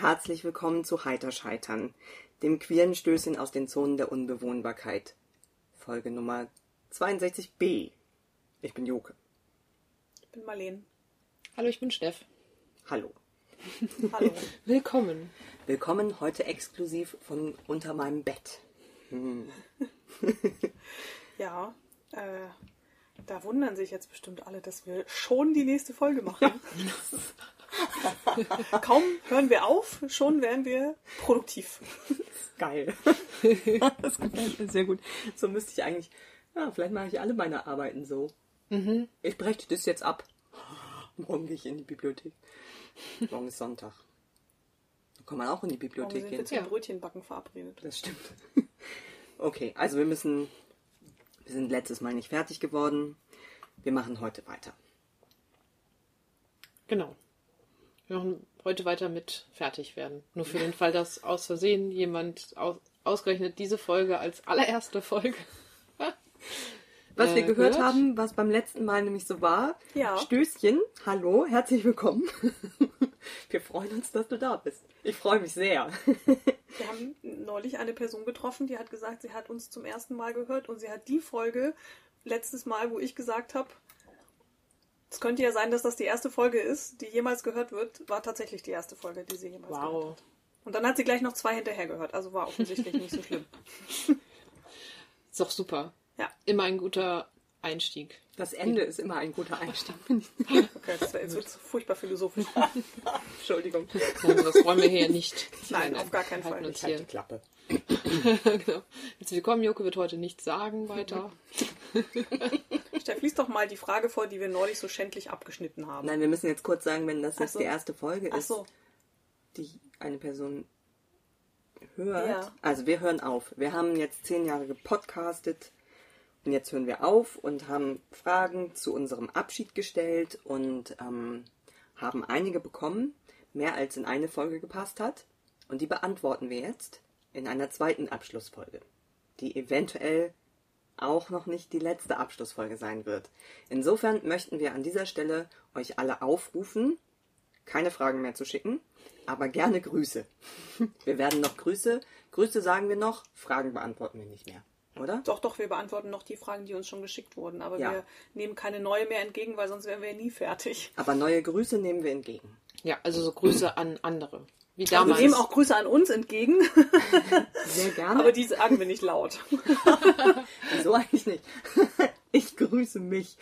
Herzlich willkommen zu Heiter Scheitern, dem queeren Stößchen aus den Zonen der Unbewohnbarkeit. Folge Nummer 62b. Ich bin Joke. Ich bin Marleen. Hallo, ich bin Steff. Hallo. Hallo. Willkommen. Willkommen heute exklusiv von unter meinem Bett. Ja, äh, da wundern sich jetzt bestimmt alle, dass wir schon die nächste Folge machen. Kaum hören wir auf, schon wären wir produktiv. Geil. das gefällt mir sehr gut. So müsste ich eigentlich. Ja, vielleicht mache ich alle meine Arbeiten so. Ich breche das jetzt ab. Morgen gehe ich in die Bibliothek. Morgen ist Sonntag. Da kann man auch in die Bibliothek sind wir gehen. zum Ja. Brötchenbacken verabredet. Das stimmt. Okay, also wir müssen. Wir sind letztes Mal nicht fertig geworden. Wir machen heute weiter. Genau. Wir machen heute weiter mit fertig werden. Nur für den Fall, dass aus Versehen jemand aus, ausgerechnet diese Folge als allererste Folge. Was wir Äh, gehört hört? haben, was beim letzten Mal nämlich so war. Ja. Stößchen, hallo, herzlich willkommen. Wir freuen uns, dass du da bist. Ich freue mich sehr. Wir haben neulich eine Person getroffen, die hat gesagt, sie hat uns zum ersten Mal gehört und sie hat die Folge letztes Mal, wo ich gesagt habe, es könnte ja sein, dass das die erste Folge ist, die jemals gehört wird, war tatsächlich die erste Folge, die sie jemals gehört Wow. hat. Und dann hat sie gleich noch zwei hinterher gehört, also war offensichtlich nicht so schlimm. Ist doch super. Ja. Immer ein guter Einstieg. Das Ende ist immer ein guter Einstieg. Okay, das jetzt wird furchtbar philosophisch. Entschuldigung. Also das wollen wir hier nicht. Nein, auf gar keinen Fall. Uns Ich halte hier. die Klappe. Genau. Jetzt willkommen, Joko wird heute nichts sagen weiter. Steff, lies doch mal die Frage vor, die wir neulich so schändlich abgeschnitten haben. Nein, wir müssen jetzt kurz sagen, wenn das jetzt so. die erste Folge Ach ist, so, die eine Person hört. Ja. Also wir hören auf. Wir haben jetzt zehn Jahre gepodcastet und jetzt hören wir auf und haben Fragen zu unserem Abschied gestellt und ähm, haben einige bekommen, mehr als in eine Folge gepasst hat. Und die beantworten wir jetzt in einer zweiten Abschlussfolge, die eventuell auch noch nicht die letzte Abschlussfolge sein wird. Insofern möchten wir an dieser Stelle euch alle aufrufen, keine Fragen mehr zu schicken, aber gerne Grüße. Wir werden noch Grüße, Grüße sagen wir noch, Fragen beantworten wir nicht mehr, oder? doch, doch, wir beantworten noch die Fragen, die uns schon geschickt wurden. Aber Ja. wir nehmen keine neue mehr entgegen, weil sonst wären wir ja nie fertig. Aber neue Grüße nehmen wir entgegen. Ja, also so Grüße an andere. Wie Wir damals. nehmen auch Grüße an uns entgegen, Sehr gerne. aber die sagen wir nicht laut. Wieso eigentlich nicht? Ich grüße mich.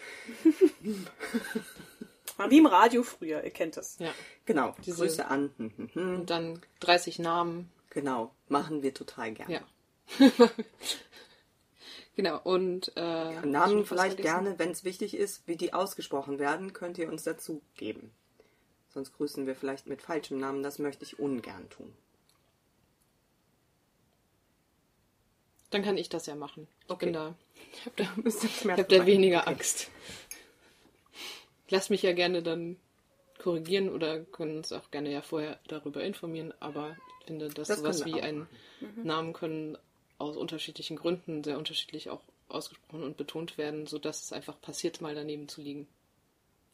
Wie im Radio früher, ihr kennt es. ja. Genau, Diese- Grüße an. Und dann 30 Namen. Genau, machen wir total gerne. Ja. genau. Und äh, Namen vielleicht gerne, wenn es wichtig ist, wie die ausgesprochen werden, könnt ihr uns dazu geben. Sonst grüßen wir vielleicht mit falschem Namen, das möchte ich ungern tun. Dann kann ich das ja machen. Ich Okay. bin da. Ich habe da Ich habe da weniger Okay. Angst. Lass mich ja gerne dann korrigieren oder können uns auch gerne ja vorher darüber informieren, aber ich finde, dass Das sowas wie ein Namen können aus unterschiedlichen Gründen sehr unterschiedlich auch ausgesprochen und betont werden, sodass es einfach passiert, mal daneben zu liegen.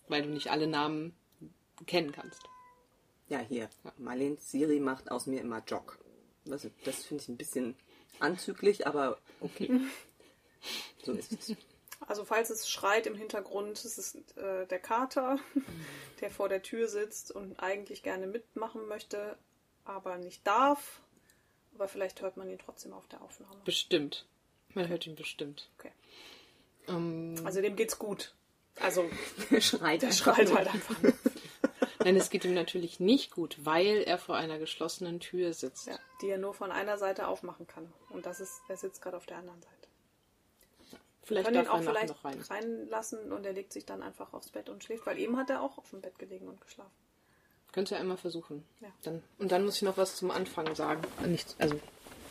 Weil du nicht alle Namen kennen kannst. Ja, hier. Marlene Siri macht aus mir immer Jock. Das, das finde ich ein bisschen anzüglich, aber okay. so ist es. Also falls es schreit im Hintergrund, es ist äh, der Kater, der vor der Tür sitzt und eigentlich gerne mitmachen möchte, aber nicht darf. Aber vielleicht hört man ihn trotzdem auf der Aufnahme. Bestimmt. Man hört ihn bestimmt. Okay. Ähm, Also dem geht's gut. Also Der schreit, der schreit halt einfach. Nein, es geht ihm natürlich nicht gut, weil er vor einer geschlossenen Tür sitzt. Ja, die er nur von einer Seite aufmachen kann. Und das ist, er sitzt gerade auf der anderen Seite. Vielleicht können ihn darf auch er vielleicht noch rein. reinlassen und er legt sich dann einfach aufs Bett und schläft, weil eben hat er auch auf dem Bett gelegen und geschlafen. Könnt ihr einmal versuchen. Ja. Dann, und dann muss ich noch was zum Anfang sagen. Nicht, also,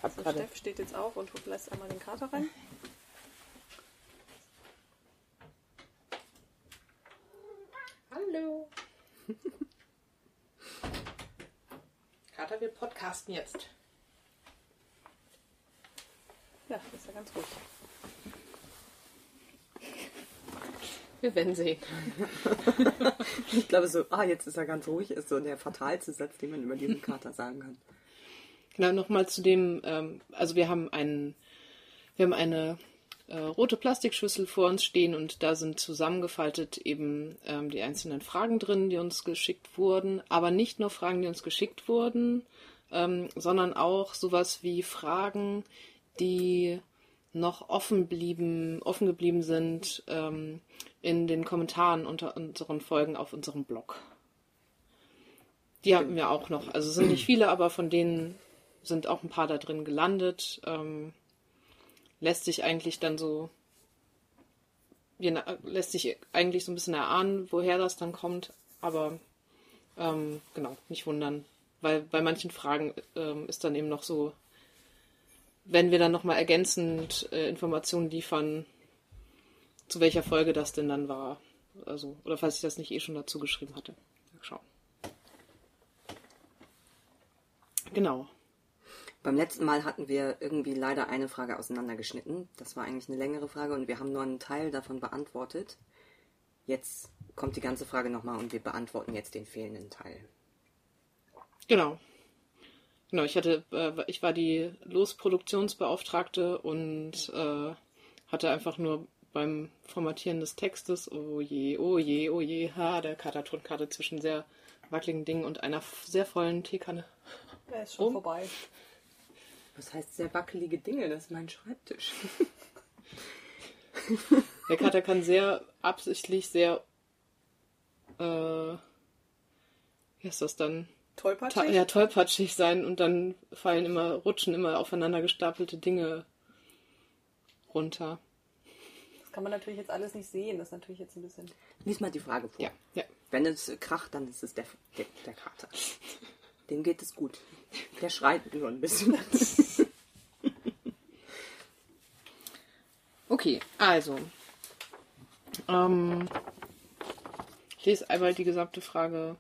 hab Also gerade. Steff steht jetzt auf und lässt einmal den Kater rein. Hallo. Kater, wir podcasten jetzt. Ja, das ist ja ganz gut. Wir werden sehen. Ich glaube so, ah, jetzt ist er ganz ruhig, ist so der fatalste Satz, den man über diesen Kater sagen kann. Genau, nochmal zu dem, ähm, also wir haben einen, wir haben eine äh, rote Plastikschüssel vor uns stehen und da sind zusammengefaltet eben ähm, die einzelnen Fragen drin, die uns geschickt wurden, aber nicht nur Fragen, die uns geschickt wurden, ähm, sondern auch sowas wie Fragen, die noch offen blieben, offen geblieben sind ähm, in den Kommentaren unter unseren Folgen auf unserem Blog. Die hatten wir auch noch. Also es sind nicht viele, aber von denen sind auch ein paar da drin gelandet. Ähm, lässt sich eigentlich dann so lässt sich eigentlich so ein bisschen erahnen, woher das dann kommt, aber ähm, genau, nicht wundern, weil bei manchen Fragen ähm, ist dann eben noch so, wenn wir dann nochmal ergänzend äh, Informationen liefern, zu welcher Folge das denn dann war. Also, oder falls ich das nicht eh schon dazu geschrieben hatte. Schau. Genau. Beim letzten Mal hatten wir irgendwie leider eine Frage auseinandergeschnitten. Das war eigentlich eine längere Frage und wir haben nur einen Teil davon beantwortet. Jetzt kommt die ganze Frage nochmal und wir beantworten jetzt den fehlenden Teil. Genau. Genau, ich hatte, äh, ich war die Losproduktionsbeauftragte und äh, hatte einfach nur beim Formatieren des Textes, oh je, oh je, oh je, ha, der gerade zwischen sehr wackeligen Dingen und einer sehr vollen Teekanne. Er ist schon um. vorbei. Was heißt sehr wackelige Dinge? Das ist mein Schreibtisch. Der Kater kann sehr absichtlich sehr. Äh, wie heißt das dann? Tollpatschig? ja, tollpatschig sein und dann fallen immer, rutschen immer aufeinander gestapelte Dinge runter. Das kann man natürlich jetzt alles nicht sehen. Das ist natürlich jetzt ein bisschen. Lies mal die Frage vor. Ja, ja. Wenn es kracht, dann ist es der, der, der Kater. Dem geht es gut. Der schreit nur ein bisschen. okay, also. Ähm, ich lese einmal die gesamte Frage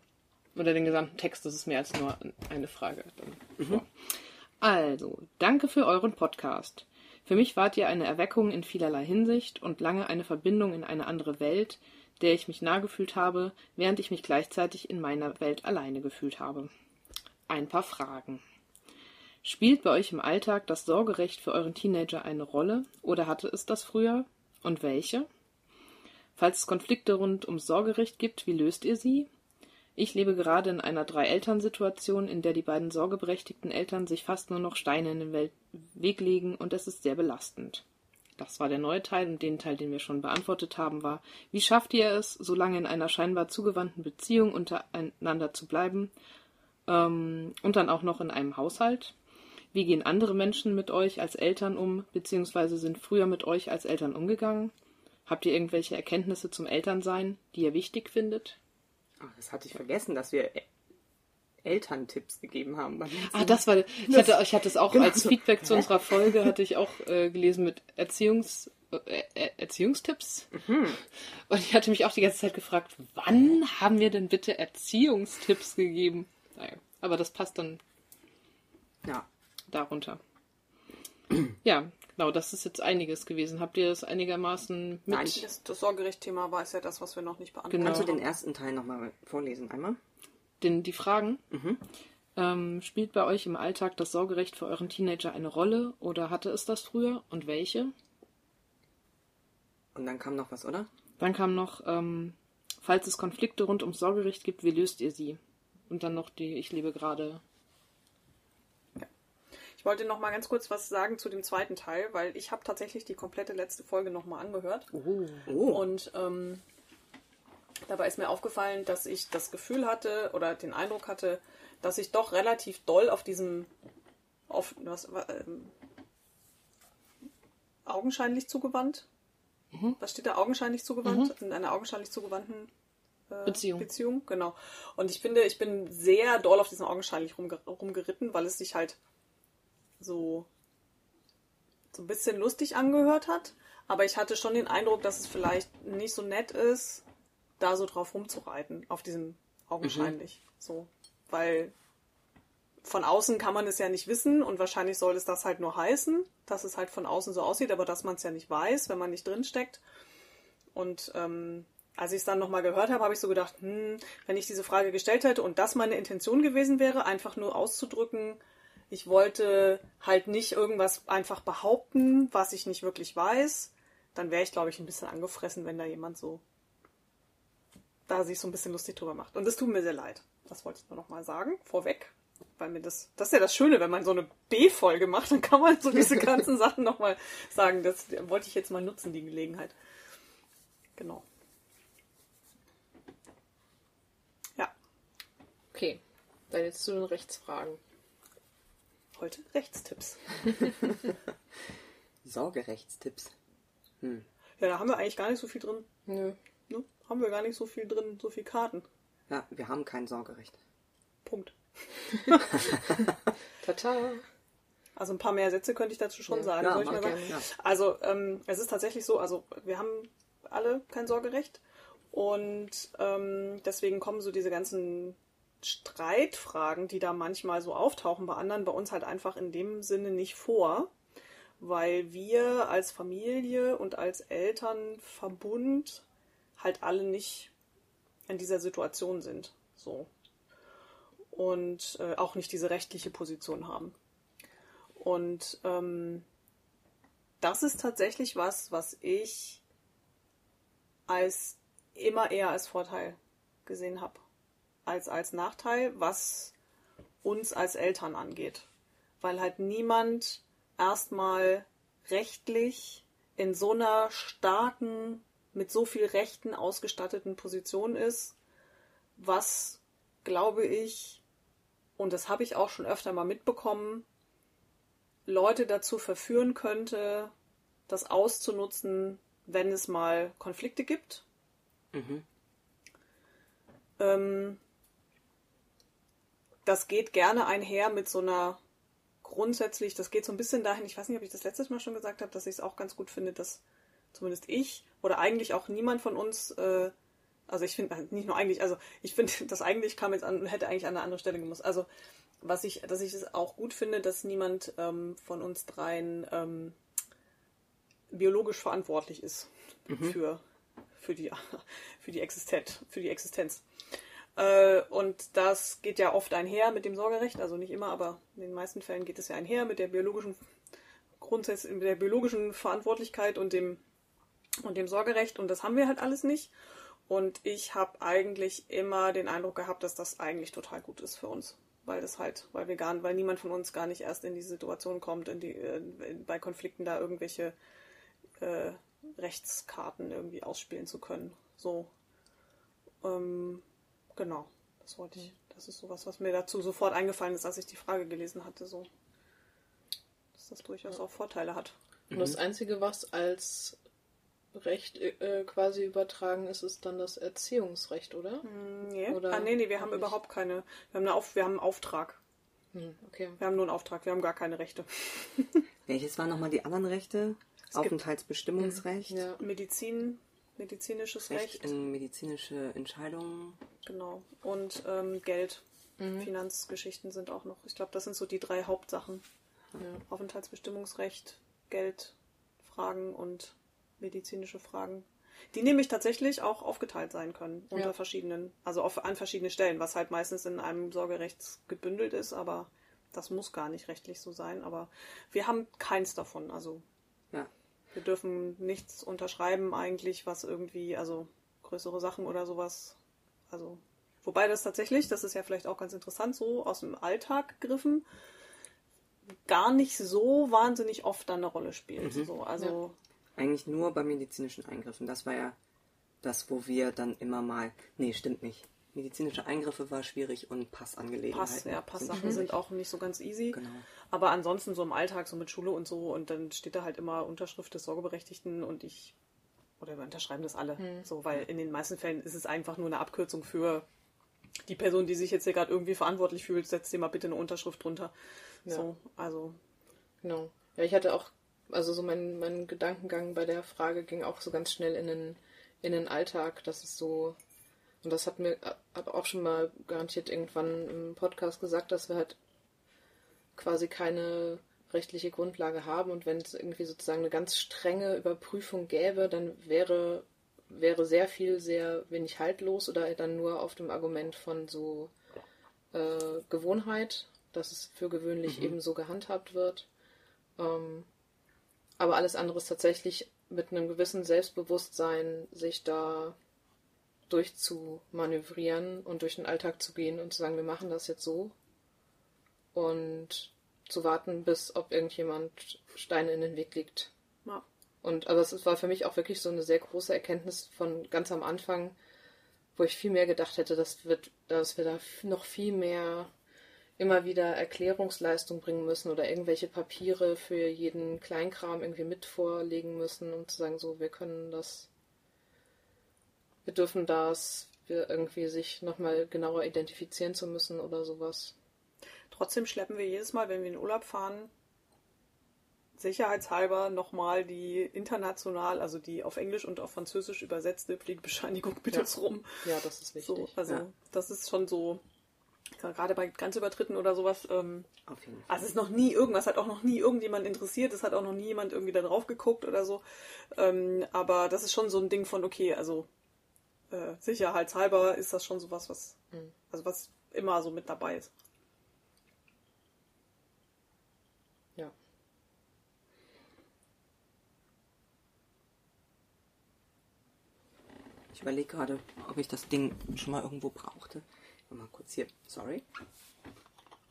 oder den gesamten Text, das ist mehr als nur eine Frage. Mhm. Also, danke für euren Podcast. Für mich wart ihr eine Erweckung in vielerlei Hinsicht und lange eine Verbindung in eine andere Welt, der ich mich nah gefühlt habe, während ich mich gleichzeitig in meiner Welt alleine gefühlt habe. Ein paar Fragen. Spielt bei euch im Alltag das Sorgerecht für euren Teenager eine Rolle oder hatte es das früher? Und welche? Falls es Konflikte rund ums Sorgerecht gibt, wie löst ihr sie? Ich lebe gerade in einer Drei-Eltern-Situation, in der die beiden sorgeberechtigten Eltern sich fast nur noch Steine in den Weg legen und es ist sehr belastend. Das war der neue Teil und den Teil, den wir schon beantwortet haben, war, wie schafft ihr es, so lange in einer scheinbar zugewandten Beziehung untereinander zu bleiben ähm, und dann auch noch in einem Haushalt? Wie gehen andere Menschen mit euch als Eltern um, beziehungsweise sind früher mit euch als Eltern umgegangen? Habt ihr irgendwelche Erkenntnisse zum Elternsein, die ihr wichtig findet? Ach, das hatte ich vergessen, dass wir Elterntipps gegeben haben. ah, das war. Ich hatte, ich hatte es auch genau als Feedback zu unserer Folge, hatte ich auch äh, gelesen mit Erziehungs, äh, äh, Erziehungstipps. Mhm. Und ich hatte mich auch die ganze Zeit gefragt, wann haben wir denn bitte Erziehungstipps gegeben? Naja, aber das passt dann ja. darunter. ja, genau, das ist jetzt einiges gewesen. Habt ihr das einigermaßen mit? Nein, das, das Sorgerecht-Thema war es ja das, was wir noch nicht beantwortet genau. Kannst du den ersten Teil nochmal vorlesen einmal? Den, die Fragen? Mhm. Ähm, spielt bei euch im Alltag das Sorgerecht für euren Teenager eine Rolle oder hatte es das früher und welche? Und dann kam noch was, oder? Dann kam noch, ähm, falls es Konflikte rund ums Sorgerecht gibt, wie löst ihr sie? Und dann noch die Ich lebe gerade. Ja. Ich wollte noch mal ganz kurz was sagen zu dem zweiten Teil, weil ich habe tatsächlich die komplette letzte Folge noch mal angehört. Oh. oh. Und ähm, dabei ist mir aufgefallen, dass ich das Gefühl hatte oder den Eindruck hatte, dass ich doch relativ doll auf diesem auf was ähm, augenscheinlich zugewandt. Mhm. Was steht da augenscheinlich zugewandt? Mhm. In einer augenscheinlich zugewandten äh, Beziehung. Beziehung, genau. Und ich finde, ich bin sehr doll auf diesen augenscheinlich rumger rumgeritten, weil es sich halt so, so ein bisschen lustig angehört hat. Aber ich hatte schon den Eindruck, dass es vielleicht nicht so nett ist, da so drauf rumzureiten, auf diesem augenscheinlich. Mhm. So. Weil von außen kann man es ja nicht wissen und wahrscheinlich soll es das halt nur heißen, dass es halt von außen so aussieht, aber dass man es ja nicht weiß, wenn man nicht drinsteckt. Und ähm, als ich es dann nochmal gehört habe, habe ich so gedacht, hm, wenn ich diese Frage gestellt hätte und das meine Intention gewesen wäre, einfach nur auszudrücken, ich wollte halt nicht irgendwas einfach behaupten, was ich nicht wirklich weiß, dann wäre ich, glaube ich, ein bisschen angefressen, wenn da jemand so da sich so ein bisschen lustig drüber macht. Und das tut mir sehr leid. Das wollte ich nur nochmal sagen, vorweg. Weil mir das, das ist ja das Schöne, wenn man so eine B-Folge macht, dann kann man so diese ganzen Sachen nochmal sagen. Das wollte ich jetzt mal nutzen, die Gelegenheit. Genau. Ja, Okay, dann jetzt zu den Rechtsfragen. heute Rechtstipps. Sorgerechtstipps. Hm. Ja, da haben wir eigentlich gar nicht so viel drin. Nö. Ne? Haben wir gar nicht so viel drin, so viel Karten. Ja, wir haben kein Sorgerecht. Punkt. Tata. Also ein paar mehr Sätze könnte ich dazu schon Ja. sagen. Ja, Soll ich mal sagen? gerne, ja. Also ähm, es ist tatsächlich so, also wir haben alle kein Sorgerecht und ähm, deswegen kommen so diese ganzen Streitfragen, die da manchmal so auftauchen bei anderen, bei uns halt einfach in dem Sinne nicht vor, weil wir als Familie und als Elternverbund halt alle nicht in dieser Situation sind. So. Und äh, auch nicht diese rechtliche Position haben. Und ähm, das ist tatsächlich was, was ich als immer eher als Vorteil gesehen habe, als als Nachteil, was uns als Eltern angeht. Weil halt niemand erstmal rechtlich in so einer starken, mit so viel Rechten ausgestatteten Position ist, was, glaube ich, und das habe ich auch schon öfter mal mitbekommen, Leute dazu verführen könnte, das auszunutzen, wenn es mal Konflikte gibt. Mhm. Ähm, das geht gerne einher mit so einer grundsätzlich, das geht so ein bisschen dahin, ich weiß nicht, ob ich das letztes Mal schon gesagt habe, dass ich es auch ganz gut finde, dass zumindest ich oder eigentlich auch niemand von uns, äh, also ich finde, nicht nur eigentlich, also ich finde, das eigentlich kam jetzt an, hätte eigentlich an eine andere Stelle gemusst. Also was ich, dass ich es auch gut finde, dass niemand ähm, von uns dreien ähm, biologisch verantwortlich ist für, für, die, für, die Existenz, für die Existenz. Äh, und das geht ja oft einher mit dem Sorgerecht, also nicht immer, aber in den meisten Fällen geht es ja einher mit der biologischen Grundsatz, mit der biologischen Verantwortlichkeit und dem, und dem Sorgerecht und das haben wir halt alles nicht. Und ich habe eigentlich immer den Eindruck gehabt, dass das eigentlich total gut ist für uns. Weil das halt, weil wir gar weil niemand von uns gar nicht erst in die Situation kommt, in die, äh, bei Konflikten da irgendwelche äh, Rechtskarten irgendwie ausspielen zu können. So. Ähm, genau. Das wollte ich. Das ist sowas, was mir dazu sofort eingefallen ist, als ich die Frage gelesen hatte, so. Dass das durchaus auch Vorteile hat. Und das Einzige, was als Recht äh, quasi übertragen ist, ist dann das Erziehungsrecht, oder? Nee. Oder ah, nee, nee, wir haben nicht? überhaupt keine. Wir haben, eine Auf, wir haben einen Auftrag. Hm, okay. Wir haben nur einen Auftrag, wir haben gar keine Rechte. Welches waren nochmal die anderen Rechte? gibt- Aufenthaltsbestimmungsrecht, Ja. Medizin, medizinisches Recht Recht, in medizinische Entscheidungen. genau. Und ähm, Geld. Mhm. Finanzgeschichten sind auch noch. Ich glaube, das sind so die drei Hauptsachen. Ja. Aufenthaltsbestimmungsrecht, Geldfragen und medizinische Fragen. Die nämlich tatsächlich auch aufgeteilt sein können unter Ja. verschiedenen, also auf, an verschiedenen Stellen, was halt meistens in einem Sorgerecht gebündelt ist, aber das muss gar nicht rechtlich so sein. Aber wir haben keins davon. Also Ja. Wir dürfen nichts unterschreiben eigentlich, was irgendwie, also größere Sachen oder sowas. Also, wobei das tatsächlich, das ist ja vielleicht auch ganz interessant, so aus dem Alltag gegriffen, gar nicht so wahnsinnig oft dann eine Rolle spielt. Mhm. So, also, Eigentlich nur bei medizinischen Eingriffen. Das war ja das, wo wir dann immer mal. Nee, stimmt nicht. Medizinische Eingriffe war schwierig und Passangelegenheiten. Pass, ja, Passsachen sind auch nicht so ganz easy. Genau. Aber ansonsten so im Alltag, so mit Schule und so, und dann steht da halt immer Unterschrift des Sorgeberechtigten und ich, oder wir unterschreiben das alle. So, weil in den meisten Fällen ist es einfach nur eine Abkürzung für die Person, die sich jetzt hier gerade irgendwie verantwortlich fühlt, setzt dir mal bitte eine Unterschrift drunter. Ja. So, also, Genau. Ja, ich hatte auch, also so mein, mein Gedankengang bei der Frage ging auch so ganz schnell in den, in den Alltag, dass es so, und das hat mir hab auch schon mal garantiert irgendwann im Podcast gesagt, dass wir halt quasi keine rechtliche Grundlage haben und wenn es irgendwie sozusagen eine ganz strenge Überprüfung gäbe, dann wäre wäre sehr viel sehr wenig haltlos oder dann nur auf dem Argument von so äh, Gewohnheit, dass es für gewöhnlich mhm. eben so gehandhabt wird. Ähm, aber alles andere ist tatsächlich mit einem gewissen Selbstbewusstsein, sich da durchzumanövrieren und durch den Alltag zu gehen und zu sagen, wir machen das jetzt so. Und zu warten, bis ob irgendjemand Steine in den Weg legt. Ja. Und aber es war für mich auch wirklich so eine sehr große Erkenntnis von ganz am Anfang, wo ich viel mehr gedacht hätte, dass wir, dass wir da noch viel mehr immer wieder Erklärungsleistung bringen müssen oder irgendwelche Papiere für jeden Kleinkram irgendwie mit vorlegen müssen, um zu sagen, so, wir können das, dürfen das, wir irgendwie sich nochmal genauer identifizieren zu müssen oder sowas. Trotzdem schleppen wir jedes Mal, wenn wir in Urlaub fahren, sicherheitshalber nochmal die international, also die auf Englisch und auf Französisch übersetzte Pflegebescheinigung mit ja. uns rum. Ja, das ist wichtig. So, also ja. das ist schon so, gerade bei Grenzübertritten oder sowas. Ähm, auf jeden Fall. Also es ist noch nie irgendwas, hat auch noch nie irgendjemand interessiert, es hat auch noch nie jemand irgendwie da drauf geguckt oder so. Ähm, aber das ist schon so ein Ding von, okay, also äh, sicherheitshalber ist das schon sowas, was, mhm. also was immer so mit dabei ist. überlege gerade, ob ich das Ding schon mal irgendwo brauchte. Mal kurz hier. Sorry.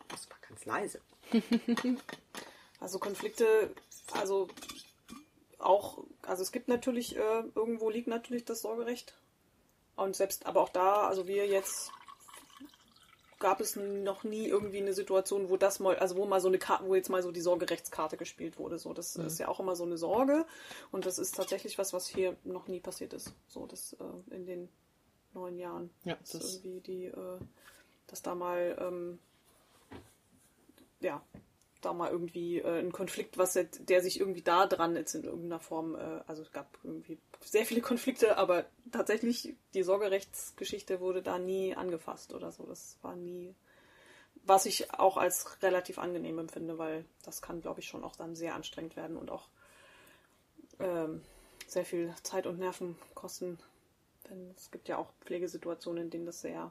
Das war ganz leise. also Konflikte, also auch, also es gibt natürlich, äh, irgendwo liegt natürlich das Sorgerecht. Und selbst, aber auch da, also wir jetzt gab es noch nie irgendwie eine Situation, wo das mal, also wo mal so eine Karte, wo jetzt mal so die Sorgerechtskarte gespielt wurde. So, das mhm. ist ja auch immer so eine Sorge. Und das ist tatsächlich was, was hier noch nie passiert ist. So, das äh, in den neun Jahren. Ja, das irgendwie die, äh, dass da mal, ähm, ja, da mal irgendwie äh, ein Konflikt, was der sich irgendwie da dran jetzt in irgendeiner Form, äh, also es gab irgendwie sehr viele Konflikte, aber tatsächlich die Sorgerechtsgeschichte wurde da nie angefasst oder so. Das war nie, was ich auch als relativ angenehm empfinde, weil das kann, glaube ich, schon auch dann sehr anstrengend werden und auch ähm, sehr viel Zeit und Nerven kosten. Denn es gibt ja auch Pflegesituationen, in denen das sehr,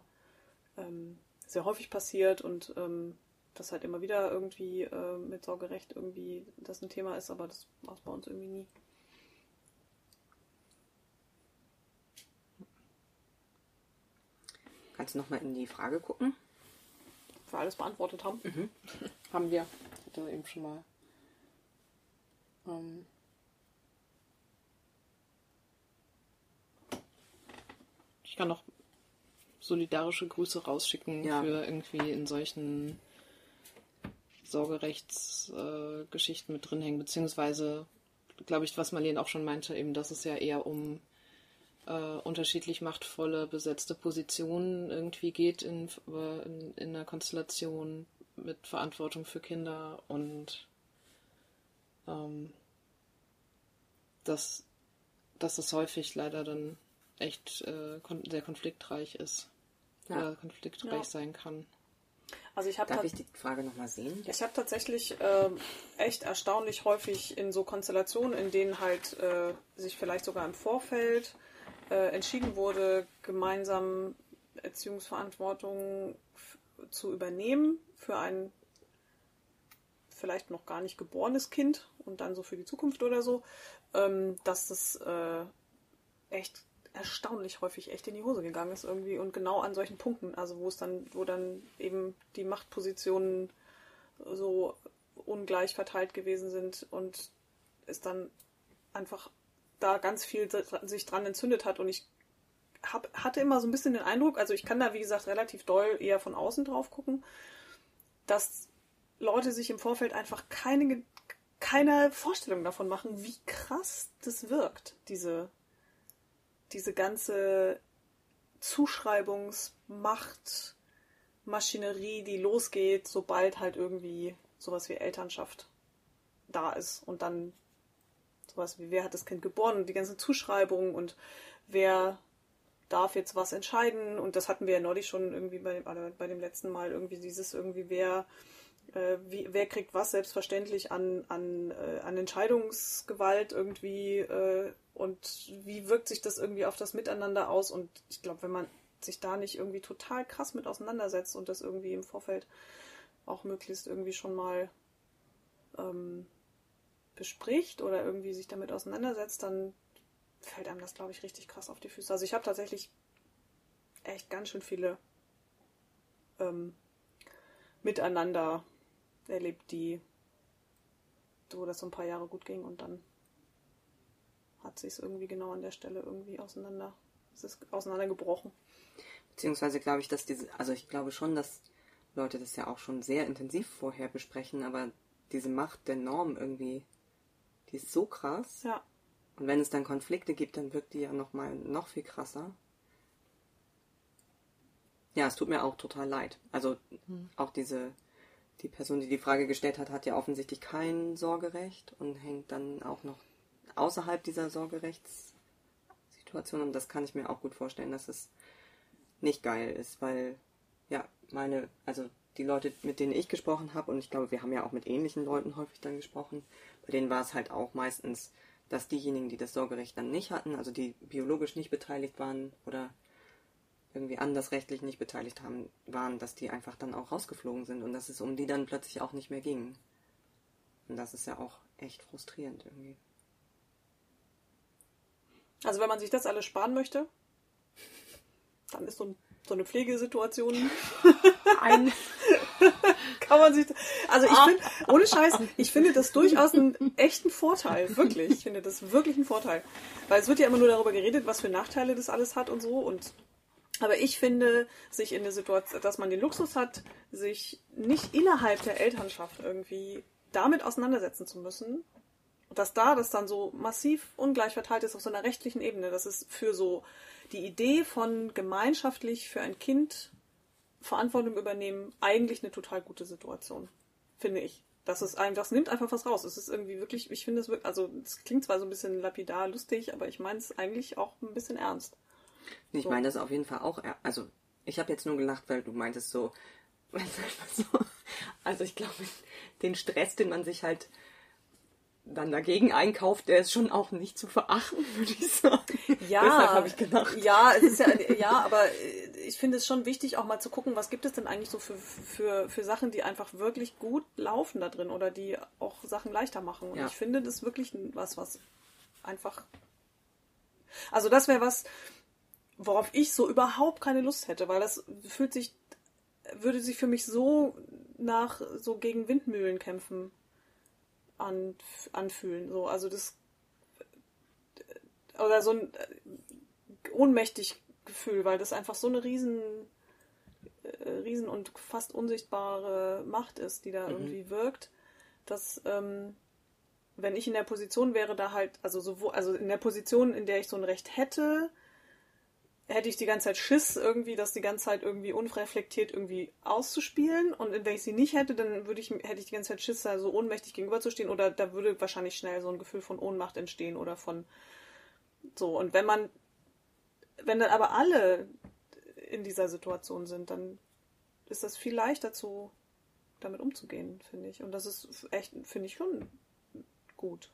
ähm, sehr häufig passiert und ähm, das halt immer wieder irgendwie äh, mit Sorgerecht irgendwie das ein Thema ist, aber das war es bei uns irgendwie nie. Kannst du nochmal in die Frage gucken? Ob wir alles beantwortet haben? Mhm. haben wir. Ich hatte eben schon mal. Ähm ich kann noch solidarische Grüße rausschicken ja. für irgendwie in solchen Sorgerechtsgeschichten äh, mit drin hängen, beziehungsweise, glaube ich, was Marlene auch schon meinte, eben, dass es ja eher um äh, unterschiedlich machtvolle besetzte Positionen irgendwie geht in, in, in einer Konstellation mit Verantwortung für Kinder und ähm, dass, dass es häufig leider dann echt äh, kon sehr konfliktreich ist ja. oder konfliktreich ja. sein kann. Also ich Darf ich die Frage nochmal sehen? Ich habe tatsächlich äh, echt erstaunlich häufig in so Konstellationen, in denen halt äh, sich vielleicht sogar im Vorfeld äh, entschieden wurde, gemeinsam Erziehungsverantwortung zu übernehmen für ein vielleicht noch gar nicht geborenes Kind und dann so für die Zukunft oder so, ähm, dass das äh, echt erstaunlich häufig echt in die Hose gegangen ist irgendwie und genau an solchen Punkten, also wo es dann, wo dann eben die Machtpositionen so ungleich verteilt gewesen sind und es dann einfach da ganz viel sich dran entzündet hat und ich hab, hatte immer so ein bisschen den Eindruck, also ich kann da wie gesagt relativ doll eher von außen drauf gucken, dass Leute sich im Vorfeld einfach keine, keine Vorstellung davon machen, wie krass das wirkt, diese diese ganze Zuschreibungsmacht-Maschinerie, die losgeht, sobald halt irgendwie sowas wie Elternschaft da ist und dann sowas wie wer hat das Kind geboren und die ganzen Zuschreibungen und wer darf jetzt was entscheiden und das hatten wir ja neulich schon irgendwie bei, bei dem letzten Mal irgendwie dieses irgendwie wer äh, wie, wer kriegt was selbstverständlich an, an, äh, an Entscheidungsgewalt irgendwie äh, und wie wirkt sich das irgendwie auf das Miteinander aus? Und ich glaube, wenn man sich da nicht irgendwie total krass mit auseinandersetzt und das irgendwie im Vorfeld auch möglichst irgendwie schon mal ähm, bespricht oder irgendwie sich damit auseinandersetzt, dann fällt einem das, glaube ich, richtig krass auf die Füße. Also ich habe tatsächlich echt ganz schön viele ähm, Miteinander erlebt, die wo das so ein paar Jahre gut ging und dann hat sich es irgendwie genau an der Stelle irgendwie auseinander, es ist auseinandergebrochen. Beziehungsweise glaube ich, dass diese, also ich glaube schon, dass Leute das ja auch schon sehr intensiv vorher besprechen, aber diese Macht der Norm irgendwie, die ist so krass. Ja. Und wenn es dann Konflikte gibt, dann wirkt die ja noch mal noch viel krasser. Ja, es tut mir auch total leid. Also hm. auch diese die Person, die die Frage gestellt hat, hat ja offensichtlich kein Sorgerecht und hängt dann auch noch außerhalb dieser Sorgerechtssituation. Und das kann ich mir auch gut vorstellen, dass es nicht geil ist, weil ja, meine, also die Leute, mit denen ich gesprochen habe, und ich glaube, wir haben ja auch mit ähnlichen Leuten häufig dann gesprochen, bei denen war es halt auch meistens, dass diejenigen, die das Sorgerecht dann nicht hatten, also die biologisch nicht beteiligt waren oder irgendwie anders rechtlich nicht beteiligt haben, waren, dass die einfach dann auch rausgeflogen sind und dass es um die dann plötzlich auch nicht mehr ging. Und das ist ja auch echt frustrierend irgendwie. Also wenn man sich das alles sparen möchte, dann ist so, ein, so eine Pflegesituation ein kann man sich also ich finde ohne Scheiß ich finde das durchaus einen echten Vorteil wirklich. Ich finde das wirklich ein Vorteil. Weil es wird ja immer nur darüber geredet was für Nachteile das alles hat und so. Und aber ich finde, sich in der Situation, dass man den Luxus hat, sich nicht innerhalb der Elternschaft irgendwie damit auseinandersetzen zu müssen, dass da das dann so massiv ungleich verteilt ist auf so einer rechtlichen Ebene, das ist für so die Idee von gemeinschaftlich für ein Kind Verantwortung übernehmen eigentlich eine total gute Situation, finde ich. Das ist einfach, das nimmt einfach was raus. Es ist irgendwie wirklich, ich finde es wirklich, also es klingt zwar so ein bisschen lapidar, lustig, aber ich meine es eigentlich auch ein bisschen ernst. Ich so. meine das auf jeden Fall auch. Also, ich habe jetzt nur gelacht, weil du meintest so, also ich glaube, den Stress, den man sich halt dann dagegen einkauft, der ist schon auch nicht zu verachten, würde ich sagen. Ja, Deshalb habe ich gedacht. Ja, es ist ja, ja, aber ich finde es schon wichtig, auch mal zu gucken, was gibt es denn eigentlich so für, für, für Sachen, die einfach wirklich gut laufen da drin oder die auch Sachen leichter machen. Und ja. ich finde das wirklich was, was einfach. Also das wäre was, worauf ich so überhaupt keine Lust hätte, weil das fühlt sich, würde sich für mich so nach so gegen Windmühlen kämpfen an, anfühlen. So, also das oder so ein äh, ohnmächtig Gefühl, weil das einfach so eine riesen, äh, riesen und fast unsichtbare Macht ist, die da mhm. irgendwie wirkt, dass ähm, wenn ich in der Position wäre, da halt, also sowohl, also in der Position, in der ich so ein Recht hätte, hätte ich die ganze Zeit Schiss, irgendwie das die ganze Zeit irgendwie unreflektiert irgendwie auszuspielen. Und wenn ich sie nicht hätte, dann würde ich, hätte ich die ganze Zeit Schiss, da so ohnmächtig gegenüberzustehen. Oder da würde wahrscheinlich schnell so ein Gefühl von Ohnmacht entstehen oder von so. Und wenn man, wenn dann aber alle in dieser Situation sind, dann ist das viel leichter zu, damit umzugehen, finde ich. Und das ist echt, finde ich schon gut.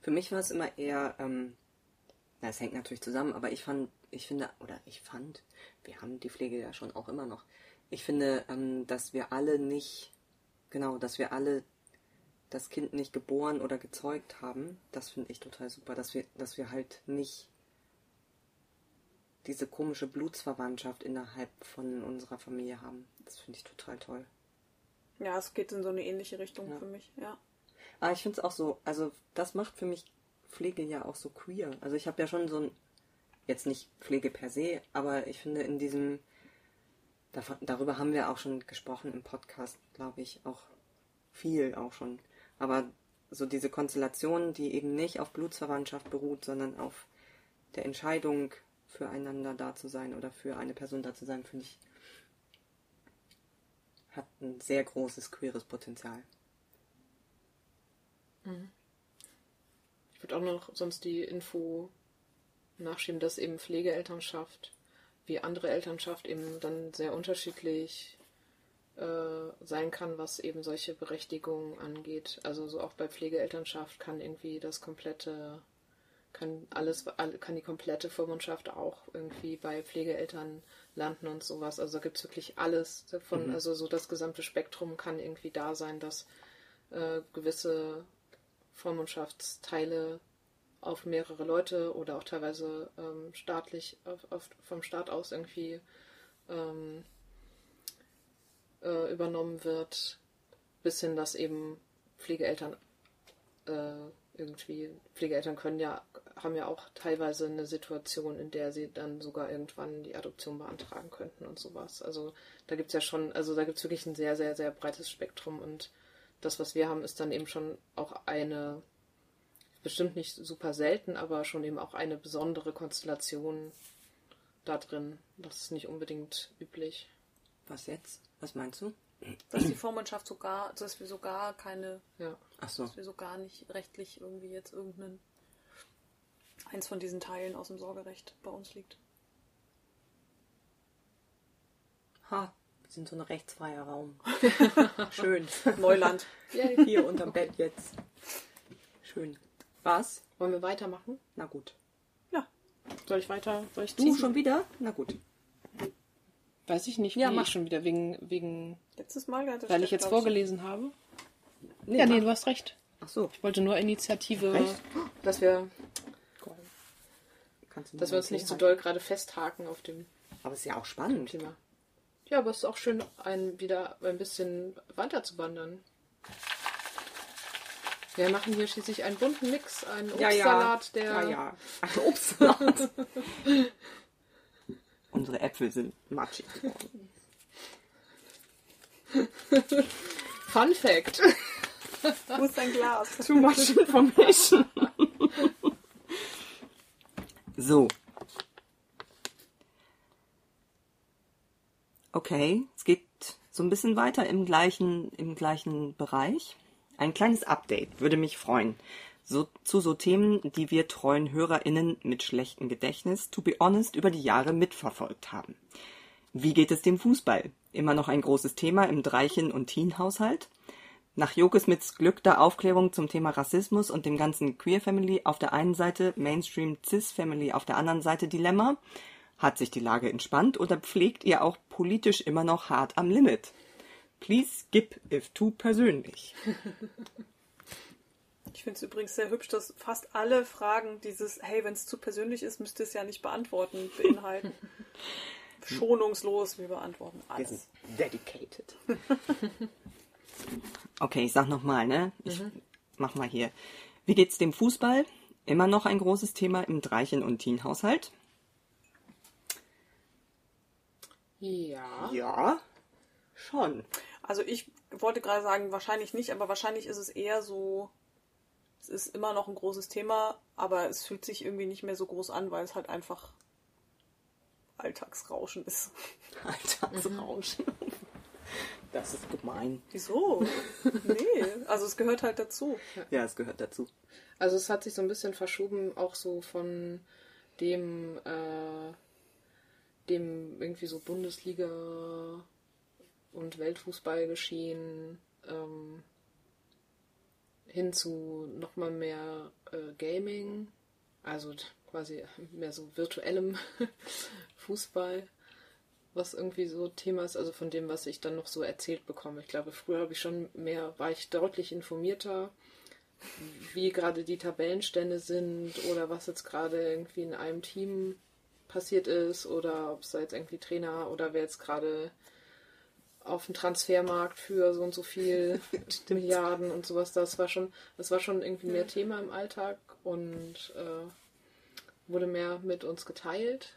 Für mich war es immer eher, ähm, na, es hängt natürlich zusammen, aber ich fand, ich finde, oder ich fand, wir haben die Pflege ja schon auch immer noch. Ich finde, ähm, dass wir alle nicht, genau, dass wir alle das Kind nicht geboren oder gezeugt haben, das finde ich total super, dass wir, dass wir halt nicht diese komische Blutsverwandtschaft innerhalb von unserer Familie haben. Das finde ich total toll. Ja, es geht in so eine ähnliche Richtung ja. für mich, ja. Aber ich finde es auch so, also das macht für mich Pflege ja auch so queer. Also ich habe ja schon so ein, jetzt nicht Pflege per se, aber ich finde in diesem, darüber haben wir auch schon gesprochen im Podcast, glaube ich, auch viel auch schon. Aber so diese Konstellation, die eben nicht auf Blutsverwandtschaft beruht, sondern auf der Entscheidung, füreinander da zu sein oder für eine Person da zu sein, finde ich, hat ein sehr großes queeres Potenzial. Mhm. Auch noch sonst die Info nachschieben, dass eben Pflegeelternschaft wie andere Elternschaft eben dann sehr unterschiedlich äh, sein kann, was eben solche Berechtigungen angeht. Also so auch bei Pflegeelternschaft kann irgendwie das komplette kann alles, kann die komplette Vormundschaft auch irgendwie bei Pflegeeltern landen und sowas. Also da gibt es wirklich alles davon, Mhm. also so das gesamte Spektrum kann irgendwie da sein, dass äh, gewisse Vormundschaftsteile auf mehrere Leute oder auch teilweise ähm, staatlich auf, auf, vom Staat aus irgendwie ähm, äh, übernommen wird, bis hin, dass eben Pflegeeltern äh, irgendwie, Pflegeeltern können ja, haben ja auch teilweise eine Situation, in der sie dann sogar irgendwann die Adoption beantragen könnten und sowas. Also da gibt es ja schon, also da gibt es wirklich ein sehr, sehr, sehr breites Spektrum und das, was wir haben, ist dann eben schon auch eine, bestimmt nicht super selten, aber schon eben auch eine besondere Konstellation da drin. Das ist nicht unbedingt üblich. Was jetzt? Was meinst du? Dass die Vormundschaft sogar, dass wir sogar keine, Ja. Ach so. dass wir sogar nicht rechtlich irgendwie jetzt irgendeinen eins von diesen Teilen aus dem Sorgerecht bei uns liegt. Ha, wir sind so ein rechtsfreier Raum. Schön. Neuland. Hier unterm Bett jetzt. Schön. Was? Wollen wir weitermachen? Na gut. Ja. Soll ich weiter? Soll ich Du ziehen? schon wieder? Na gut. Weiß ich nicht, Ja, wie mach. schon wieder wegen, wegen Letztes Mal hatte weil ich jetzt glaub vorgelesen habe. Nee, ja, nee, mach. du hast recht. Ach so. Ich wollte nur Initiative, Recht? dass wir, Kannst du dass mal wir uns nicht zu halten? doll gerade festhaken auf dem Aber ist ja auch spannend. Thema. Ja, aber es ist auch schön, ein, wieder ein bisschen weiter zu wandern. Wir machen hier schließlich einen bunten Mix, einen Ja, Obstsalat, ja. der Ja, ja. Ein Obstsalat. Unsere Äpfel sind matschig geworden. Fun Fact. Wo ist dein Glas? Too much information. so. Okay, es geht so ein bisschen weiter im gleichen, im gleichen Bereich. Ein kleines Update würde mich freuen. So, zu so Themen, die wir treuen HörerInnen mit schlechtem Gedächtnis, to be honest, über die Jahre mitverfolgt haben. Wie geht es dem Fußball? Immer noch ein großes Thema im Dreichen- und Teen-Haushalt? Nach Jokesmits Glück der Aufklärung zum Thema Rassismus und dem ganzen Queer Family auf der einen Seite, Mainstream Cis Family auf der anderen Seite Dilemma, hat sich die Lage entspannt oder pflegt ihr auch politisch immer noch hart am Limit? Please skip if too persönlich. Ich finde es übrigens sehr hübsch, dass fast alle Fragen dieses, hey, wenn es zu persönlich ist, müsst ihr es ja nicht beantworten, beinhalten. Schonungslos, wir beantworten Wir sind alles. dedicated. Okay, ich sag nochmal, ne? Ich mach mal hier. Wie geht's dem Fußball? Immer noch ein großes Thema im Dreichen- und Teen-Haushalt? Ja. Ja, schon. Also ich wollte gerade sagen, wahrscheinlich nicht, aber wahrscheinlich ist es eher so, es ist immer noch ein großes Thema, aber es fühlt sich irgendwie nicht mehr so groß an, weil es halt einfach Alltagsrauschen ist. Alltagsrauschen. Das ist gemein. Wieso? Nee, also es gehört halt dazu. Ja, es gehört dazu. Also es hat sich so ein bisschen verschoben, auch so von dem, äh, dem irgendwie so Bundesliga und Weltfußball geschehen ähm, hin zu nochmal mehr äh, Gaming, also quasi mehr so virtuellem Fußball, was irgendwie so Thema ist, also von dem, was ich dann noch so erzählt bekomme. Ich glaube, früher habe ich schon mehr, war ich deutlich informierter wie gerade die Tabellenstände sind oder was jetzt gerade irgendwie in einem Team passiert ist oder ob es da jetzt irgendwie Trainer oder wer jetzt gerade auf dem Transfermarkt für so und so viel Milliarden und sowas, das war schon, das war schon irgendwie mehr Thema im Alltag und äh, wurde mehr mit uns geteilt.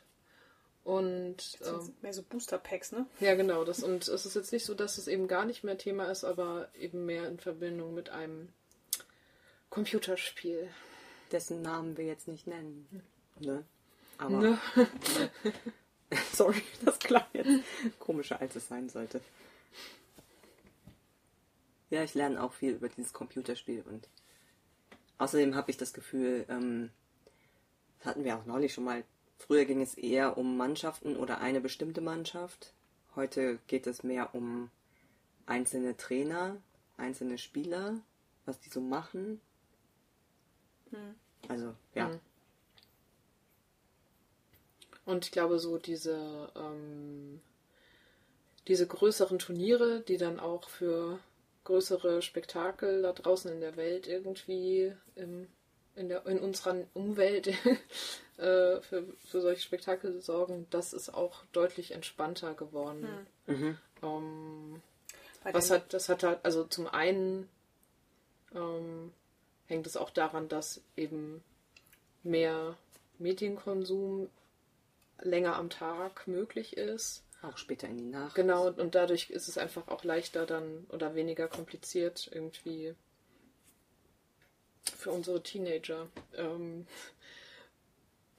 Und ähm, mehr so Booster-Packs, ne? ja, genau. Das, und es ist jetzt nicht so, dass es eben gar nicht mehr Thema ist, aber eben mehr in Verbindung mit einem Computerspiel. Dessen Namen wir jetzt nicht nennen. Ne? Aber, Ne? sorry, das klang jetzt komischer, als es sein sollte. Ja, ich lerne auch viel über dieses Computerspiel und außerdem habe ich das Gefühl, ähm, das hatten wir auch neulich schon mal, früher ging es eher um Mannschaften oder eine bestimmte Mannschaft. Heute geht es mehr um einzelne Trainer, einzelne Spieler, was die so machen. Also, ja. Hm. Und ich glaube, so diese, ähm, diese größeren Turniere, die dann auch für größere Spektakel da draußen in der Welt irgendwie im, in, der, in unserer Umwelt äh, für, für solche Spektakel sorgen, das ist auch deutlich entspannter geworden. Mhm. Ähm, was hat, das hat halt, also zum einen ähm, hängt es auch daran, dass eben mehr Medienkonsum länger am Tag möglich ist. Auch später in die Nacht. Genau, und dadurch ist es einfach auch leichter dann oder weniger kompliziert irgendwie für unsere Teenager, ähm,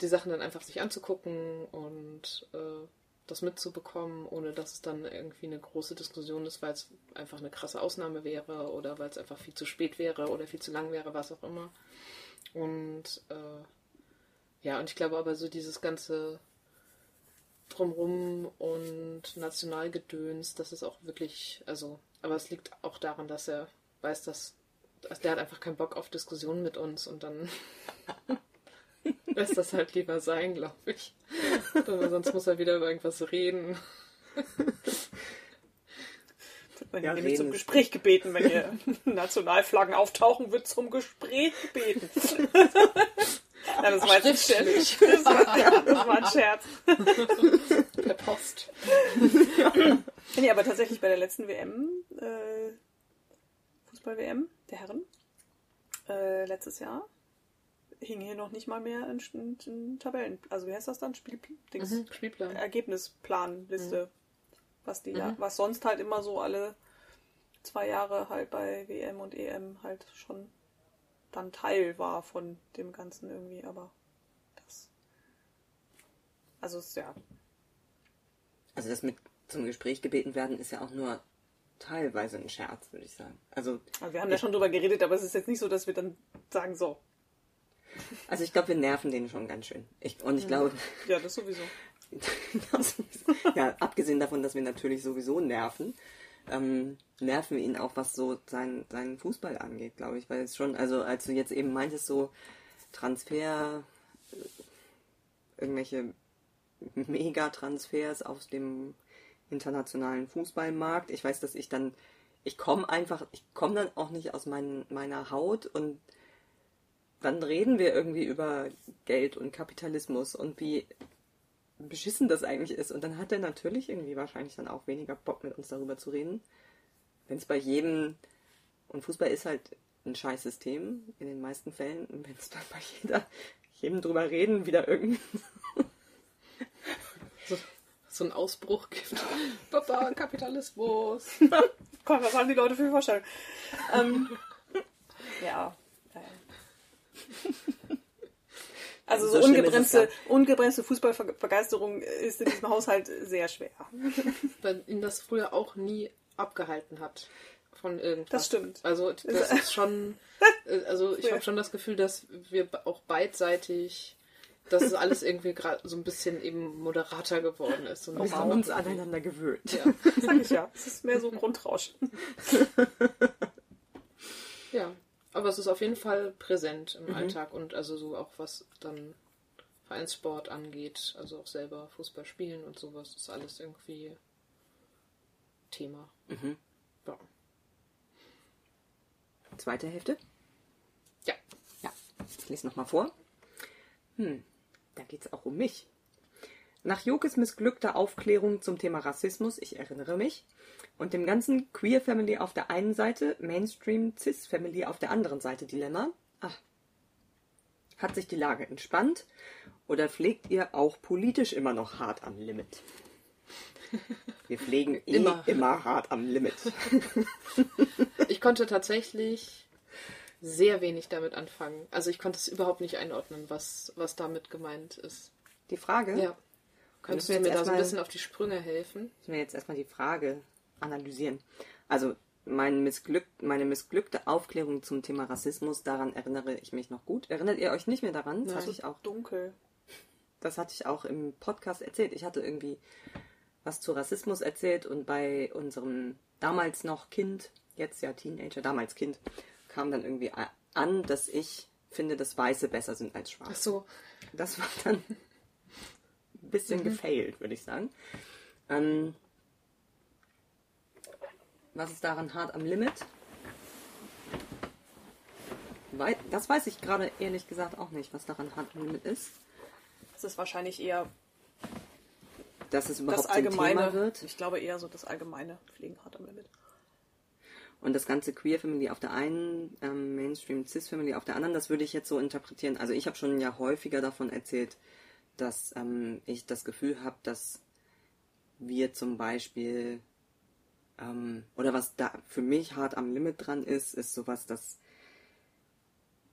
die Sachen dann einfach sich anzugucken und äh, das mitzubekommen, ohne dass es dann irgendwie eine große Diskussion ist, weil es einfach eine krasse Ausnahme wäre oder weil es einfach viel zu spät wäre oder viel zu lang wäre, was auch immer. Und äh, ja, und ich glaube aber so dieses ganze drumrum und Nationalgedöns, das ist auch wirklich, also, aber es liegt auch daran, dass er weiß, dass, dass der hat einfach keinen Bock auf Diskussionen mit uns und dann lässt das halt lieber sein, glaube ich. Aber sonst muss er wieder über irgendwas reden. Wenn Ja, ihr nämlich zum. Gespräch gebeten, wenn ihr Nationalflaggen auftauchen, wird zum Gespräch gebeten. ja, das war jetzt ein Scherz. Das war, das war ein Scherz. Per Post. Nee, aber tatsächlich bei der letzten WM, äh, Fußball-WM der Herren, äh, letztes Jahr, hing hier noch nicht mal mehr ein, ein, ein Tabellen, also wie heißt das dann? Spiel, Dings, Mhm, Spielplan. Ergebnisplanliste. Was die ja, Mhm. was sonst halt immer so alle zwei Jahre halt bei WM und EM halt schon dann Teil war von dem Ganzen irgendwie, aber das. Also es ist ja. Also das mit zum Gespräch gebeten werden ist ja auch nur teilweise ein Scherz, würde ich sagen. Also, Also wir haben ja schon drüber geredet, aber es ist jetzt nicht so, dass wir dann sagen, so, also ich glaube, wir nerven den schon ganz schön. Ich, und ich glaube, ja, das sowieso. ja, abgesehen davon, dass wir natürlich sowieso nerven, ähm, nerven ihn auch, was so sein, seinen Fußball angeht, glaube ich. Weil es schon, also als du jetzt eben meintest, so Transfer, äh, irgendwelche Megatransfers aus dem internationalen Fußballmarkt. Ich weiß, dass ich dann, ich komme einfach, ich komme dann auch nicht aus mein, meiner Haut und dann reden wir irgendwie über Geld und Kapitalismus und wie beschissen das eigentlich ist. Und dann hat er natürlich irgendwie wahrscheinlich dann auch weniger Bock mit uns darüber zu reden. Wenn es bei jedem, und Fußball ist halt ein scheiß System in den meisten Fällen, und wenn es dann bei jeder, jedem drüber reden, wieder irgendein So, so ein Ausbruch gibt. Papa, Kapitalismus. Komm, was haben die Leute für Vorstellungen? ähm, ja. Also so, So ungebremste, ungebremste Fußballbegeisterung ist in diesem Haushalt sehr schwer. Weil ihn das früher auch nie abgehalten hat von irgendwas. Das stimmt. Also das ist schon, äh, also ich Ja. habe schon das Gefühl, dass wir auch beidseitig, dass es alles irgendwie gerade so ein bisschen eben moderater geworden ist. Ein Wir haben uns aneinander gewöhnt. Ja. Sag ich ja. Es ist mehr so Grundrauschen. ja, aber es ist auf jeden Fall präsent im Alltag und also so auch was dann Vereinssport angeht, also auch selber Fußball spielen und sowas, ist alles irgendwie Thema. Mhm. Ja. Zweite Hälfte? ja. Ja, ich lese nochmal vor. Hm, da geht es auch um mich. Nach Jokes missglückter Aufklärung zum Thema Rassismus, ich erinnere mich, und dem ganzen Queer Family auf der einen Seite, Mainstream Cis Family auf der anderen Seite Dilemma, ach, hat sich die Lage entspannt oder pflegt ihr auch politisch immer noch hart am Limit? Wir pflegen eh Immer. immer hart am Limit. Ich konnte tatsächlich sehr wenig damit anfangen. Also ich konnte es überhaupt nicht einordnen, was, was damit gemeint ist. Die Frage, Ja. Könntest du mir da so ein bisschen auf die Sprünge helfen? müssen wir jetzt erstmal die Frage analysieren. Also mein missglück, meine missglückte Aufklärung zum Thema Rassismus, daran erinnere ich mich noch gut. Erinnert ihr euch nicht mehr daran? Das Nein. hatte ich auch, Dunkel. das hatte ich auch im Podcast erzählt. Ich hatte irgendwie was zu Rassismus erzählt und bei unserem damals noch Kind, jetzt ja Teenager, damals Kind, kam dann irgendwie an, dass ich finde, dass Weiße besser sind als Ach Schwarze. so. Das war dann bisschen mhm. gefailt, würde ich sagen. Ähm, was ist daran hart am Limit? Das weiß ich gerade ehrlich gesagt auch nicht, was daran hart am Limit ist. Es ist wahrscheinlich eher dass es überhaupt das allgemeine, Thema wird. Ich glaube eher so das allgemeine Pflegen hart am Limit. Und das ganze Queer Family auf der einen, ähm, Mainstream Cis Family auf der anderen, das würde ich jetzt so interpretieren. Also ich habe schon ja häufiger davon erzählt, dass ähm, ich das Gefühl habe, dass wir zum Beispiel ähm, oder was da für mich hart am Limit dran ist, ist sowas, dass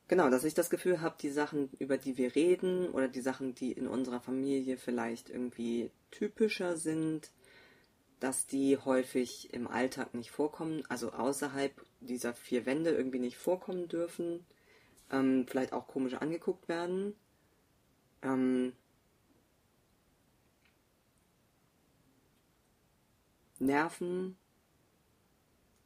genau, dass ich das Gefühl habe, die Sachen, über die wir reden oder die Sachen, die in unserer Familie vielleicht irgendwie typischer sind, dass die häufig im Alltag nicht vorkommen, also außerhalb dieser vier Wände irgendwie nicht vorkommen dürfen, ähm, vielleicht auch komisch angeguckt werden. Ähm, Nerven,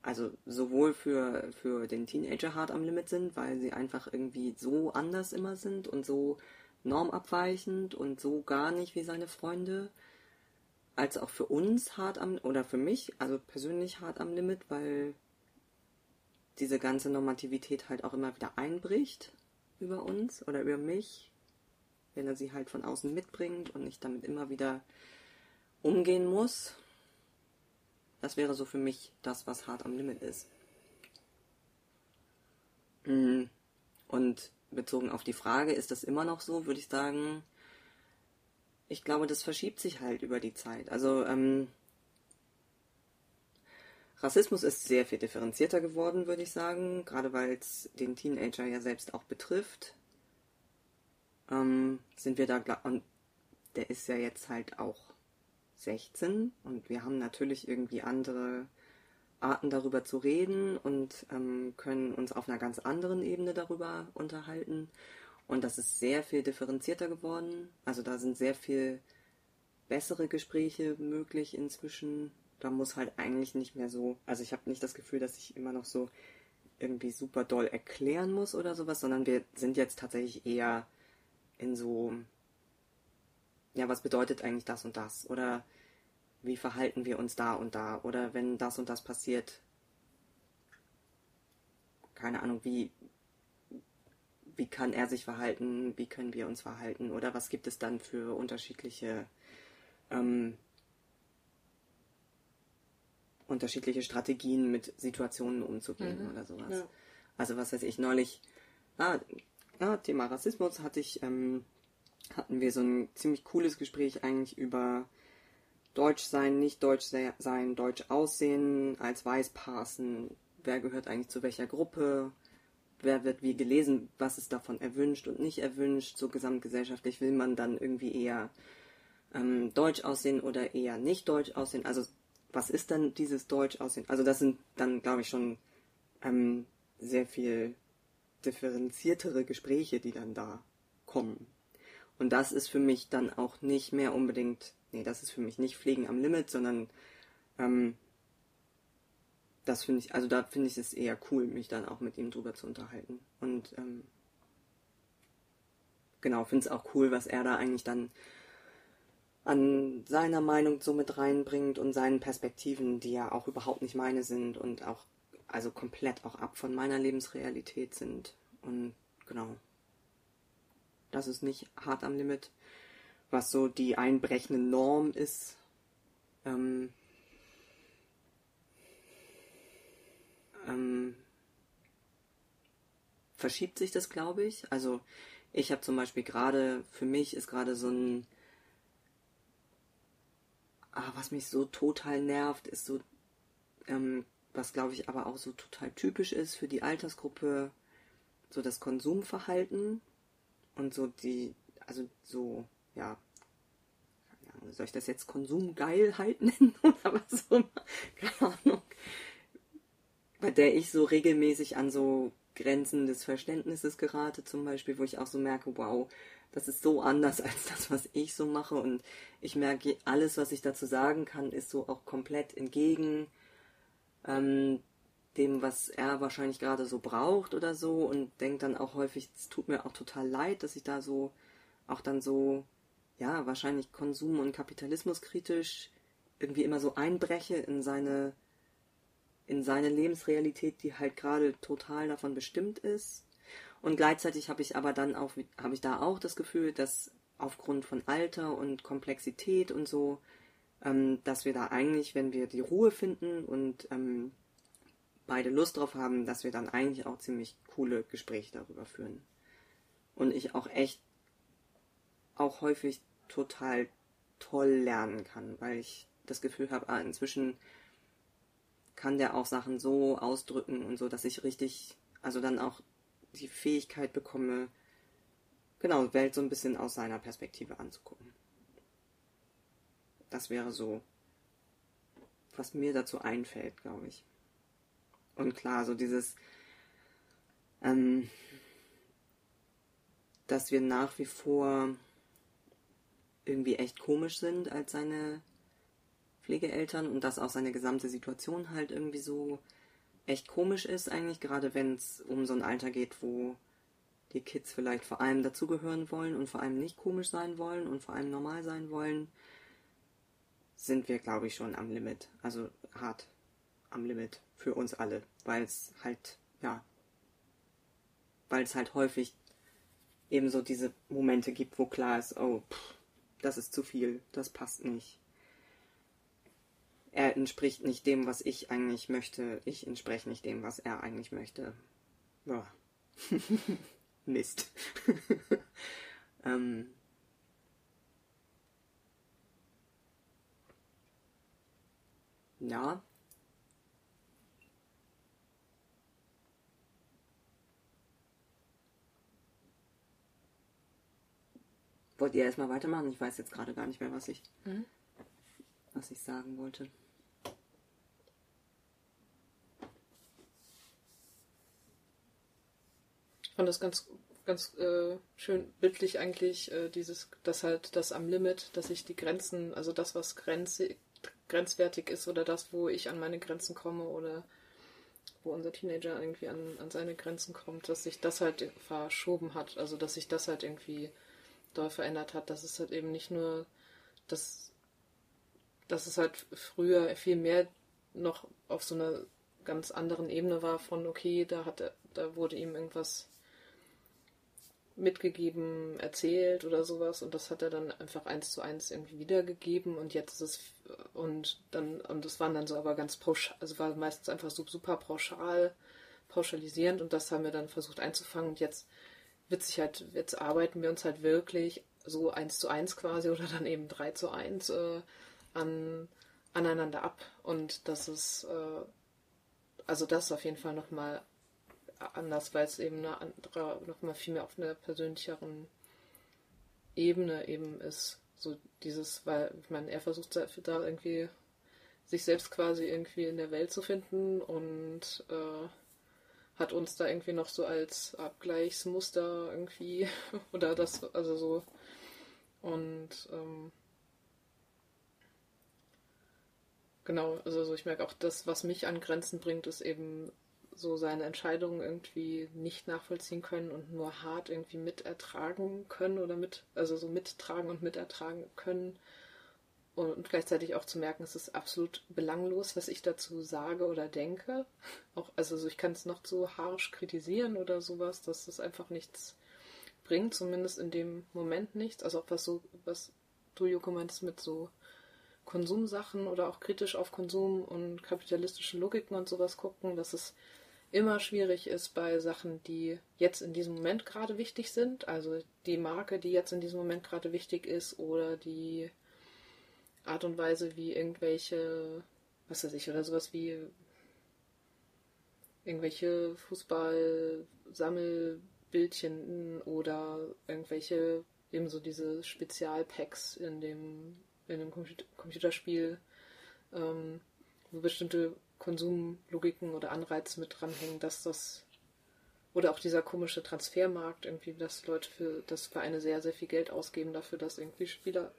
also sowohl für, für den Teenager hart am Limit sind, weil sie einfach irgendwie so anders immer sind und so normabweichend und so gar nicht wie seine Freunde, als auch für uns hart am, oder für mich, also persönlich hart am Limit, weil diese ganze Normativität halt auch immer wieder einbricht über uns oder über mich, wenn er sie halt von außen mitbringt und ich damit immer wieder umgehen muss. Das wäre so für mich das, was hart am Limit ist. Mhm. Und bezogen auf die Frage, ist das immer noch so, würde ich sagen, ich glaube, das verschiebt sich halt über die Zeit. Also ähm, Rassismus ist sehr viel differenzierter geworden, würde ich sagen, gerade weil es den Teenager ja selbst auch betrifft. Ähm, sind wir da und der ist ja jetzt halt auch 16 und wir haben natürlich irgendwie andere Arten darüber zu reden und ähm, können uns auf einer ganz anderen Ebene darüber unterhalten. Und das ist sehr viel differenzierter geworden. Also da sind sehr viel bessere Gespräche möglich inzwischen. Da muss halt eigentlich nicht mehr so, also ich habe nicht das Gefühl, dass ich immer noch so irgendwie super doll erklären muss oder sowas, sondern wir sind jetzt tatsächlich eher in so, ja, was bedeutet eigentlich das und das? Oder wie verhalten wir uns da und da? Oder wenn das und das passiert, keine Ahnung, wie, wie kann er sich verhalten, wie können wir uns verhalten oder was gibt es dann für unterschiedliche ähm, unterschiedliche Strategien mit Situationen umzugehen mhm. oder sowas. Ja. Also was weiß ich, neulich, ah, ah Thema Rassismus hatte ich, ähm, hatten wir so ein ziemlich cooles Gespräch eigentlich über Deutsch sein, nicht Deutsch sein, Deutsch aussehen, als weiß passen, wer gehört eigentlich zu welcher Gruppe, wer wird wie gelesen, was ist davon erwünscht und nicht erwünscht, so gesamtgesellschaftlich will man dann irgendwie eher ähm, deutsch aussehen oder eher nicht deutsch aussehen. Also was ist dann dieses deutsch aussehen? Also das sind dann, glaube ich, schon ähm, sehr viel differenziertere Gespräche, die dann da kommen. Und das ist für mich dann auch nicht mehr unbedingt, nee, das ist für mich nicht Pflegen am Limit, sondern ähm, das finde ich, also da finde ich es eher cool, mich dann auch mit ihm drüber zu unterhalten. Und ähm, genau, finde es auch cool, was er da eigentlich dann an seiner Meinung so mit reinbringt und seinen Perspektiven, die ja auch überhaupt nicht meine sind und auch, also komplett auch ab von meiner Lebensrealität sind. Und genau. Das ist nicht hart am Limit, was so die einbrechende Norm ist. Ähm, ähm, verschiebt sich das, glaube ich. Also ich habe zum Beispiel gerade, für mich ist gerade so ein, ah, was mich so total nervt, ist so, ähm, was glaube ich aber auch so total typisch ist für die Altersgruppe, so das Konsumverhalten und so die, also so, ja, soll ich das jetzt Konsumgeilheit nennen oder was so? Keine Ahnung bei der ich so regelmäßig an so Grenzen des Verständnisses gerate, zum Beispiel, wo ich auch so merke, wow, das ist so anders als das, was ich so mache. Und ich merke, alles, was ich dazu sagen kann, ist so auch komplett entgegen ähm, dem, was er wahrscheinlich gerade so braucht oder so. Und denke dann auch häufig, es tut mir auch total leid, dass ich da so auch dann so ja, wahrscheinlich konsum- und kapitalismuskritisch irgendwie immer so einbreche in seine, in seine Lebensrealität, die halt gerade total davon bestimmt ist. Und gleichzeitig habe ich aber dann auch, habe ich da auch das Gefühl, dass aufgrund von Alter und Komplexität und so, ähm, dass wir da eigentlich, wenn wir die Ruhe finden und ähm, beide Lust drauf haben, dass wir dann eigentlich auch ziemlich coole Gespräche darüber führen. Und ich auch echt auch häufig total toll lernen kann, weil ich das Gefühl habe, ah, inzwischen kann der auch Sachen so ausdrücken und so, dass ich richtig, also dann auch die Fähigkeit bekomme, genau, Welt so ein bisschen aus seiner Perspektive anzugucken. Das wäre so, was mir dazu einfällt, glaube ich. Und klar, so dieses, ähm, dass wir nach wie vor irgendwie echt komisch sind als seine Pflegeeltern und dass auch seine gesamte Situation halt irgendwie so echt komisch ist eigentlich, gerade wenn es um so ein Alter geht, wo die Kids vielleicht vor allem dazugehören wollen und vor allem nicht komisch sein wollen und vor allem normal sein wollen, sind wir, glaube ich, schon am Limit. Also hart am Limit für uns alle, weil es halt, ja, weil es halt häufig eben so diese Momente gibt, wo klar ist, oh, pff, das ist zu viel, das passt nicht. Er entspricht nicht dem, was ich eigentlich möchte. Ich entspreche nicht dem, was er eigentlich möchte. Boah. Mist. ähm. Ja. Wollt ihr erstmal weitermachen? Ich weiß jetzt gerade gar nicht mehr, was ich, mhm. was ich sagen wollte. Ich fand das ganz, ganz äh, schön bildlich eigentlich, äh, dieses, dass halt das am Limit, dass ich die Grenzen, also das, was grenze, grenzwertig ist oder das, wo ich an meine Grenzen komme oder wo unser Teenager irgendwie an, an seine Grenzen kommt, dass sich das halt verschoben hat. Also dass sich das halt irgendwie doll verändert hat, dass es halt eben nicht nur, dass, dass es halt früher viel mehr noch auf so einer ganz anderen Ebene war von, okay, da hat er, da wurde ihm irgendwas mitgegeben, erzählt oder sowas. Und das hat er dann einfach eins zu eins irgendwie wiedergegeben. Und jetzt ist es und dann und das waren dann so aber ganz pauschal, also war meistens einfach so super pauschal, pauschalisierend. Und das haben wir dann versucht einzufangen. Und jetzt wird sich halt, jetzt arbeiten wir uns halt wirklich so eins zu eins quasi oder dann eben drei zu eins äh, an, aneinander ab. Und das ist äh, also das ist auf jeden Fall nochmal anders, weil es eben eine andere, nochmal viel mehr auf einer persönlicheren Ebene eben ist. So dieses, weil, ich meine, er versucht da irgendwie sich selbst quasi irgendwie in der Welt zu finden und äh, hat uns da irgendwie noch so als Abgleichsmuster irgendwie oder das, also so und ähm, genau, also so ich merke auch das, was mich an Grenzen bringt, ist eben so seine Entscheidungen irgendwie nicht nachvollziehen können und nur hart irgendwie mitertragen können oder mit, also so mittragen und mitertragen können. Und gleichzeitig auch zu merken, es ist absolut belanglos, was ich dazu sage oder denke. Auch, also so, ich kann es noch so harsch kritisieren oder sowas, dass es einfach nichts bringt, zumindest in dem Moment nichts. Also auch was so, was du, Joko, meinst mit so Konsumsachen oder auch kritisch auf Konsum und kapitalistische Logiken und sowas gucken, dass es immer schwierig ist bei Sachen, die jetzt in diesem Moment gerade wichtig sind. Also die Marke, die jetzt in diesem Moment gerade wichtig ist oder die Art und Weise, wie irgendwelche, was weiß ich, oder sowas wie irgendwelche Fußball-Sammelbildchen oder irgendwelche ebenso diese Spezialpacks in dem in dem Computerspiel, ähm, wo bestimmte Konsumlogiken oder Anreize mit dranhängen, dass das oder auch dieser komische Transfermarkt irgendwie, dass Leute für das Vereine sehr, sehr viel Geld ausgeben dafür, dass irgendwie Spieler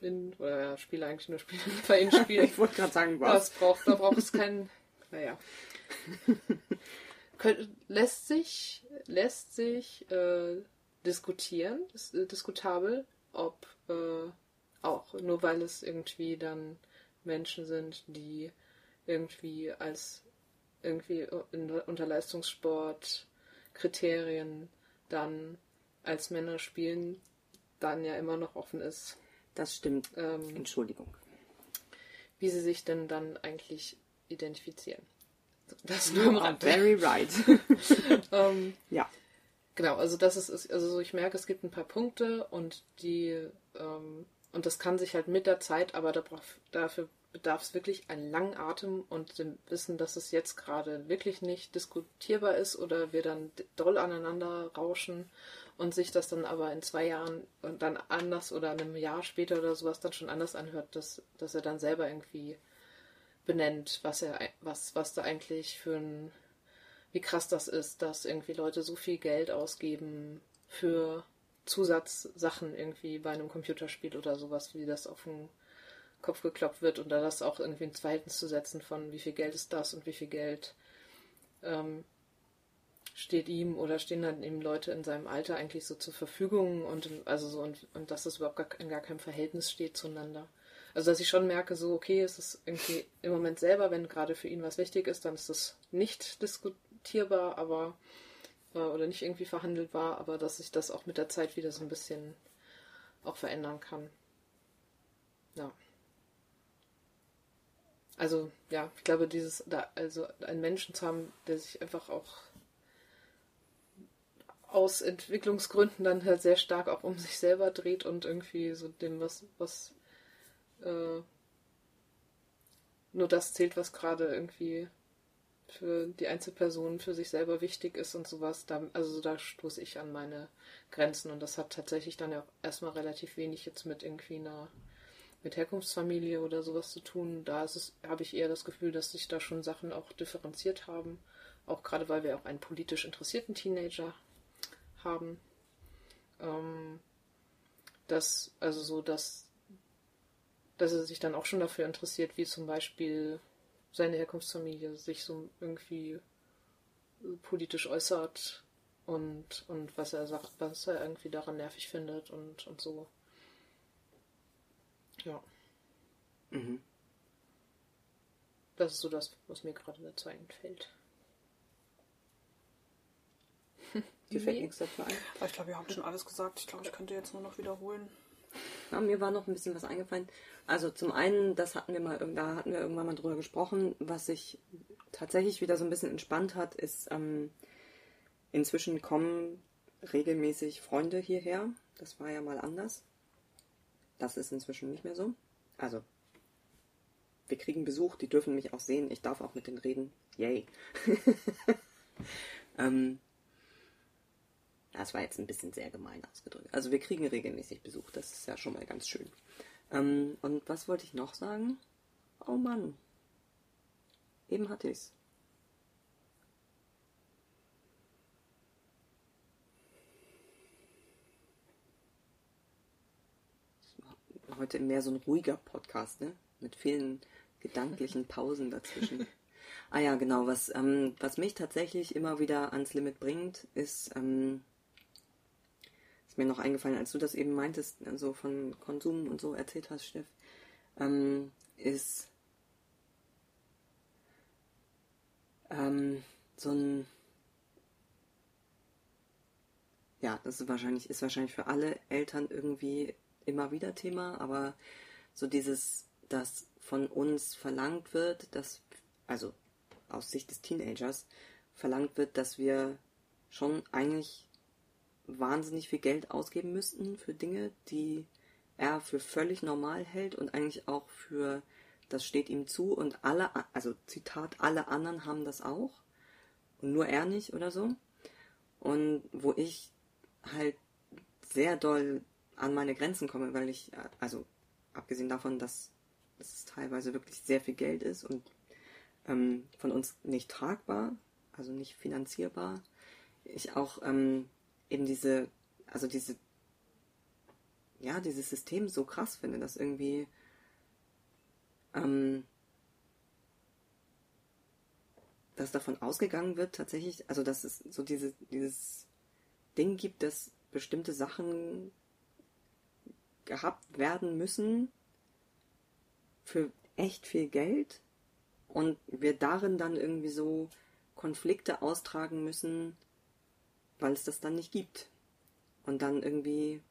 in, oder ja, Spieler eigentlich nur Spieler im Verein spielen. ich wollte gerade sagen, was? Das braucht, da braucht es keinen, naja. Lässt sich, lässt sich äh, diskutieren, ist äh, diskutabel, ob äh, auch nur weil es irgendwie dann Menschen sind, die irgendwie als irgendwie in, unter Leistungssport Kriterien dann als Männer spielen, dann ja immer noch offen ist. Das stimmt. Ähm, Entschuldigung. Wie sie sich denn dann eigentlich identifizieren. Das nur am Rand. Very right. ähm, ja. Genau, also das ist, also ich merke, es gibt ein paar Punkte und die, ähm, und das kann sich halt mit der Zeit, aber dafür bedarf es wirklich einen langen Atem und dem Wissen, dass es jetzt gerade wirklich nicht diskutierbar ist oder wir dann doll aneinander rauschen und sich das dann aber in zwei Jahren und dann anders oder einem Jahr später oder sowas dann schon anders anhört, dass, dass er dann selber irgendwie benennt, was er, was, was da eigentlich für ein, wie krass das ist, dass irgendwie Leute so viel Geld ausgeben für Zusatzsachen irgendwie bei einem Computerspiel oder sowas, wie das auf den Kopf geklopft wird und da das auch irgendwie ins Verhältnis zu setzen von wie viel Geld ist das und wie viel Geld ähm, steht ihm oder stehen dann ihm Leute in seinem Alter eigentlich so zur Verfügung und also so und, und dass das überhaupt gar, in gar keinem Verhältnis steht zueinander. Also dass ich schon merke, so okay, es ist irgendwie im Moment selber, wenn gerade für ihn was wichtig ist, dann ist das nicht diskutierbar, aber äh, oder nicht irgendwie verhandelbar, aber dass sich das auch mit der Zeit wieder so ein bisschen auch verändern kann. Ja. Also ja, ich glaube, dieses, da, also einen Menschen zu haben, der sich einfach auch aus Entwicklungsgründen dann halt sehr stark auch um sich selber dreht und irgendwie so dem, was, was äh, nur das zählt, was gerade irgendwie für die Einzelperson für sich selber wichtig ist und sowas. Da, also da stoße ich an meine Grenzen und das hat tatsächlich dann ja auch erstmal relativ wenig jetzt mit irgendwie einer mit Herkunftsfamilie oder sowas zu tun. Da habe ich eher das Gefühl, dass sich da schon Sachen auch differenziert haben. Auch gerade weil wir auch einen politisch interessierten Teenager haben. Ähm, dass, also so, dass, dass er sich dann auch schon dafür interessiert, wie zum Beispiel seine Herkunftsfamilie sich so irgendwie politisch äußert und, und was er sagt, was er irgendwie daran nervig findet und, und so. Ja. Mhm. Das ist so das, was mir gerade dazu einfällt. Dir fällt nichts dazu ein. Ich glaube, ihr habt schon alles gesagt. Ich glaube, ich könnte jetzt nur noch wiederholen. Ja, mir war noch ein bisschen was eingefallen. Also zum einen, das hatten wir mal, da hatten wir irgendwann mal drüber gesprochen, was sich tatsächlich wieder so ein bisschen entspannt hat, ist ähm, inzwischen kommen regelmäßig Freunde hierher. Das war ja mal anders. Das ist inzwischen nicht mehr so. Also, wir kriegen Besuch, die dürfen mich auch sehen. Ich darf auch mit denen reden. Yay. ähm, das war jetzt ein bisschen sehr gemein ausgedrückt. Also wir kriegen regelmäßig Besuch, das ist ja schon mal ganz schön. Ähm, und was wollte ich noch sagen? Oh Mann. Eben hatte ich's. Heute mehr so ein ruhiger Podcast, ne? Mit vielen gedanklichen Pausen dazwischen. ah ja, genau. Was, ähm, was mich tatsächlich immer wieder ans Limit bringt, ist ähm, mir noch eingefallen, als du das eben meintest, also von Konsum und so erzählt hast, Steff, ähm, ist ähm, so ein ja, das ist wahrscheinlich, ist wahrscheinlich für alle Eltern irgendwie immer wieder Thema, aber so dieses, dass von uns verlangt wird, dass, also aus Sicht des Teenagers, verlangt wird, dass wir schon eigentlich wahnsinnig viel Geld ausgeben müssten für Dinge, die er für völlig normal hält und eigentlich auch für das steht ihm zu und alle, also Zitat, alle anderen haben das auch und nur er nicht oder so. Und wo ich halt sehr doll an meine Grenzen komme, weil ich, also abgesehen davon, dass es teilweise wirklich sehr viel Geld ist und ähm, von uns nicht tragbar, also nicht finanzierbar, ich auch ähm, eben diese, also diese, ja, dieses System so krass finde, dass irgendwie, ähm, dass davon ausgegangen wird, tatsächlich, also dass es so diese, dieses Ding gibt, dass bestimmte Sachen gehabt werden müssen für echt viel Geld und wir darin dann irgendwie so Konflikte austragen müssen, weil es das dann nicht gibt. Und dann irgendwie,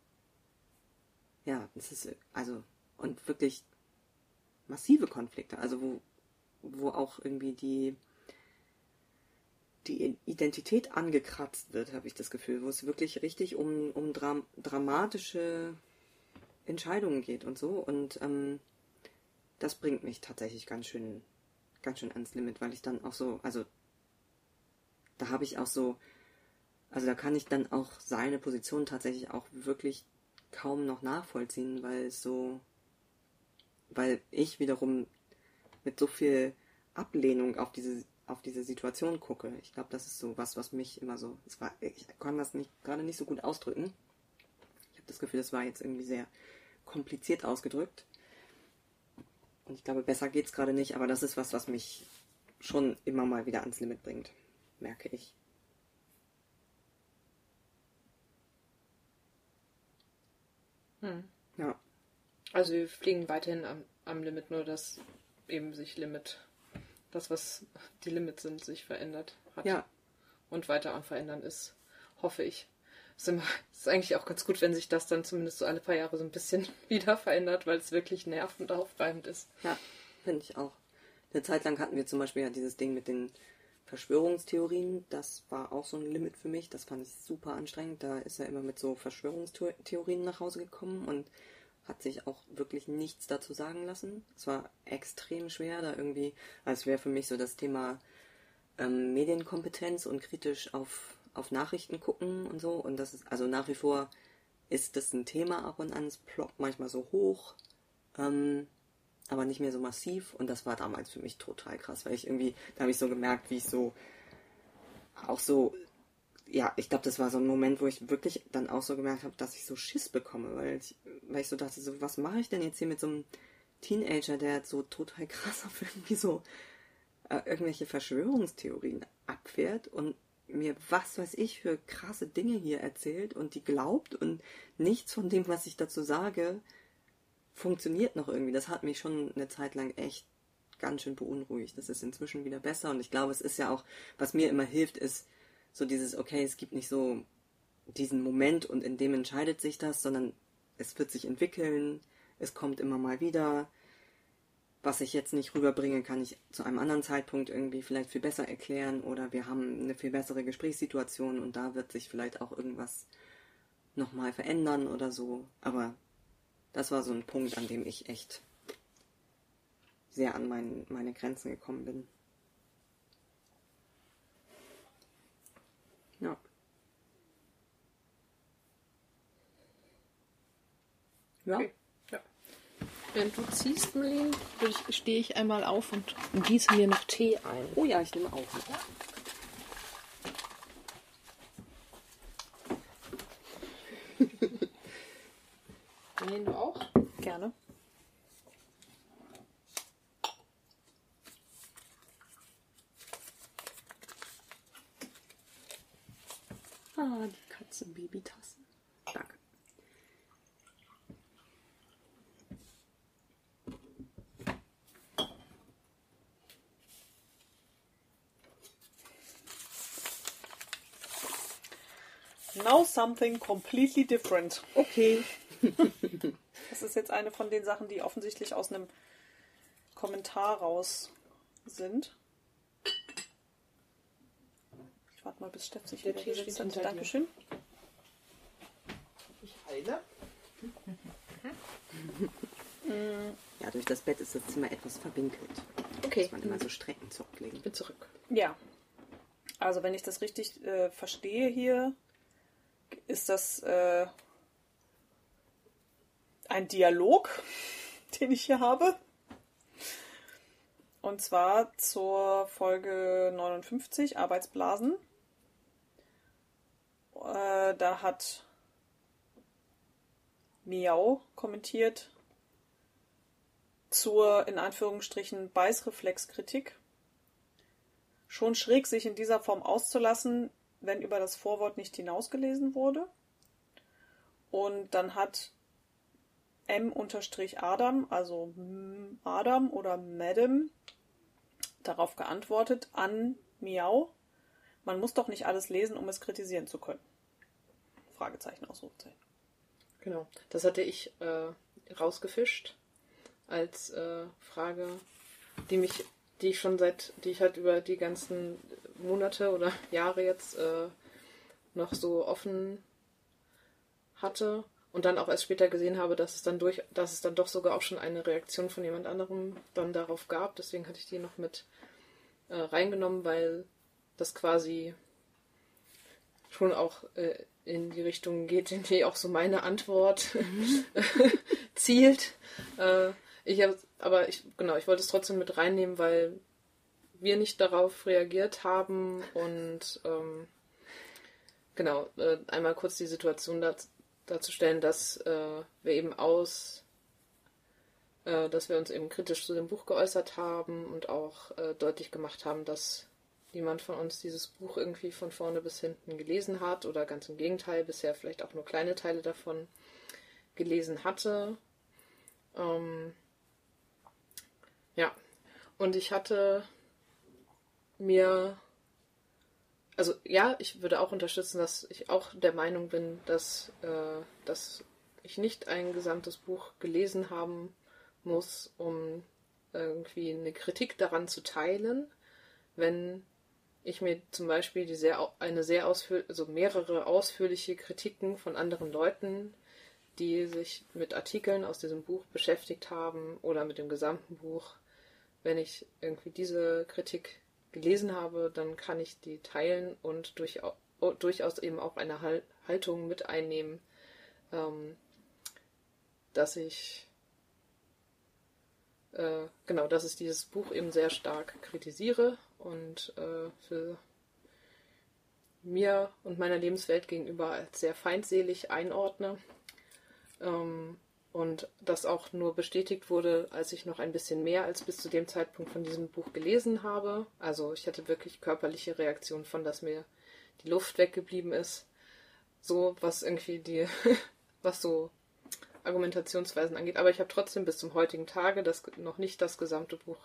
ja, es ist, also, und wirklich massive Konflikte, also wo, wo auch irgendwie die, die Identität angekratzt wird, habe ich das Gefühl, wo es wirklich richtig um, um dram dramatische Entscheidungen geht und so. Und ähm, das bringt mich tatsächlich ganz schön, ganz schön ans Limit, weil ich dann auch so, also da habe ich auch so, also da kann ich dann auch seine Position tatsächlich auch wirklich kaum noch nachvollziehen, weil so, weil ich wiederum mit so viel Ablehnung auf diese auf diese Situation gucke. Ich glaube, das ist so was, was mich immer so, war, ich kann das nicht gerade nicht so gut ausdrücken. Ich habe das Gefühl, das war jetzt irgendwie sehr kompliziert ausgedrückt. Und ich glaube, besser geht es gerade nicht, aber das ist was, was mich schon immer mal wieder ans Limit bringt, merke ich. Hm. Ja. Also wir fliegen weiterhin am, am Limit, nur dass eben sich Limit, das was die Limits sind, sich verändert hat. Ja. Und weiter am Verändern ist, hoffe ich. Es ist, eigentlich auch ganz gut, wenn sich das dann zumindest so alle paar Jahre so ein bisschen wieder verändert, weil es wirklich nervend aufreibend ist. Ja, finde ich auch. Eine Zeit lang hatten wir zum Beispiel ja dieses Ding mit den Verschwörungstheorien. Das war auch so ein Limit für mich. Das fand ich super anstrengend. Da ist er immer mit so Verschwörungstheorien nach Hause gekommen und hat sich auch wirklich nichts dazu sagen lassen. Es war extrem schwer, da irgendwie, also es wäre für mich so das Thema ähm, Medienkompetenz und kritisch auf, auf Nachrichten gucken und so. Und das ist, also nach wie vor ist das ein Thema ab und an. Es ploppt manchmal so hoch, ähm, aber nicht mehr so massiv. Und das war damals für mich total krass, weil ich irgendwie, da habe ich so gemerkt, wie ich so auch so ja, ich glaube, das war so ein Moment, wo ich wirklich dann auch so gemerkt habe, dass ich so Schiss bekomme, weil ich, weil ich so dachte, so, was mache ich denn jetzt hier mit so einem Teenager, der so total krass auf irgendwie so äh, irgendwelche Verschwörungstheorien abfährt und mir was weiß ich für krasse Dinge hier erzählt und die glaubt und nichts von dem, was ich dazu sage, funktioniert noch irgendwie. Das hat mich schon eine Zeit lang echt ganz schön beunruhigt. Das ist inzwischen wieder besser und ich glaube, es ist ja auch, was mir immer hilft, ist, so dieses, okay, es gibt nicht so diesen Moment und in dem entscheidet sich das, sondern es wird sich entwickeln, es kommt immer mal wieder. Was ich jetzt nicht rüberbringe, kann ich zu einem anderen Zeitpunkt irgendwie vielleicht viel besser erklären oder wir haben eine viel bessere Gesprächssituation und da wird sich vielleicht auch irgendwas nochmal verändern oder so. Aber das war so ein Punkt, an dem ich echt sehr an mein, meine Grenzen gekommen bin. Ja. Ja. Okay. Während du ziehst, Melin, stehe ich einmal auf und gieße mir noch Tee ein. Oh ja, ich nehme auf. Melin, du auch? Gerne. Ah, die Katzenbabytasse. Now something completely different. Okay. Das ist jetzt eine von den Sachen, die offensichtlich aus einem Kommentar raus sind. Ich warte mal, bis Steff sich Der wieder Tee gesetzt steht hat. Dankeschön. Ich heile. Ja, durch das Bett ist das Zimmer etwas verwinkelt. Okay, Muss man immer so Strecken zurücklegen. ich bin zurück. Ja. Also, wenn ich das richtig äh, verstehe hier, ist das äh, ein Dialog, den ich hier habe. Und zwar zur Folge 59, Arbeitsblasen. Äh, da hat Miau kommentiert zur, in Anführungsstrichen, Beißreflexkritik schon schräg, sich in dieser Form auszulassen, wenn über das Vorwort nicht hinausgelesen wurde. Und dann hat M-Adam, also Adam oder Madam, darauf geantwortet an Miau. Man muss doch nicht alles lesen, um es kritisieren zu können. Fragezeichen, Ausrufezeichen. Genau, das hatte ich äh, rausgefischt als äh, Frage, die mich, die ich schon seit, die ich halt über die ganzen Monate oder Jahre jetzt äh, noch so offen hatte und dann auch erst später gesehen habe, dass es dann durch, dass es dann doch sogar auch schon eine Reaktion von jemand anderem dann darauf gab. Deswegen hatte ich die noch mit äh, reingenommen, weil das quasi schon auch äh, in die Richtung geht, in die auch so meine Antwort zielt. Äh, ich habe, aber ich genau, ich wollte es trotzdem mit reinnehmen, weil wir nicht darauf reagiert haben und ähm, genau äh, einmal kurz die Situation dazu, darzustellen, dass äh, wir eben aus, äh, dass wir uns eben kritisch zu dem Buch geäußert haben und auch äh, deutlich gemacht haben, dass niemand von uns dieses Buch irgendwie von vorne bis hinten gelesen hat oder ganz im Gegenteil, bisher vielleicht auch nur kleine Teile davon gelesen hatte. Ähm, ja, und ich hatte mir also ja, ich würde auch unterstützen, dass ich auch der Meinung bin, dass, äh, dass ich nicht ein gesamtes Buch gelesen haben muss, um irgendwie eine Kritik daran zu teilen. Wenn ich mir zum Beispiel die sehr, eine sehr ausführliche, also mehrere ausführliche Kritiken von anderen Leuten, die sich mit Artikeln aus diesem Buch beschäftigt haben oder mit dem gesamten Buch, wenn ich irgendwie diese Kritik gelesen habe, dann kann ich die teilen und durchaus, durchaus eben auch eine Haltung mit einnehmen, ähm, dass ich äh, genau, dass ich dieses Buch eben sehr stark kritisiere und äh, für mir und meiner Lebenswelt gegenüber als sehr feindselig einordne. Ähm, und das auch nur bestätigt wurde, als ich noch ein bisschen mehr als bis zu dem Zeitpunkt von diesem Buch gelesen habe. Also ich hatte wirklich körperliche Reaktionen von, dass mir die Luft weggeblieben ist. So, was irgendwie die, was so Argumentationsweisen angeht. Aber ich habe trotzdem bis zum heutigen Tage das, noch nicht das gesamte Buch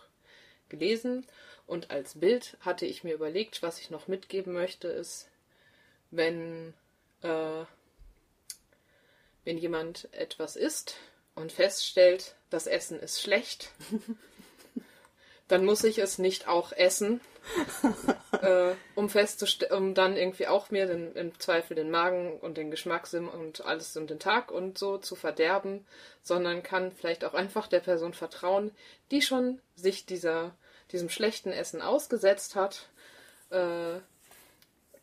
gelesen. Und als Bild hatte ich mir überlegt, was ich noch mitgeben möchte, ist, wenn äh, wenn jemand etwas isst und feststellt, das Essen ist schlecht, dann muss ich es nicht auch essen, äh, um festzustellen, um dann irgendwie auch mir den, im Zweifel den Magen und den Geschmackssinn und alles und den Tag und so zu verderben, sondern kann vielleicht auch einfach der Person vertrauen, die schon sich dieser, diesem schlechten Essen ausgesetzt hat. Äh,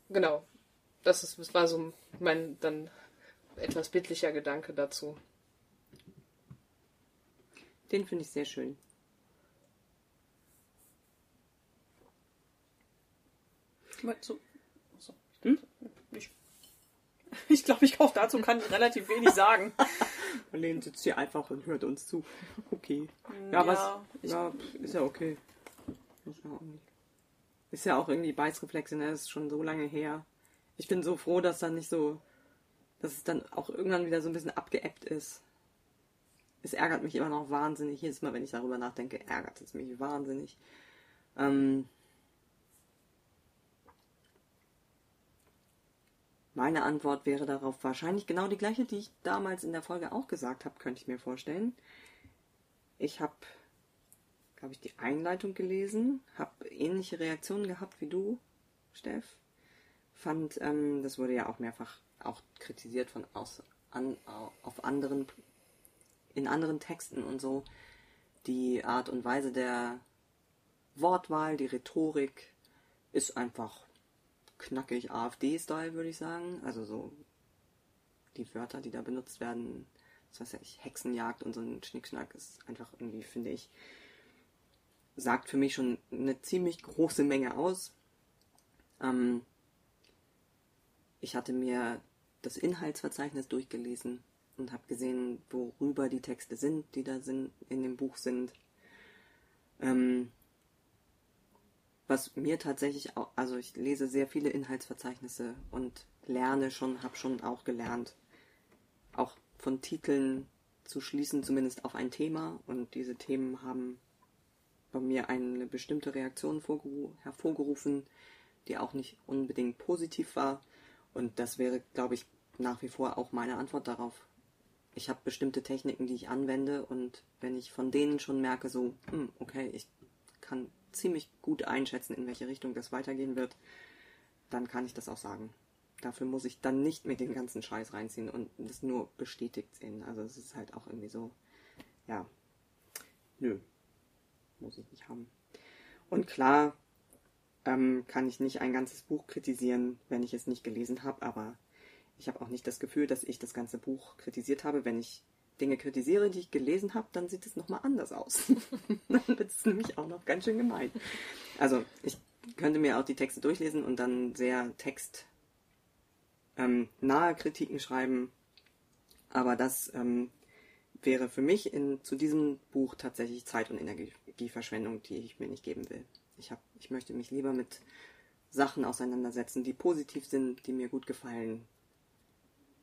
genau. Das, ist, das war so mein dann etwas bildlicher Gedanke dazu. Den finde ich sehr schön. So. Hm? Ich, ich glaube, ich auch dazu kann ich relativ wenig sagen. Marlene sitzt hier einfach und hört uns zu. Okay. Ja, ja was? Ja, ist ja okay. Ist ja auch irgendwie Beißreflexe, ne? Das ist schon so lange her. Ich bin so froh, dass da nicht so dass es dann auch irgendwann wieder so ein bisschen abgeebbt ist. Es ärgert mich immer noch wahnsinnig. Jedes Mal, wenn ich darüber nachdenke, ärgert es mich wahnsinnig. Ähm Meine Antwort wäre darauf wahrscheinlich genau die gleiche, die ich damals in der Folge auch gesagt habe, könnte ich mir vorstellen. Ich habe, glaube ich, die Einleitung gelesen, habe ähnliche Reaktionen gehabt wie du, Steff. Fand, ähm, das wurde ja auch mehrfach auch kritisiert von aus, an, auf anderen, in anderen Texten und so, die Art und Weise der Wortwahl, die Rhetorik ist einfach knackig AfD-Style, würde ich sagen. Also so die Wörter, die da benutzt werden, das weiß ich, Hexenjagd und so ein Schnickschnack ist einfach irgendwie, finde ich, sagt für mich schon eine ziemlich große Menge aus. Ähm, ich hatte mir das Inhaltsverzeichnis durchgelesen und habe gesehen, worüber die Texte sind, die da sind, in dem Buch sind. Ähm, was mir tatsächlich auch, also ich lese sehr viele Inhaltsverzeichnisse und lerne schon, habe schon auch gelernt, auch von Titeln zu schließen, zumindest auf ein Thema. Und diese Themen haben bei mir eine bestimmte Reaktion hervorgerufen, die auch nicht unbedingt positiv war. Und das wäre, glaube ich, nach wie vor auch meine Antwort darauf. Ich habe bestimmte Techniken, die ich anwende und wenn ich von denen schon merke, so, hm, okay, ich kann ziemlich gut einschätzen, in welche Richtung das weitergehen wird, dann kann ich das auch sagen. Dafür muss ich dann nicht mit den ganzen Scheiß reinziehen und das nur bestätigt sehen. Also es ist halt auch irgendwie so, ja, nö, muss ich nicht haben. Und klar ähm, kann ich nicht ein ganzes Buch kritisieren, wenn ich es nicht gelesen habe, aber ich habe auch nicht das Gefühl, dass ich das ganze Buch kritisiert habe. Wenn ich Dinge kritisiere, die ich gelesen habe, dann sieht es nochmal anders aus. dann wird es nämlich auch noch ganz schön gemein. Also ich könnte mir auch die Texte durchlesen und dann sehr textnahe ähm, Kritiken schreiben. Aber das ähm, wäre für mich in, zu diesem Buch tatsächlich Zeit und Energieverschwendung, die ich mir nicht geben will. Ich, hab, ich möchte mich lieber mit Sachen auseinandersetzen, die positiv sind, die mir gut gefallen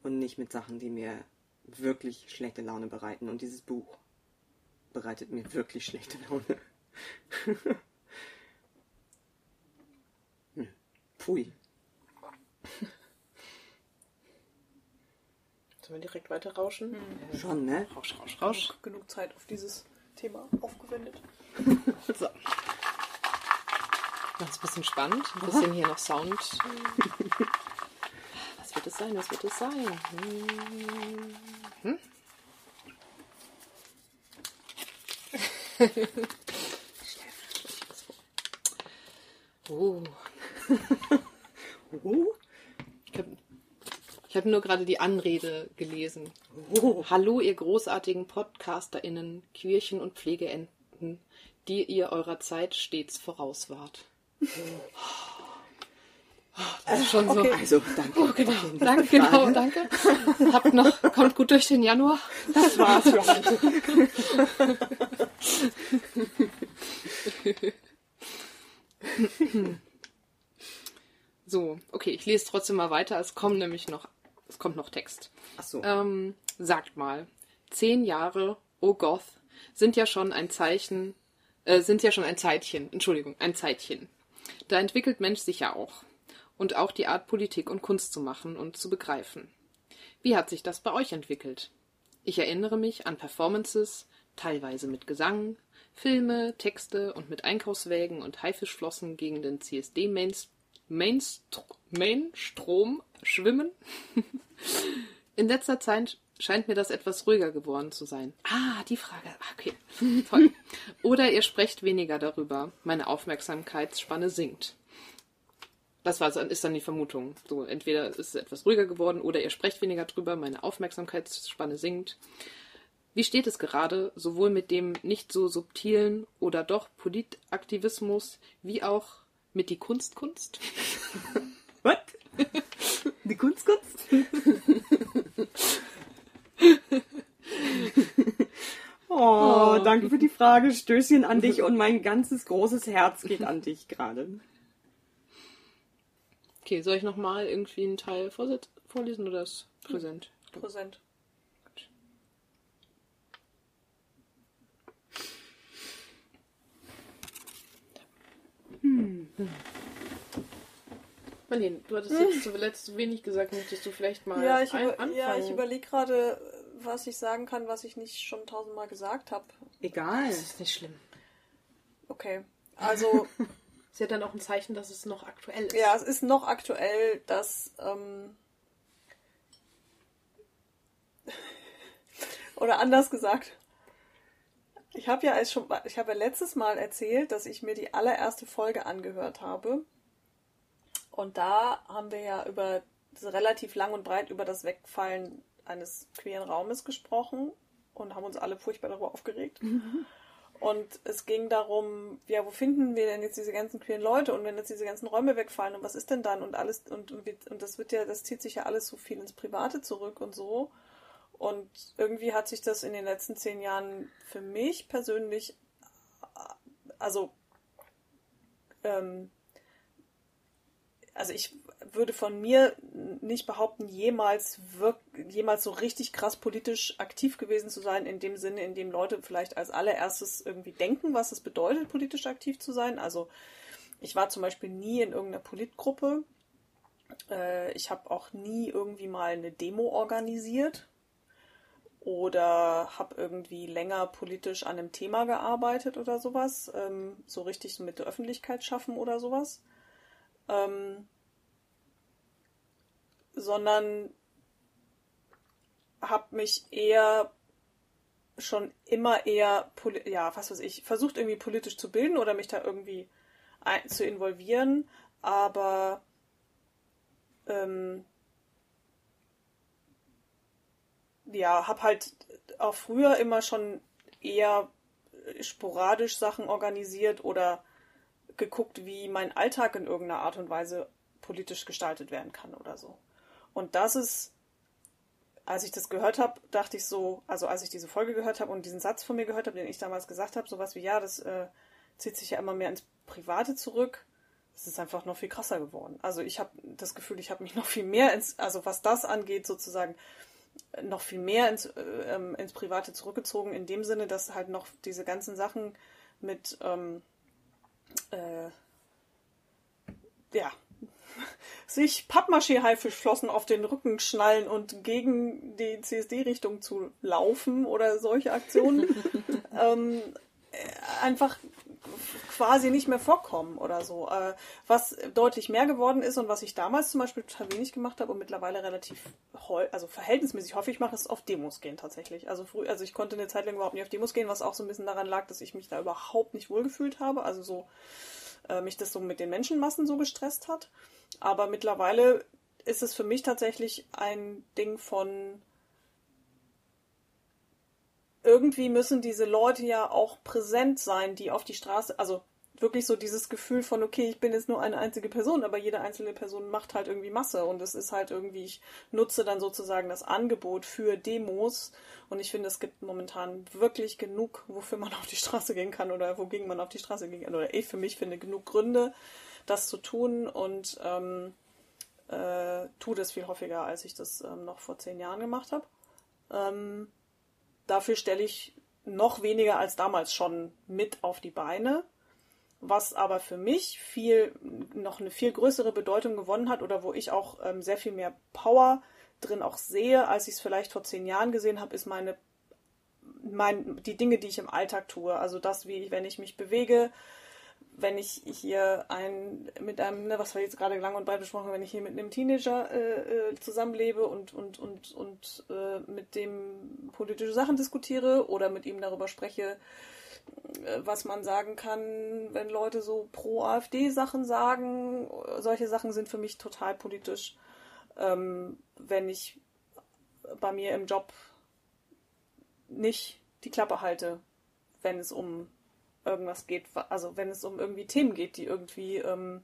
und nicht mit Sachen, die mir wirklich schlechte Laune bereiten. Und dieses Buch bereitet mir wirklich schlechte Laune. hm. Pfui. Sollen wir direkt weiter rauschen? Hm. Schon, ne? Rausch, rausch, rausch. Genug, genug Zeit auf dieses Thema aufgewendet. so. Ganz ein bisschen spannend. Ein bisschen hier noch Sound. Was wird es sein? Was wird es sein? Hm? oh. oh. Ich habe hab nur gerade die Anrede gelesen. Oh. Hallo, ihr großartigen PodcasterInnen, Quirchen und Pflegeenten, die ihr eurer Zeit stets voraus wart. Das ist schon okay. so. Also, danke. Oh, genau. Danke, genau, danke. Habt noch, kommt gut durch den Januar. Das war's für heute. so, okay, ich lese trotzdem mal weiter. Es kommt nämlich noch, es kommt noch Text. Ach so. Ähm, sagt mal, zehn Jahre, oh Goth, sind ja schon ein Zeichen, äh, sind ja schon ein Zeitchen, Entschuldigung, ein Zeitchen. Da entwickelt Mensch sich ja auch. Und auch die Art, Politik und Kunst zu machen und zu begreifen. Wie hat sich das bei euch entwickelt? Ich erinnere mich an Performances, teilweise mit Gesang, Filme, Texte und mit Einkaufswägen und Haifischflossen gegen den CSD Mainstrom schwimmen. In letzter Zeit scheint mir das etwas ruhiger geworden zu sein. Ah, die Frage. Ah, okay, toll. Oder ihr sprecht weniger darüber. Meine Aufmerksamkeitsspanne sinkt. Das war, ist dann die Vermutung. So, entweder ist es etwas ruhiger geworden oder ihr sprecht weniger drüber. Meine Aufmerksamkeitsspanne sinkt. Wie steht es gerade, sowohl mit dem nicht so subtilen oder doch Politaktivismus, wie auch mit die Kunstkunst? Was? Die Kunstkunst? oh, oh, danke für die Frage. Stößchen an dich und mein ganzes großes Herz geht an dich gerade. Okay, soll ich nochmal irgendwie einen Teil vorlesen oder ist präsent? Präsent. Hm. Marlene, du hattest jetzt zuletzt zu wenig gesagt, möchtest du vielleicht mal ja, ich anfangen? Ja, ich überlege gerade, was ich sagen kann, was ich nicht schon tausendmal gesagt habe. Egal. Das ist nicht schlimm. Okay, also... ist ja dann auch ein Zeichen, dass es noch aktuell ist. Ja, es ist noch aktuell, dass... Ähm, oder anders gesagt, ich habe ja als schon, ich habe ja letztes Mal erzählt, dass ich mir die allererste Folge angehört habe und da haben wir ja über relativ lang und breit über das Wegfallen eines queeren Raumes gesprochen und haben uns alle furchtbar darüber aufgeregt. Mhm. Und es ging darum, ja, wo finden wir denn jetzt diese ganzen queeren Leute und wenn jetzt diese ganzen Räume wegfallen und was ist denn dann und alles und, und, und das wird ja, das zieht sich ja alles so viel ins Private zurück und so. Und irgendwie hat sich das in den letzten zehn Jahren für mich persönlich, also ähm, also ich würde von mir nicht behaupten, jemals wirk jemals so richtig krass politisch aktiv gewesen zu sein, in dem Sinne, in dem Leute vielleicht als allererstes irgendwie denken, was es bedeutet, politisch aktiv zu sein. Also ich war zum Beispiel nie in irgendeiner Politgruppe. Äh, ich habe auch nie irgendwie mal eine Demo organisiert oder habe irgendwie länger politisch an einem Thema gearbeitet oder sowas. Ähm, so richtig mit der Öffentlichkeit schaffen oder sowas ähm, sondern habe mich eher schon immer eher, ja, was weiß ich, versucht irgendwie politisch zu bilden oder mich da irgendwie zu involvieren, aber ähm, ja, habe halt auch früher immer schon eher sporadisch Sachen organisiert oder geguckt, wie mein Alltag in irgendeiner Art und Weise politisch gestaltet werden kann oder so. Und das ist, als ich das gehört habe, dachte ich so, also als ich diese Folge gehört habe und diesen Satz von mir gehört habe, den ich damals gesagt habe, sowas wie, ja, das äh, zieht sich ja immer mehr ins Private zurück. Es ist einfach noch viel krasser geworden. Also ich habe das Gefühl, ich habe mich noch viel mehr ins, also was das angeht, sozusagen noch viel mehr ins, äh, ähm, ins Private zurückgezogen, in dem Sinne, dass halt noch diese ganzen Sachen mit ähm, äh, ja, sich Pappmaché-Haifischflossen auf den Rücken schnallen und gegen die CSD-Richtung zu laufen oder solche Aktionen. Ähm, einfach quasi nicht mehr vorkommen oder so. Äh, was deutlich mehr geworden ist und was ich damals zum Beispiel total wenig gemacht habe und mittlerweile relativ, also verhältnismäßig häufig mache, ist auf Demos gehen tatsächlich. Also früh, also ich konnte eine Zeit lang überhaupt nicht auf Demos gehen, was auch so ein bisschen daran lag, dass ich mich da überhaupt nicht wohlgefühlt habe. Also so äh, mich das so mit den Menschenmassen so gestresst hat. Aber mittlerweile ist es für mich tatsächlich ein Ding von irgendwie müssen diese Leute ja auch präsent sein, die auf die Straße, also wirklich so dieses Gefühl von, okay, ich bin jetzt nur eine einzige Person, aber jede einzelne Person macht halt irgendwie Masse und es ist halt irgendwie, ich nutze dann sozusagen das Angebot für Demos und ich finde, es gibt momentan wirklich genug, wofür man auf die Straße gehen kann oder wogegen man auf die Straße gehen kann oder ich für mich finde genug Gründe, das zu tun und ähm, äh, tue das viel häufiger, als ich das ähm, noch vor zehn Jahren gemacht habe. Ähm, dafür stelle ich noch weniger als damals schon mit auf die Beine, was aber für mich viel noch eine viel größere Bedeutung gewonnen hat oder wo ich auch ähm, sehr viel mehr Power drin auch sehe, als ich es vielleicht vor zehn Jahren gesehen habe, ist meine mein, die Dinge, die ich im Alltag tue. Also das, wie wenn ich mich bewege, wenn ich hier ein mit einem, ne, was wir jetzt gerade lang und breit besprochen haben, wenn ich hier mit einem Teenager äh, äh, zusammenlebe und und und und äh, mit dem politische Sachen diskutiere oder mit ihm darüber spreche, äh, was man sagen kann, wenn Leute so pro AfD Sachen sagen, solche Sachen sind für mich total politisch. Ähm, wenn ich bei mir im Job nicht die Klappe halte, wenn es um irgendwas geht, also wenn es um irgendwie Themen geht, die irgendwie, ähm,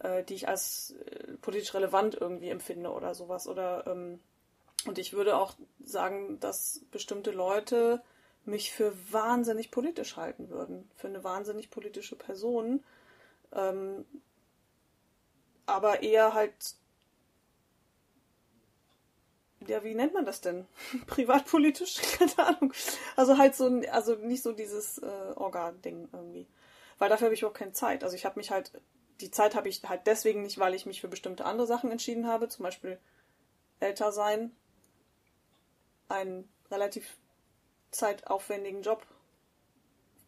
äh, die ich als äh, politisch relevant irgendwie empfinde oder sowas. Oder ähm, und ich würde auch sagen, dass bestimmte Leute mich für wahnsinnig politisch halten würden, für eine wahnsinnig politische Person. Ähm, aber eher halt ja, wie nennt man das denn? Privatpolitisch? Keine Ahnung. Also halt so, also nicht so dieses äh, Orga-Ding irgendwie. Weil dafür habe ich überhaupt keine Zeit. Also ich habe mich halt, die Zeit habe ich halt deswegen nicht, weil ich mich für bestimmte andere Sachen entschieden habe. Zum Beispiel älter sein, einen relativ zeitaufwendigen Job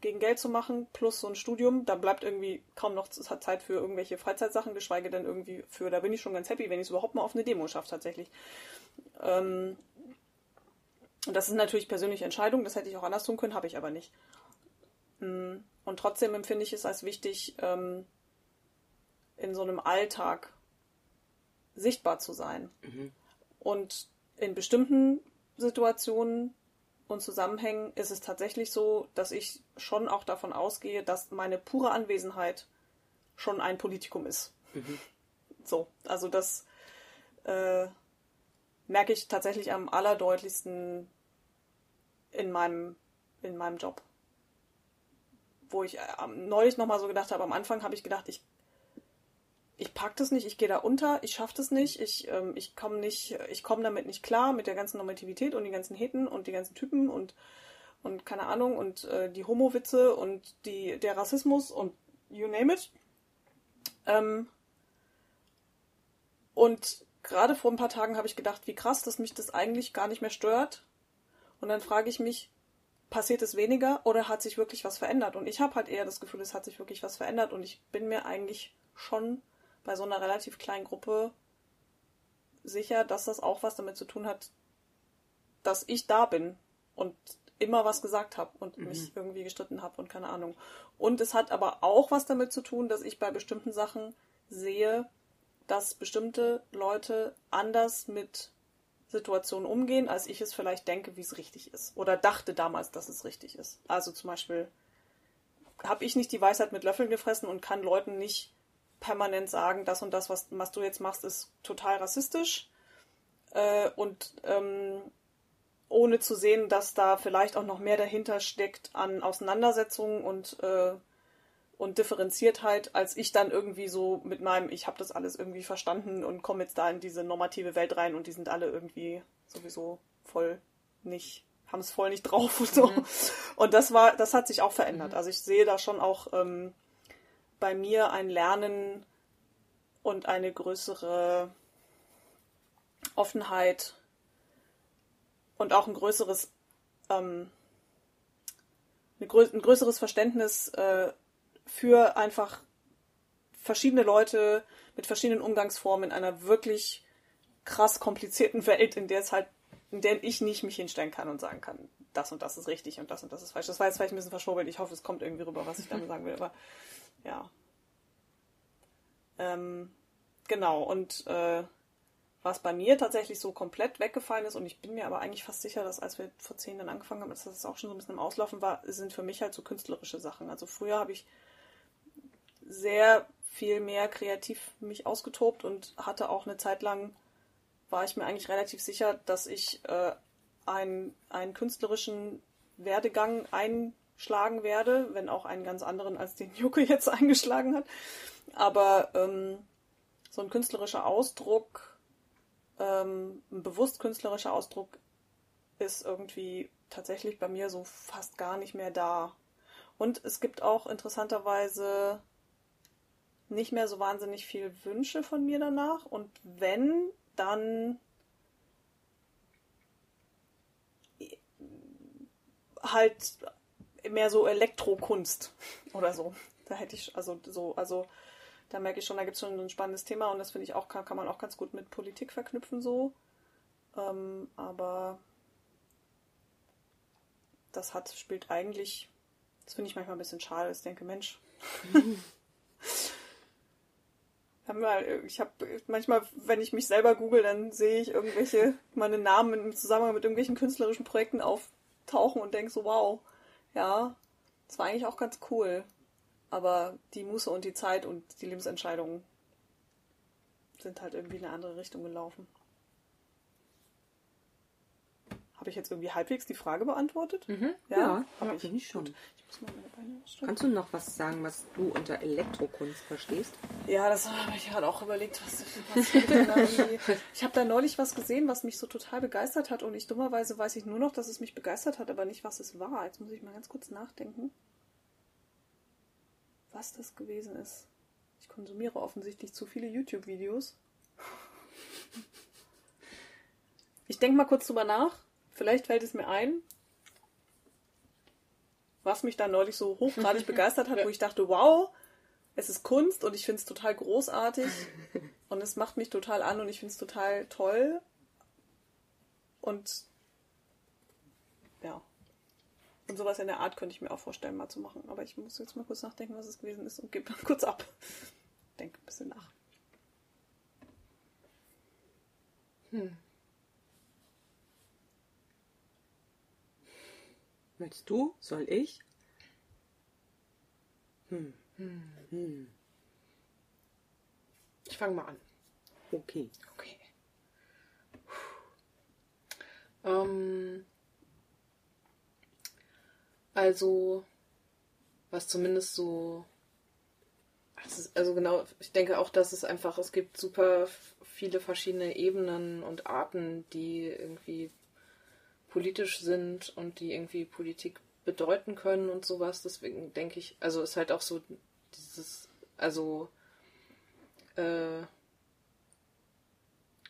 gegen Geld zu machen, plus so ein Studium, da bleibt irgendwie kaum noch Zeit für irgendwelche Freizeitsachen, geschweige denn irgendwie für, da bin ich schon ganz happy, wenn ich es überhaupt mal auf eine Demo schaffe tatsächlich. Ähm, das ist natürlich persönliche Entscheidung, das hätte ich auch anders tun können, habe ich aber nicht. Mm, und trotzdem empfinde ich es als wichtig, ähm, in so einem Alltag sichtbar zu sein. Mhm. Und in bestimmten Situationen und Zusammenhängen ist es tatsächlich so, dass ich schon auch davon ausgehe, dass meine pure Anwesenheit schon ein Politikum ist. Mhm. So, also das äh, merke ich tatsächlich am allerdeutlichsten in meinem, in meinem Job. Wo ich äh, neulich nochmal so gedacht habe, am Anfang habe ich gedacht, ich, ich pack das nicht, ich gehe da unter, ich schaffe das nicht, ich, ähm, ich komme nicht, damit nicht klar mit der ganzen Normativität und die ganzen Heten und die ganzen Typen und, und keine Ahnung und äh, die Homo-Witze und die, der Rassismus und you name it. Ähm, und gerade vor ein paar Tagen habe ich gedacht, wie krass, dass mich das eigentlich gar nicht mehr stört. Und dann frage ich mich, passiert es weniger oder hat sich wirklich was verändert? Und ich habe halt eher das Gefühl, es hat sich wirklich was verändert und ich bin mir eigentlich schon bei so einer relativ kleinen Gruppe sicher, dass das auch was damit zu tun hat, dass ich da bin und immer was gesagt habe und mhm. mich irgendwie gestritten habe und keine Ahnung. Und es hat aber auch was damit zu tun, dass ich bei bestimmten Sachen sehe, dass bestimmte Leute anders mit Situationen umgehen, als ich es vielleicht denke, wie es richtig ist. Oder dachte damals, dass es richtig ist. Also zum Beispiel habe ich nicht die Weisheit mit Löffeln gefressen und kann Leuten nicht permanent sagen, das und das, was, was du jetzt machst, ist total rassistisch. Äh, und ähm, ohne zu sehen, dass da vielleicht auch noch mehr dahinter steckt an Auseinandersetzungen und äh, und Differenziertheit, als ich dann irgendwie so mit meinem, ich habe das alles irgendwie verstanden und komme jetzt da in diese normative Welt rein und die sind alle irgendwie sowieso voll nicht, haben es voll nicht drauf und so. Mhm. Und das war, das hat sich auch verändert. Mhm. Also ich sehe da schon auch ähm, bei mir ein Lernen und eine größere Offenheit und auch ein größeres ähm, ein größeres Verständnis äh, für einfach verschiedene Leute mit verschiedenen Umgangsformen in einer wirklich krass komplizierten Welt, in der es halt, in der ich nicht mich hinstellen kann und sagen kann, das und das ist richtig und das und das ist falsch. Das war jetzt vielleicht ein bisschen verschwurbelt. Ich hoffe, es kommt irgendwie rüber, was ich damit sagen will. Aber ja. Ähm, genau. Und äh, was bei mir tatsächlich so komplett weggefallen ist, und ich bin mir aber eigentlich fast sicher, dass als wir vor zehn Jahren angefangen haben, dass das auch schon so ein bisschen im Auslaufen war, sind für mich halt so künstlerische Sachen. Also früher habe ich sehr viel mehr kreativ mich ausgetobt und hatte auch eine Zeit lang, war ich mir eigentlich relativ sicher, dass ich äh, einen, einen künstlerischen Werdegang einschlagen werde, wenn auch einen ganz anderen, als den Jucke jetzt eingeschlagen hat. Aber ähm, so ein künstlerischer Ausdruck, ähm, ein bewusst künstlerischer Ausdruck ist irgendwie tatsächlich bei mir so fast gar nicht mehr da. Und es gibt auch interessanterweise nicht mehr so wahnsinnig viel Wünsche von mir danach. Und wenn, dann halt mehr so Elektrokunst oder so. Da hätte ich, also so, also da merke ich schon, da gibt es schon ein spannendes Thema und das finde ich auch, kann, kann man auch ganz gut mit Politik verknüpfen so. Ähm, aber das hat, spielt eigentlich, das finde ich manchmal ein bisschen schade. Ich denke, Mensch, ich habe manchmal, wenn ich mich selber google, dann sehe ich irgendwelche, meine Namen im Zusammenhang mit irgendwelchen künstlerischen Projekten auftauchen und denke so, wow, ja, das war eigentlich auch ganz cool. Aber die Muße und die Zeit und die Lebensentscheidungen sind halt irgendwie in eine andere Richtung gelaufen. Habe ich jetzt irgendwie halbwegs die Frage beantwortet? Mhm. Ja, ja finde ich schon. Ich Kannst du noch was sagen, was du unter Elektrokunst verstehst? Ja, das habe ich gerade auch überlegt. Was, was ich ich habe da neulich was gesehen, was mich so total begeistert hat und ich dummerweise weiß ich nur noch, dass es mich begeistert hat, aber nicht, was es war. Jetzt muss ich mal ganz kurz nachdenken, was das gewesen ist. Ich konsumiere offensichtlich zu viele YouTube-Videos. Ich denke mal kurz drüber nach. Vielleicht fällt es mir ein, was mich dann neulich so hochgradig begeistert hat, wo ich dachte, wow, es ist Kunst und ich finde es total großartig und es macht mich total an und ich finde es total toll. Und ja. Und sowas in der Art könnte ich mir auch vorstellen, mal zu machen. Aber ich muss jetzt mal kurz nachdenken, was es gewesen ist und gebe dann kurz ab. Denke ein bisschen nach. Hm. Möchtest du? Soll ich? Hm. Hm. Ich fange mal an. Okay. Okay. Ähm, also, was zumindest so also genau, ich denke auch, dass es einfach, es gibt super viele verschiedene Ebenen und Arten, die irgendwie politisch sind und die irgendwie Politik bedeuten können und sowas. Deswegen denke ich, also ist halt auch so dieses, also äh,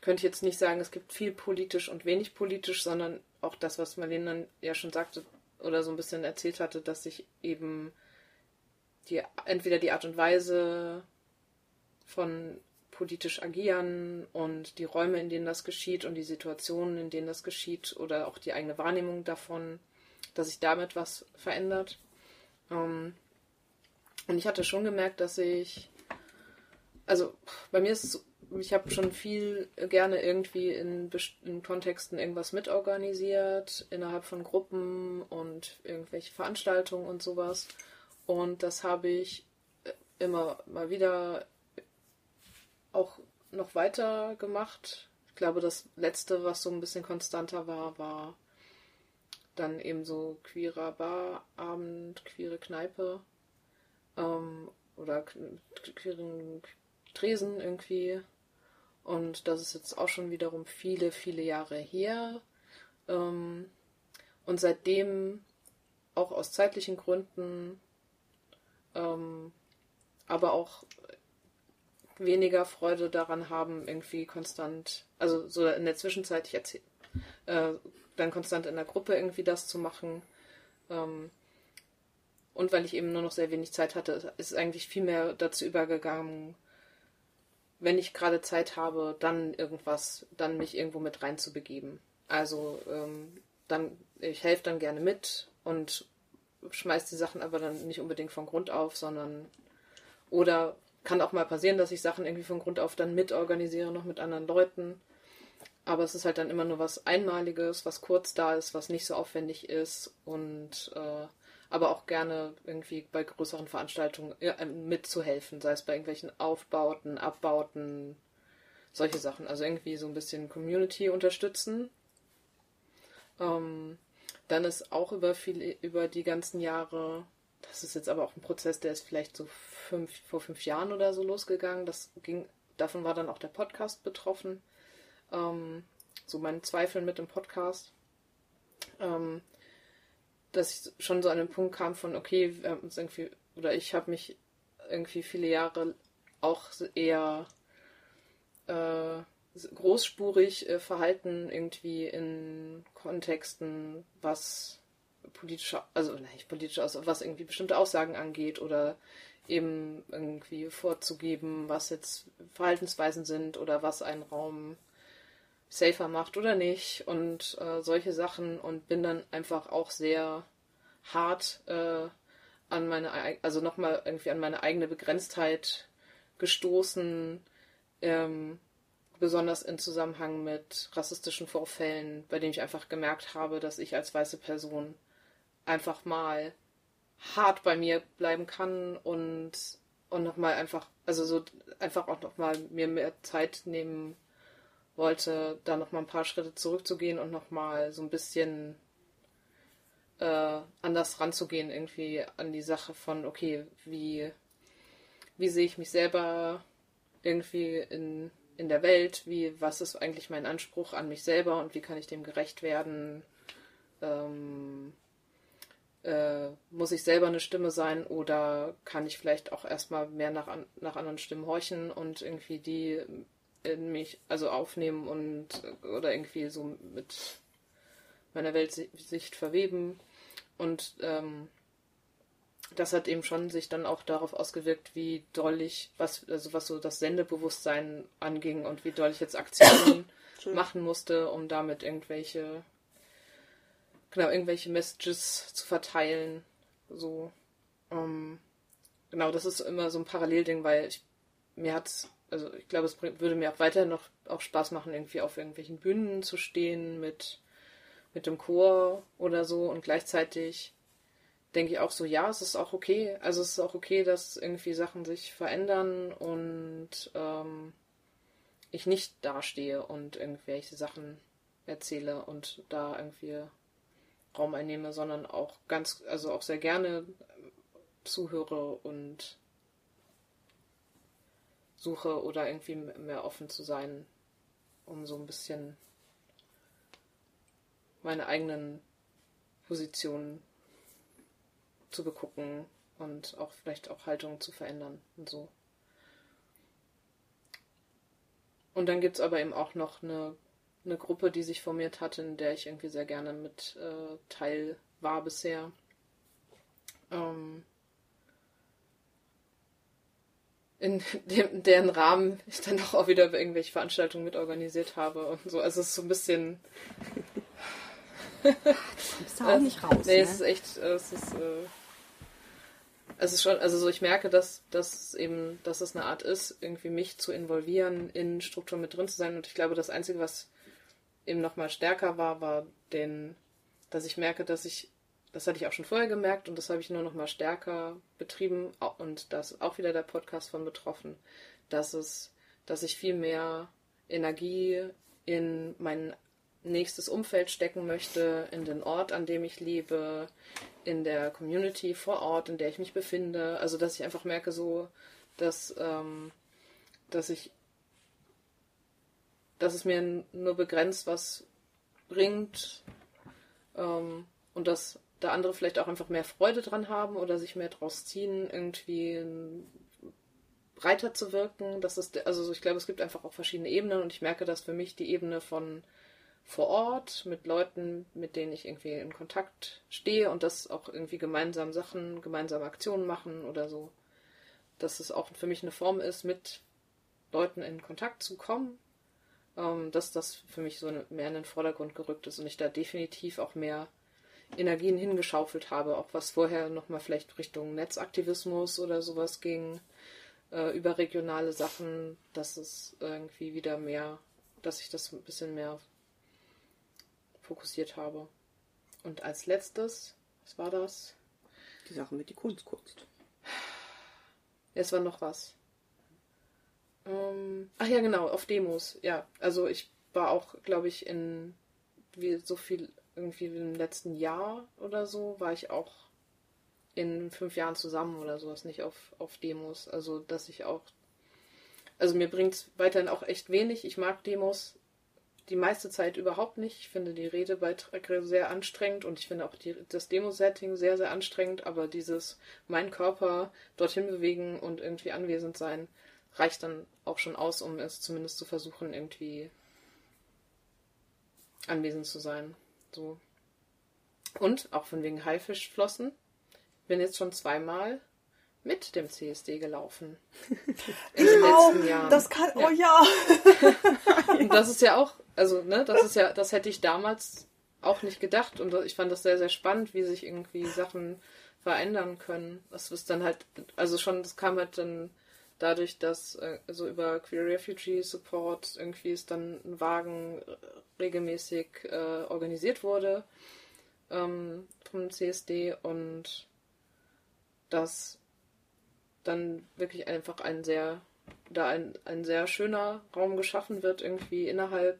könnte ich jetzt nicht sagen, es gibt viel politisch und wenig politisch, sondern auch das, was Marlene dann ja schon sagte oder so ein bisschen erzählt hatte, dass sich eben die, entweder die Art und Weise von politisch agieren und die Räume, in denen das geschieht und die Situationen, in denen das geschieht oder auch die eigene Wahrnehmung davon, dass sich damit was verändert. Ähm, und ich hatte schon gemerkt, dass ich, also bei mir ist es, ich habe schon viel gerne irgendwie in, in Kontexten irgendwas mitorganisiert, innerhalb von Gruppen und irgendwelche Veranstaltungen und sowas. Und das habe ich äh, immer mal wieder auch noch weiter gemacht. Ich glaube, das letzte, was so ein bisschen konstanter war, war dann eben so queerer Barabend, queere Kneipe ähm, oder queeren Tresen irgendwie. Und das ist jetzt auch schon wiederum viele, viele Jahre her. Ähm, und seitdem auch aus zeitlichen Gründen ähm, aber auch weniger Freude daran haben, irgendwie konstant, also so in der Zwischenzeit, ich erzähle, äh, dann konstant in der Gruppe irgendwie das zu machen. Ähm, und weil ich eben nur noch sehr wenig Zeit hatte, ist eigentlich viel mehr dazu übergegangen, wenn ich gerade Zeit habe, dann irgendwas, dann mich irgendwo mit reinzubegeben. Also ähm, dann, ich helfe dann gerne mit und schmeißt die Sachen aber dann nicht unbedingt von Grund auf, sondern oder kann auch mal passieren, dass ich Sachen irgendwie von Grund auf dann mitorganisiere, noch mit anderen Leuten. Aber es ist halt dann immer nur was Einmaliges, was kurz da ist, was nicht so aufwendig ist und äh, aber auch gerne irgendwie bei größeren Veranstaltungen ja, mitzuhelfen, sei es bei irgendwelchen Aufbauten, Abbauten, solche Sachen. Also irgendwie so ein bisschen Community unterstützen. Ähm, dann ist auch über viel, über die ganzen Jahre, das ist jetzt aber auch ein Prozess, der ist vielleicht so fünf, vor fünf Jahren oder so losgegangen. Das ging, davon war dann auch der Podcast betroffen. Ähm, so mein Zweifeln mit dem Podcast. Ähm, dass ich schon so an den Punkt kam von, okay, wir haben uns irgendwie, oder ich habe mich irgendwie viele Jahre auch eher äh, großspurig äh, verhalten, irgendwie in Kontexten, was politische, also nicht politische, also was irgendwie bestimmte Aussagen angeht oder eben irgendwie vorzugeben, was jetzt Verhaltensweisen sind oder was einen Raum safer macht oder nicht und äh, solche Sachen und bin dann einfach auch sehr hart äh, an meine, also nochmal irgendwie an meine eigene Begrenztheit gestoßen, ähm, besonders in Zusammenhang mit rassistischen Vorfällen, bei denen ich einfach gemerkt habe, dass ich als weiße Person einfach mal hart bei mir bleiben kann und, und nochmal einfach, also so einfach auch nochmal mir mehr Zeit nehmen wollte, da nochmal ein paar Schritte zurückzugehen und nochmal so ein bisschen äh, anders ranzugehen, irgendwie an die Sache von, okay, wie, wie sehe ich mich selber irgendwie in in der Welt, wie, was ist eigentlich mein Anspruch an mich selber und wie kann ich dem gerecht werden? Ähm, äh, muss ich selber eine Stimme sein oder kann ich vielleicht auch erstmal mehr nach, nach anderen Stimmen horchen und irgendwie die in mich also aufnehmen und oder irgendwie so mit meiner Weltsicht verweben. Und ähm, das hat eben schon sich dann auch darauf ausgewirkt, wie doll ich, was, also was so das Sendebewusstsein anging und wie doll ich jetzt Aktionen machen musste, um damit irgendwelche, genau, irgendwelche Messages zu verteilen. So, ähm, genau, das ist immer so ein Parallelding, weil ich, mir hat's, also ich glaube, es würde mir auch weiterhin noch auch Spaß machen, irgendwie auf irgendwelchen Bühnen zu stehen mit, mit dem Chor oder so und gleichzeitig denke ich auch so, ja, es ist auch okay. Also es ist auch okay, dass irgendwie Sachen sich verändern und ähm, ich nicht dastehe und irgendwelche Sachen erzähle und da irgendwie Raum einnehme, sondern auch ganz, also auch sehr gerne zuhöre und suche oder irgendwie mehr offen zu sein, um so ein bisschen meine eigenen Positionen zu begucken und auch vielleicht auch Haltungen zu verändern und so. Und dann gibt es aber eben auch noch eine, eine Gruppe, die sich formiert hat, in der ich irgendwie sehr gerne mit äh, Teil war bisher. Ähm, in dem, deren Rahmen ich dann auch wieder irgendwelche Veranstaltungen mitorganisiert habe und so. Also es ist so ein bisschen. du kommst da auch nicht raus. Nee, ne? es ist echt, es ist, äh, es ist schon, also so ich merke, dass, dass eben, dass es eine Art ist, irgendwie mich zu involvieren, in Strukturen mit drin zu sein. Und ich glaube, das Einzige, was eben nochmal stärker war, war den, dass ich merke, dass ich, das hatte ich auch schon vorher gemerkt und das habe ich nur nochmal stärker betrieben und da ist auch wieder der Podcast von betroffen, dass es, dass ich viel mehr Energie in mein nächstes Umfeld stecken möchte, in den Ort, an dem ich lebe, in der Community vor Ort, in der ich mich befinde. Also dass ich einfach merke, so, dass, ähm, dass ich, dass es mir nur begrenzt was bringt ähm, und dass da andere vielleicht auch einfach mehr Freude dran haben oder sich mehr draus ziehen, irgendwie breiter zu wirken. Das ist, also ich glaube, es gibt einfach auch verschiedene Ebenen und ich merke, dass für mich die Ebene von vor Ort mit Leuten, mit denen ich irgendwie in Kontakt stehe und das auch irgendwie gemeinsam Sachen, gemeinsame Aktionen machen oder so. Dass es auch für mich eine Form ist, mit Leuten in Kontakt zu kommen, ähm, dass das für mich so eine, mehr in den Vordergrund gerückt ist und ich da definitiv auch mehr Energien hingeschaufelt habe, auch was vorher nochmal vielleicht Richtung Netzaktivismus oder sowas ging, äh, überregionale Sachen, dass es irgendwie wieder mehr, dass ich das ein bisschen mehr fokussiert habe. Und als letztes, was war das? Die Sache mit die Kunstkunst. Es war noch was. Ähm, ach ja, genau, auf Demos. Ja, also ich war auch, glaube ich, in wie so viel irgendwie im letzten Jahr oder so, war ich auch in fünf Jahren zusammen oder sowas, nicht auf, auf Demos. Also, dass ich auch. Also, mir bringt es weiterhin auch echt wenig. Ich mag Demos die meiste Zeit überhaupt nicht. Ich finde die Redebeiträge sehr anstrengend und ich finde auch die, das Demo-Setting sehr, sehr anstrengend, aber dieses mein Körper dorthin bewegen und irgendwie anwesend sein reicht dann auch schon aus, um es zumindest zu versuchen, irgendwie anwesend zu sein. So. Und auch von wegen Haifischflossen. Bin jetzt schon zweimal mit dem CSD gelaufen. In den letzten Jahren. Das kann, oh ja. Und das ist ja auch, also, ne, das ist ja, das hätte ich damals auch nicht gedacht. Und ich fand das sehr, sehr spannend, wie sich irgendwie Sachen verändern können. Das ist dann halt, also schon, das kam halt dann dadurch, dass äh, also über Queer Refugee Support irgendwie ist dann ein Wagen regelmäßig äh, organisiert wurde ähm, vom CSD und das dann wirklich einfach ein sehr, da ein, ein sehr schöner Raum geschaffen wird, irgendwie innerhalb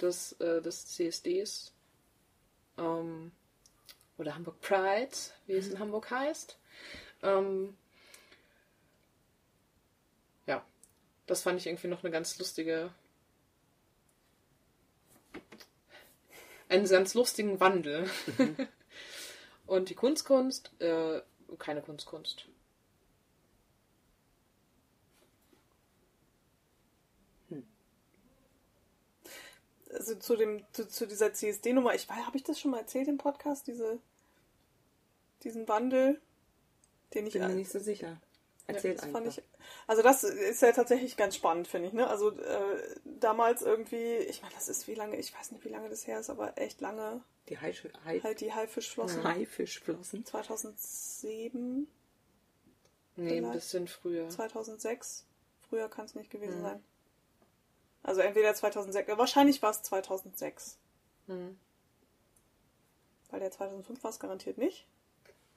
des, äh, des CSDs. Ähm, oder Hamburg Pride, wie es in mhm. Hamburg heißt. Ähm, ja, das fand ich irgendwie noch eine ganz lustige, einen ganz lustigen Wandel. Mhm. Und die Kunstkunst, äh, keine Kunstkunst. also zu dem zu, zu dieser CSD-Nummer, ich weiß, habe ich das schon mal erzählt im Podcast, diese diesen Wandel, den ich bin mir nicht so sicher. Erzähl ja, einfach. Ich, also das ist ja tatsächlich ganz spannend, finde ich. Ne? Also äh, damals irgendwie, ich meine, das ist wie lange, ich weiß nicht, wie lange das her ist, aber echt lange. Die Hai, Hai, halt die Haifischflossen. Haifischflossen. 2007. Nee, vielleicht. ein bisschen früher. 2006. Früher kann es nicht gewesen mhm. sein. Also entweder 2006, wahrscheinlich war es 2006. Mhm. Weil der 2005 war es garantiert nicht.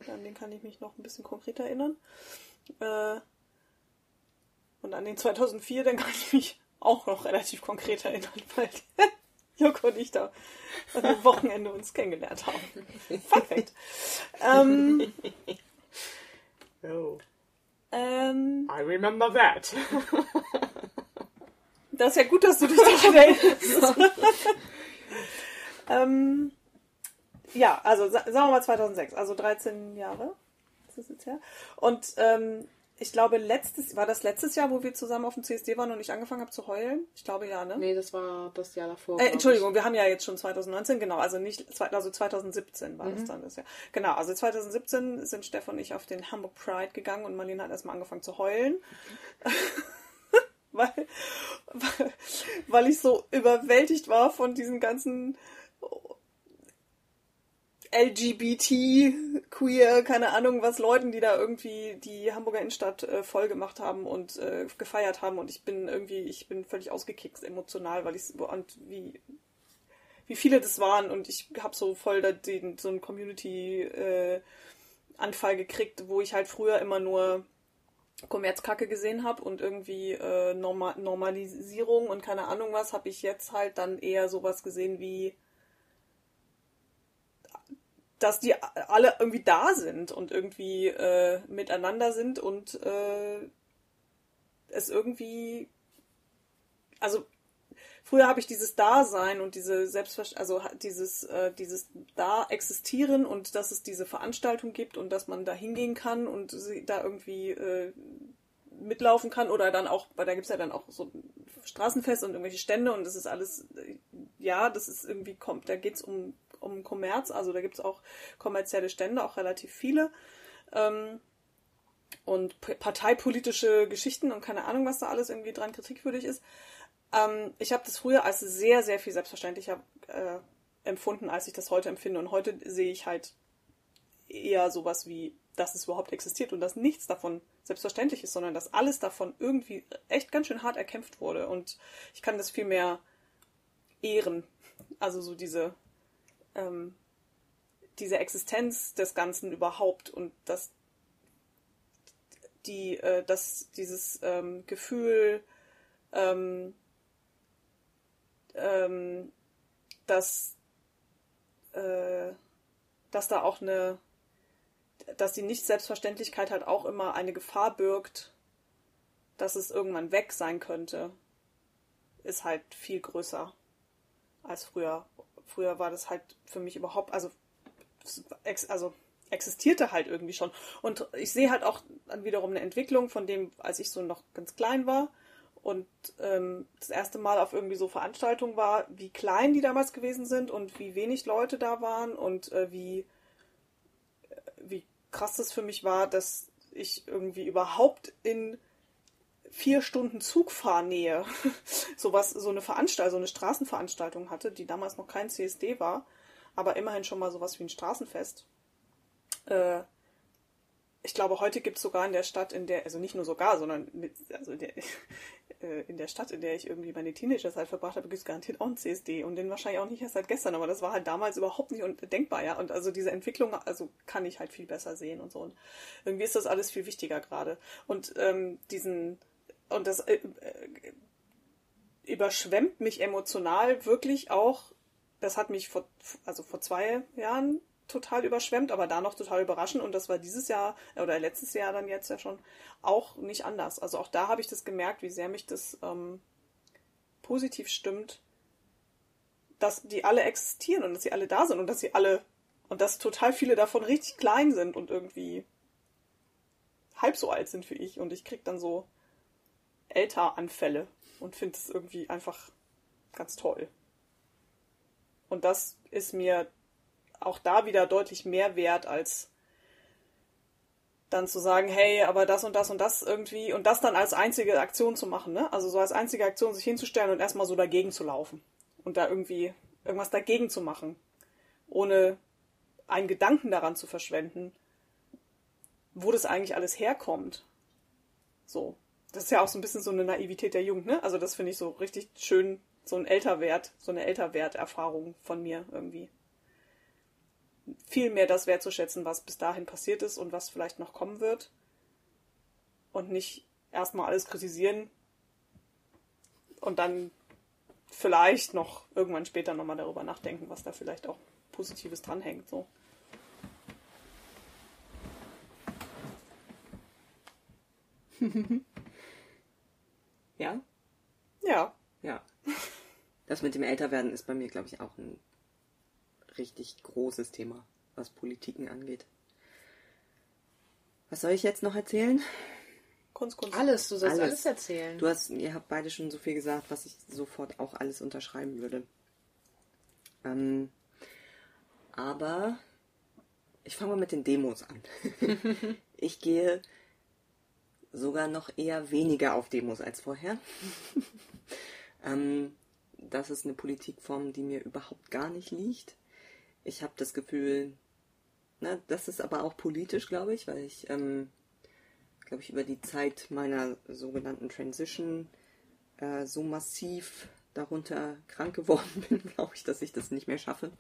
An den kann ich mich noch ein bisschen konkret erinnern. Äh, und an den 2004, dann kann ich mich auch noch relativ konkret erinnern, weil Joko und ich da an dem Wochenende uns kennengelernt haben. Fun Fact. ähm, oh. Ähm, I remember that. das ist ja gut, dass du dich daran erinnerst. ähm, ja, also sa- sagen wir mal 2006, also 13 Jahre das jetzt her. Und ähm, ich glaube, letztes war das letztes Jahr, wo wir zusammen auf dem CSD waren und ich angefangen habe zu heulen. Ich glaube ja, ne? Nee, das war das Jahr davor. Äh, Entschuldigung, wir haben ja jetzt schon 2019, genau, also nicht, also 2017 war Mhm. das dann das Jahr. Genau, also 2017 sind Stefan und ich auf den Hamburg Pride gegangen und Marlene hat erstmal angefangen zu heulen. weil, weil, weil ich so überwältigt war von diesen ganzen LGBT, queer, keine Ahnung was, Leuten, die da irgendwie die Hamburger Innenstadt äh, voll gemacht haben und äh, gefeiert haben. Und ich bin irgendwie, ich bin völlig ausgekickt emotional, weil ich und wie wie viele das waren und ich habe so voll da den, so einen Community-Anfall gekriegt, wo ich halt früher immer nur Kommerzkacke gesehen habe und irgendwie äh, Norma Normalisierung und keine Ahnung was, habe ich jetzt halt dann eher sowas gesehen wie dass die alle irgendwie da sind und irgendwie äh, miteinander sind und äh, es irgendwie also früher habe ich dieses Dasein und diese Selbstverständlichkeit, also dieses, äh, dieses da existieren und dass es diese Veranstaltung gibt und dass man da hingehen kann und da irgendwie äh, mitlaufen kann oder dann auch, weil da gibt's ja dann auch so Straßenfest und irgendwelche Stände und das ist alles, äh, ja, das ist irgendwie, kommt, da geht's um, um Kommerz, also da gibt's auch kommerzielle Stände, auch relativ viele. Ähm, und parteipolitische Geschichten und keine Ahnung, was da alles irgendwie dran kritikwürdig ist. Ähm, ich habe das früher als sehr, sehr viel selbstverständlicher äh, empfunden, als ich das heute empfinde. Und heute sehe ich halt eher sowas wie, dass es überhaupt existiert und dass nichts davon selbstverständlich ist, sondern dass alles davon irgendwie echt ganz schön hart erkämpft wurde. Und ich kann das viel mehr ehren. Also so diese, ähm, diese Existenz des Ganzen überhaupt und dass die, äh, dass dieses ähm, Gefühl, ähm, ähm, dass, äh, dass da auch eine, dass die Nicht-Selbstverständlichkeit halt auch immer eine Gefahr birgt, dass es irgendwann weg sein könnte, ist halt viel größer als früher. Früher war das halt für mich überhaupt, also, ex, also existierte halt irgendwie schon. Und ich sehe halt auch wiederum eine Entwicklung von dem, als ich so noch ganz klein war und ähm, das erste Mal auf irgendwie so Veranstaltungen war, wie klein die damals gewesen sind und wie wenig Leute da waren und äh, wie, äh, wie krass das für mich war, dass ich irgendwie überhaupt in vier Stunden Zugfahrnähe sowas, so eine Veranstaltung, so eine Straßenveranstaltung hatte, die damals noch kein CSD war, aber immerhin schon mal sowas wie ein Straßenfest. Äh, ich glaube, heute gibt es sogar in der Stadt, in der, also nicht nur sogar, sondern mit, also der, äh, in der Stadt, in der ich irgendwie meine Teenagerzeit verbracht habe, gibt es garantiert auch einen CSD und den wahrscheinlich auch nicht erst seit gestern, aber das war halt damals überhaupt nicht undenkbar, ja. Und also diese Entwicklung, also kann ich halt viel besser sehen und so. Und irgendwie ist das alles viel wichtiger gerade. Und ähm, diesen, und das äh, äh, überschwemmt mich emotional wirklich auch. Das hat mich vor, also vor zwei Jahren total überschwemmt, aber da noch total überraschend. Und das war dieses Jahr oder letztes Jahr dann jetzt ja schon auch nicht anders. Also auch da habe ich das gemerkt, wie sehr mich das ähm, positiv stimmt, dass die alle existieren und dass sie alle da sind und dass sie alle und dass total viele davon richtig klein sind und irgendwie halb so alt sind wie ich. Und ich krieg dann so Älteranfälle und finde es irgendwie einfach ganz toll. Und das ist mir auch da wieder deutlich mehr wert, als dann zu sagen, hey, aber das und das und das irgendwie und das dann als einzige Aktion zu machen, ne? Also so als einzige Aktion sich hinzustellen und erstmal so dagegen zu laufen und da irgendwie irgendwas dagegen zu machen, ohne einen Gedanken daran zu verschwenden, wo das eigentlich alles herkommt. So. Das ist ja auch so ein bisschen so eine Naivität der Jugend, ne? Also das finde ich so richtig schön, so ein Älterwert, so eine Älterwerterfahrung von mir irgendwie viel mehr das wertzuschätzen, was bis dahin passiert ist und was vielleicht noch kommen wird. Und nicht erstmal alles kritisieren und dann vielleicht noch irgendwann später nochmal darüber nachdenken, was da vielleicht auch Positives dranhängt. So. ja? Ja. Ja. Das mit dem Älterwerden ist bei mir, glaube ich, auch ein richtig großes Thema, was Politiken angeht. Was soll ich jetzt noch erzählen? Kunst, Kunst. Alles, du sollst alles, Alles. erzählen. Du hast, ihr habt beide schon so viel gesagt, was ich sofort auch alles unterschreiben würde. Ähm, aber ich fange mal mit den Demos an. ich gehe sogar noch eher weniger auf Demos als vorher. ähm, das ist eine Politikform, die mir überhaupt gar nicht liegt. Ich habe das Gefühl, na, das ist aber auch politisch, glaube ich, weil ich, ähm, glaube ich, über die Zeit meiner sogenannten Transition äh, so massiv darunter krank geworden bin, glaube ich, dass ich das nicht mehr schaffe,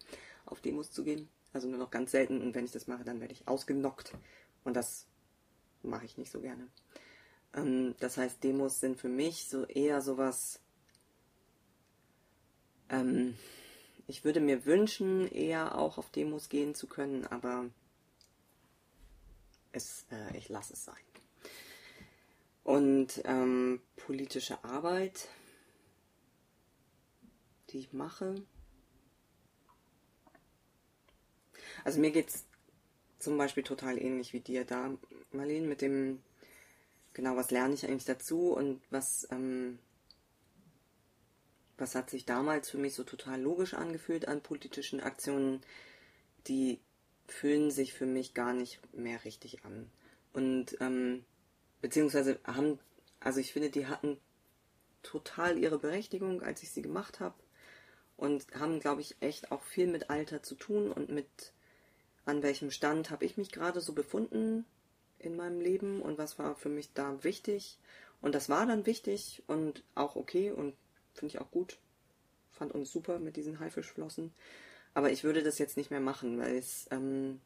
auf Demos zu gehen. Also nur noch ganz selten und wenn ich das mache, dann werde ich ausgenockt und das mache ich nicht so gerne. Ähm, das heißt, Demos sind für mich so eher sowas. Ähm, ich würde mir wünschen, eher auch auf Demos gehen zu können, aber es, äh, ich lasse es sein. Und ähm, politische Arbeit, die ich mache. Also mir geht's zum Beispiel total ähnlich wie dir da, Marlene, mit dem, genau, was lerne ich eigentlich dazu und was, ähm, was hat sich damals für mich so total logisch angefühlt an politischen Aktionen, die fühlen sich für mich gar nicht mehr richtig an. Und ähm, beziehungsweise haben, also ich finde, die hatten total ihre Berechtigung, als ich sie gemacht habe und haben, glaube ich, echt auch viel mit Alter zu tun und mit an welchem Stand habe ich mich gerade so befunden in meinem Leben und was war für mich da wichtig. Und das war dann wichtig und auch okay und finde ich auch gut. Fand uns super mit diesen Haifischflossen. Aber ich würde das jetzt nicht mehr machen, weil es, ähm,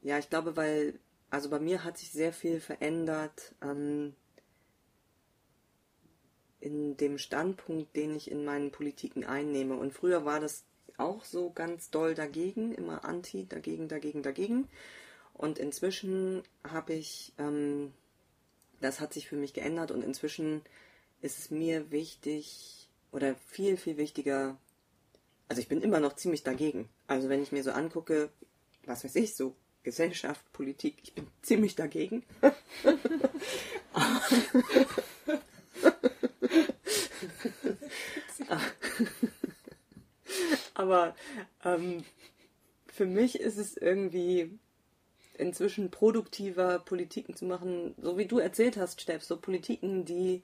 ja, ich glaube, weil, also bei mir hat sich sehr viel verändert ähm, in dem Standpunkt, den ich in meinen Politiken einnehme. Und früher war das auch so ganz doll dagegen, immer anti, dagegen, dagegen, dagegen. Und inzwischen habe ich, ähm, das hat sich für mich geändert und inzwischen ist es mir wichtig oder viel, viel wichtiger, also ich bin immer noch ziemlich dagegen. Also wenn ich mir so angucke, was weiß ich, so Gesellschaft, Politik, ich bin ziemlich dagegen. Aber ähm, für mich ist es irgendwie inzwischen produktiver, Politiken zu machen, so wie du erzählt hast, Steff, so Politiken, die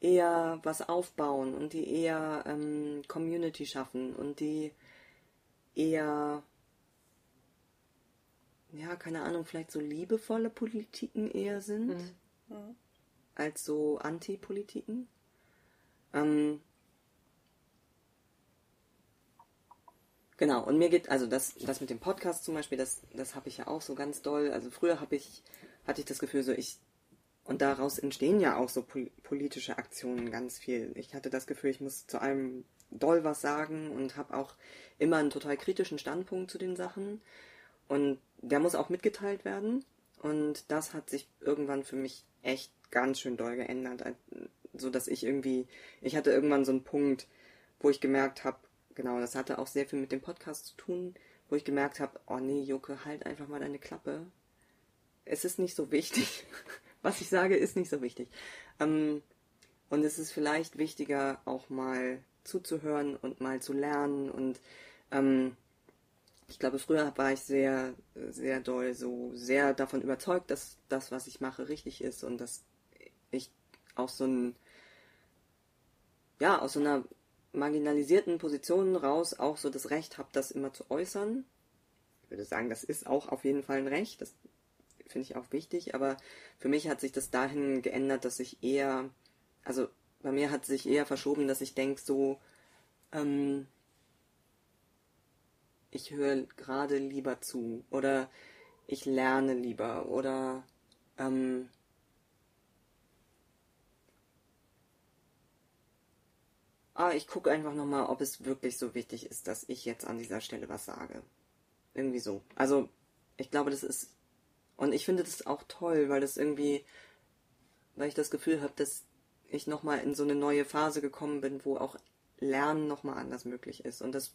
eher was aufbauen und die eher ähm, Community schaffen und die eher, ja, keine Ahnung, vielleicht so liebevolle Politiken eher sind, Mhm. als so Anti-Politiken. Ähm, Genau, und mir geht, also das, das mit dem Podcast zum Beispiel, das, das habe ich ja auch so ganz doll. Also früher habe ich, hatte ich das Gefühl, so ich, und daraus entstehen ja auch so pol politische Aktionen ganz viel. Ich hatte das Gefühl, ich muss zu allem doll was sagen und habe auch immer einen total kritischen Standpunkt zu den Sachen. Und der muss auch mitgeteilt werden. Und das hat sich irgendwann für mich echt ganz schön doll geändert. So dass ich irgendwie, ich hatte irgendwann so einen Punkt, wo ich gemerkt habe, genau, das hatte auch sehr viel mit dem Podcast zu tun, wo ich gemerkt habe, oh nee, Jucke, halt einfach mal deine Klappe. Es ist nicht so wichtig. Was ich sage, ist nicht so wichtig. Ähm, und es ist vielleicht wichtiger, auch mal zuzuhören und mal zu lernen. Und ähm, ich glaube, früher war ich sehr, sehr doll, so sehr davon überzeugt, dass das, was ich mache, richtig ist und dass ich auch so ein, ja, aus so einer marginalisierten Positionen raus auch so das Recht habe, das immer zu äußern. Ich würde sagen, das ist auch auf jeden Fall ein Recht. Das finde ich auch wichtig. Aber für mich hat sich das dahin geändert, dass ich eher, also bei mir hat sich eher verschoben, dass ich denke, so, ähm, ich höre gerade lieber zu oder ich lerne lieber oder ähm, ah, ich gucke einfach nochmal, ob es wirklich so wichtig ist, dass ich jetzt an dieser Stelle was sage. Irgendwie so. Also, ich glaube, das ist Und ich finde das auch toll, weil das irgendwie, weil ich das Gefühl habe, dass ich nochmal in so eine neue Phase gekommen bin, wo auch Lernen nochmal anders möglich ist. Und das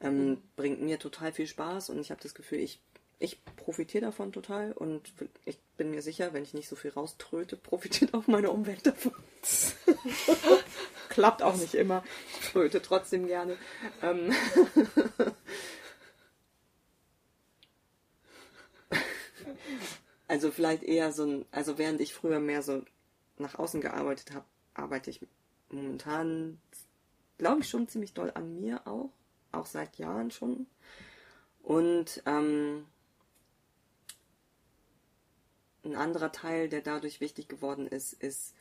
ähm, mhm. bringt mir total viel Spaß und ich habe das Gefühl, ich, ich profitiere davon total und ich bin mir sicher, wenn ich nicht so viel rauströte, profitiert auch meine Umwelt davon. Klappt auch nicht immer. Ich tröte trotzdem gerne. Ähm also vielleicht eher so ein, also während ich früher mehr so nach außen gearbeitet habe, arbeite ich momentan, glaube ich, schon ziemlich doll an mir auch, auch seit Jahren schon. Und ähm, ein anderer Teil, der dadurch wichtig geworden ist, ist,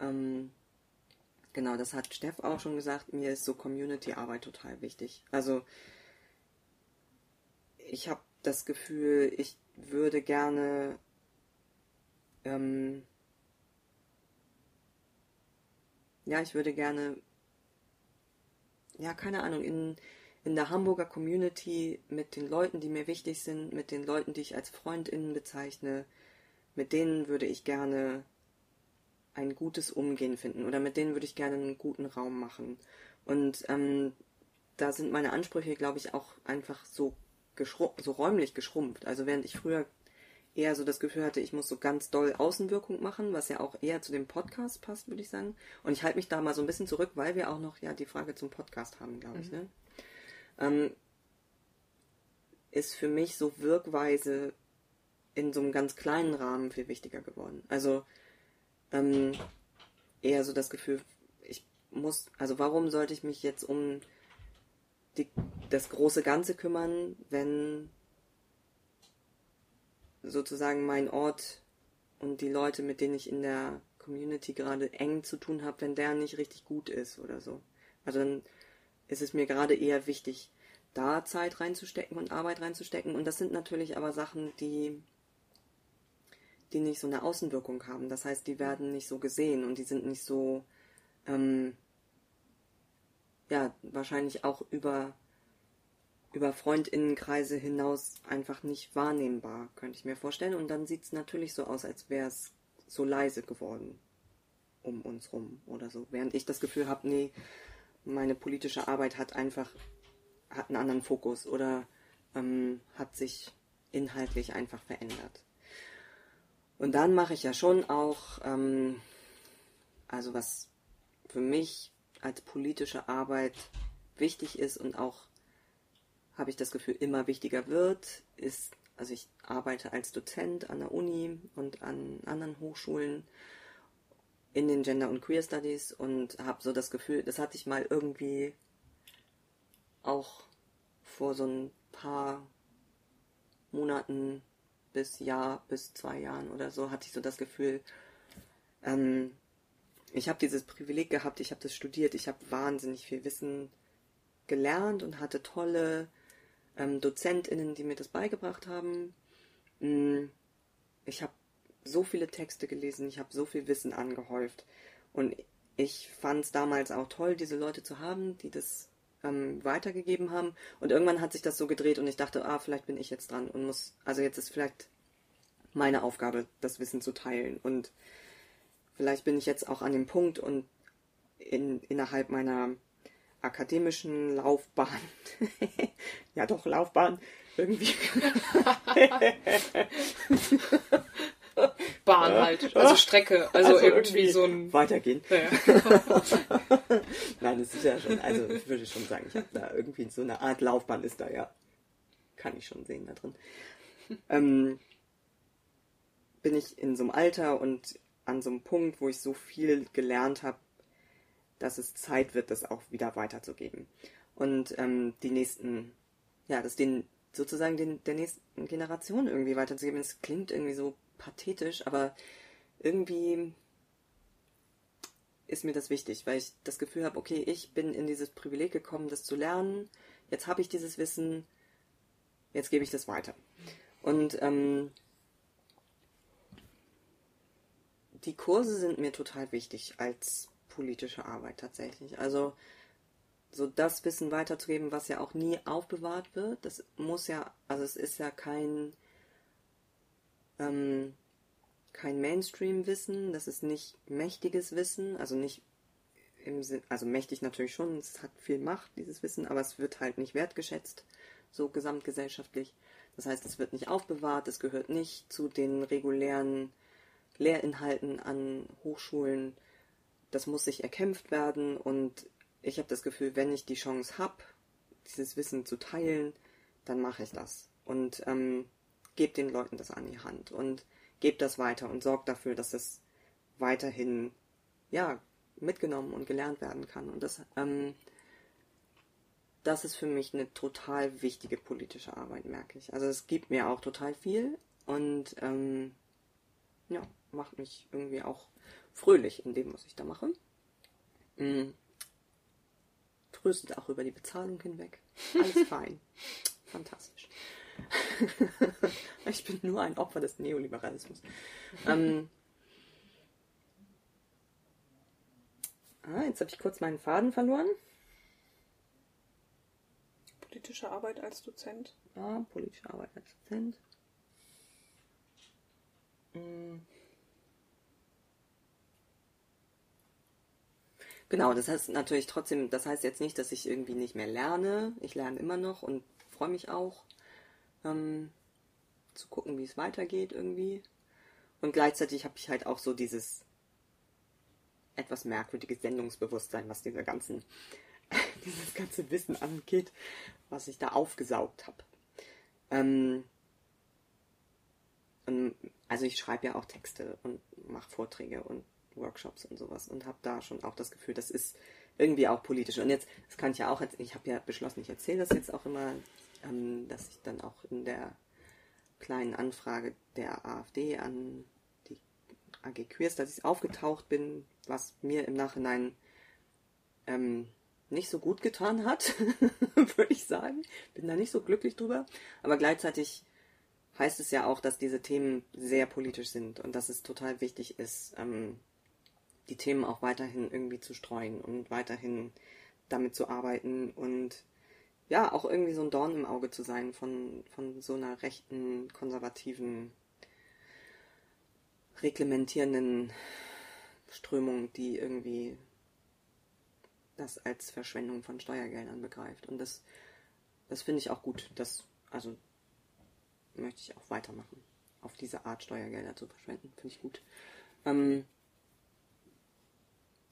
ähm, genau, das hat Steff auch schon gesagt, mir ist so Community-Arbeit total wichtig. Also ich habe das Gefühl, ich würde gerne ähm, ja, ich würde gerne, ja, keine Ahnung, in, in der Hamburger Community mit den Leuten, die mir wichtig sind, mit den Leuten, die ich als FreundInnen bezeichne, mit denen würde ich gerne ein gutes Umgehen finden oder mit denen würde ich gerne einen guten Raum machen. Und ähm, da sind meine Ansprüche, glaube ich, auch einfach so, so räumlich geschrumpft. Also während ich früher eher so das Gefühl hatte, ich muss so ganz doll Außenwirkung machen, was ja auch eher zu dem Podcast passt, würde ich sagen. Und ich halte mich da mal so ein bisschen zurück, weil wir auch noch ja die Frage zum Podcast haben, glaube ich. Mhm. Ne? Ähm, ist für mich so Wirkweise in so einem ganz kleinen Rahmen viel wichtiger geworden. Also ähm, eher so das Gefühl, ich muss, also warum sollte ich mich jetzt um die, das große Ganze kümmern, wenn sozusagen mein Ort und die Leute, mit denen ich in der Community gerade eng zu tun habe, wenn der nicht richtig gut ist oder so. Also dann ist es mir gerade eher wichtig, da Zeit reinzustecken und Arbeit reinzustecken. Und das sind natürlich aber Sachen, die, die nicht so eine Außenwirkung haben. Das heißt, die werden nicht so gesehen und die sind nicht so, ähm, ja, wahrscheinlich auch über über Freundinnenkreise hinaus einfach nicht wahrnehmbar, könnte ich mir vorstellen. Und dann sieht es natürlich so aus, als wäre es so leise geworden um uns rum oder so. Während ich das Gefühl habe, nee, meine politische Arbeit hat einfach hat einen anderen Fokus oder ähm, hat sich inhaltlich einfach verändert. Und dann mache ich ja schon auch, ähm, also was für mich als politische Arbeit wichtig ist und auch habe ich das Gefühl, immer wichtiger wird, ist, also ich arbeite als Dozent an der Uni und an anderen Hochschulen in den Gender- und Queer Studies und habe so das Gefühl, das hatte ich mal irgendwie auch vor so ein paar Monaten bis Jahr, bis zwei Jahren oder so, hatte ich so das Gefühl, ähm, ich habe dieses Privileg gehabt, ich habe das studiert, ich habe wahnsinnig viel Wissen gelernt und hatte tolle ähm, DozentInnen, die mir das beigebracht haben. Mm, ich habe so viele Texte gelesen, ich habe so viel Wissen angehäuft. Und ich fand es damals auch toll, diese Leute zu haben, die das ähm, weitergegeben haben. Und irgendwann hat sich das so gedreht und ich dachte, ah, vielleicht bin ich jetzt dran und muss, also jetzt ist vielleicht meine Aufgabe, das Wissen zu teilen. Und vielleicht bin ich jetzt auch an dem Punkt und in, innerhalb meiner akademischen Laufbahn, ja doch, Laufbahn, irgendwie. Bahn halt, also Strecke, also, also irgendwie, irgendwie, so ein. Weitergehen. Ja. Nein, es ist ja schon, also ich würde schon sagen, ich habe da irgendwie so eine Art Laufbahn ist da ja. Kann ich schon sehen da drin. Ähm, bin ich in so einem Alter und an so einem Punkt, wo ich so viel gelernt habe, dass es Zeit wird, das auch wieder weiterzugeben. Und ähm, die nächsten, ja, das den sozusagen den, der nächsten Generation irgendwie weiterzugeben. Es klingt irgendwie so pathetisch, aber irgendwie ist mir das wichtig, weil ich das Gefühl habe, okay, ich bin in dieses Privileg gekommen, das zu lernen. Jetzt habe ich dieses Wissen, jetzt gebe ich das weiter. Und ähm, die Kurse sind mir total wichtig als politische Arbeit tatsächlich. Also so das Wissen weiterzugeben, was ja auch nie aufbewahrt wird. Das muss ja, also es ist ja kein ähm, kein Mainstream-Wissen, das ist nicht mächtiges Wissen, also nicht im Sinn, also mächtig natürlich schon, es hat viel Macht, dieses Wissen, aber es wird halt nicht wertgeschätzt, so gesamtgesellschaftlich. Das heißt, es wird nicht aufbewahrt, es gehört nicht zu den regulären Lehrinhalten an Hochschulen. Das muss sich erkämpft werden und ich habe das Gefühl, wenn ich die Chance habe, dieses Wissen zu teilen, dann mache ich das. Und ähm, gebe den Leuten das an die Hand und gebe das weiter und sorgt dafür, dass es weiterhin ja, mitgenommen und gelernt werden kann. Und das, ähm, das ist für mich eine total wichtige politische Arbeit, merke ich. Also es gibt mir auch total viel und ähm, ja, macht mich irgendwie auch fröhlich in dem, was ich da mache. Mhm. Tröstet auch über die Bezahlung hinweg. Alles fein. Fantastisch. ich bin nur ein Opfer des Neoliberalismus. Ähm, ah, jetzt habe ich kurz meinen Faden verloren. Politische Arbeit als Dozent. Ja, politische Arbeit als Dozent. Mhm. Genau, das heißt natürlich trotzdem, das heißt jetzt nicht, dass ich irgendwie nicht mehr lerne. Ich lerne immer noch und freue mich auch, ähm, zu gucken, wie es weitergeht irgendwie. Und gleichzeitig habe ich halt auch so dieses etwas merkwürdige Sendungsbewusstsein, was diese ganzen, dieses ganze Wissen angeht, was ich da aufgesaugt habe. Ähm, also ich schreibe ja auch Texte und mache Vorträge und Workshops und sowas und habe da schon auch das Gefühl, das ist irgendwie auch politisch. Und jetzt, das kann ich ja auch, ich habe ja beschlossen, ich erzähle das jetzt auch immer, ähm, dass ich dann auch in der kleinen Anfrage der AfD an die AG Queers, dass ich aufgetaucht bin, was mir im Nachhinein ähm, nicht so gut getan hat, würde ich sagen. Bin da nicht so glücklich drüber. Aber gleichzeitig heißt es ja auch, dass diese Themen sehr politisch sind und dass es total wichtig ist, ähm, die Themen auch weiterhin irgendwie zu streuen und weiterhin damit zu arbeiten und ja, auch irgendwie so ein Dorn im Auge zu sein von, von so einer rechten, konservativen, reglementierenden Strömung, die irgendwie das als Verschwendung von Steuergeldern begreift. Und das, das finde ich auch gut. Das, also möchte ich auch weitermachen. Auf diese Art Steuergelder zu verschwenden. Finde ich gut. Ähm,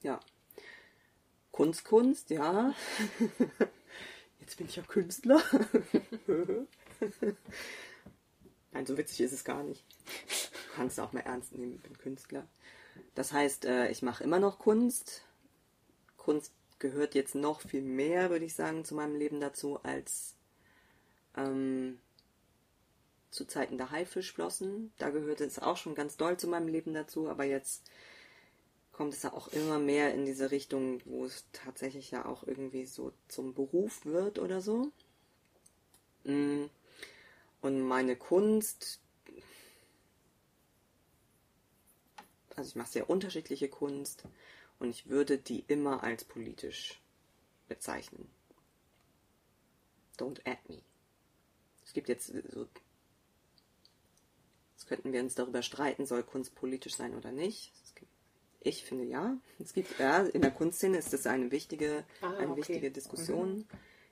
ja. Kunst, Kunst, ja. Jetzt bin ich ja Künstler. Nein, so witzig ist es gar nicht. Du kannst auch mal ernst nehmen, ich bin Künstler. Das heißt, äh, ich mache immer noch Kunst. Kunst gehört jetzt noch viel mehr, würde ich sagen, zu meinem Leben dazu, als ähm, zu Zeiten der Haifischflossen. Da gehörte es auch schon ganz doll zu meinem Leben dazu, aber jetzt kommt es ja auch immer mehr in diese Richtung, wo es tatsächlich ja auch irgendwie so zum Beruf wird oder so. Mm. Und meine Kunst, also ich mache sehr unterschiedliche Kunst und ich würde die immer als politisch bezeichnen. Don't add me. Es gibt jetzt so. Jetzt könnten wir uns darüber streiten, soll Kunst politisch sein oder nicht. Ich finde ja. Es gibt ja in der Kunstszene ist das eine wichtige, ah, eine okay. wichtige Diskussion. Mhm.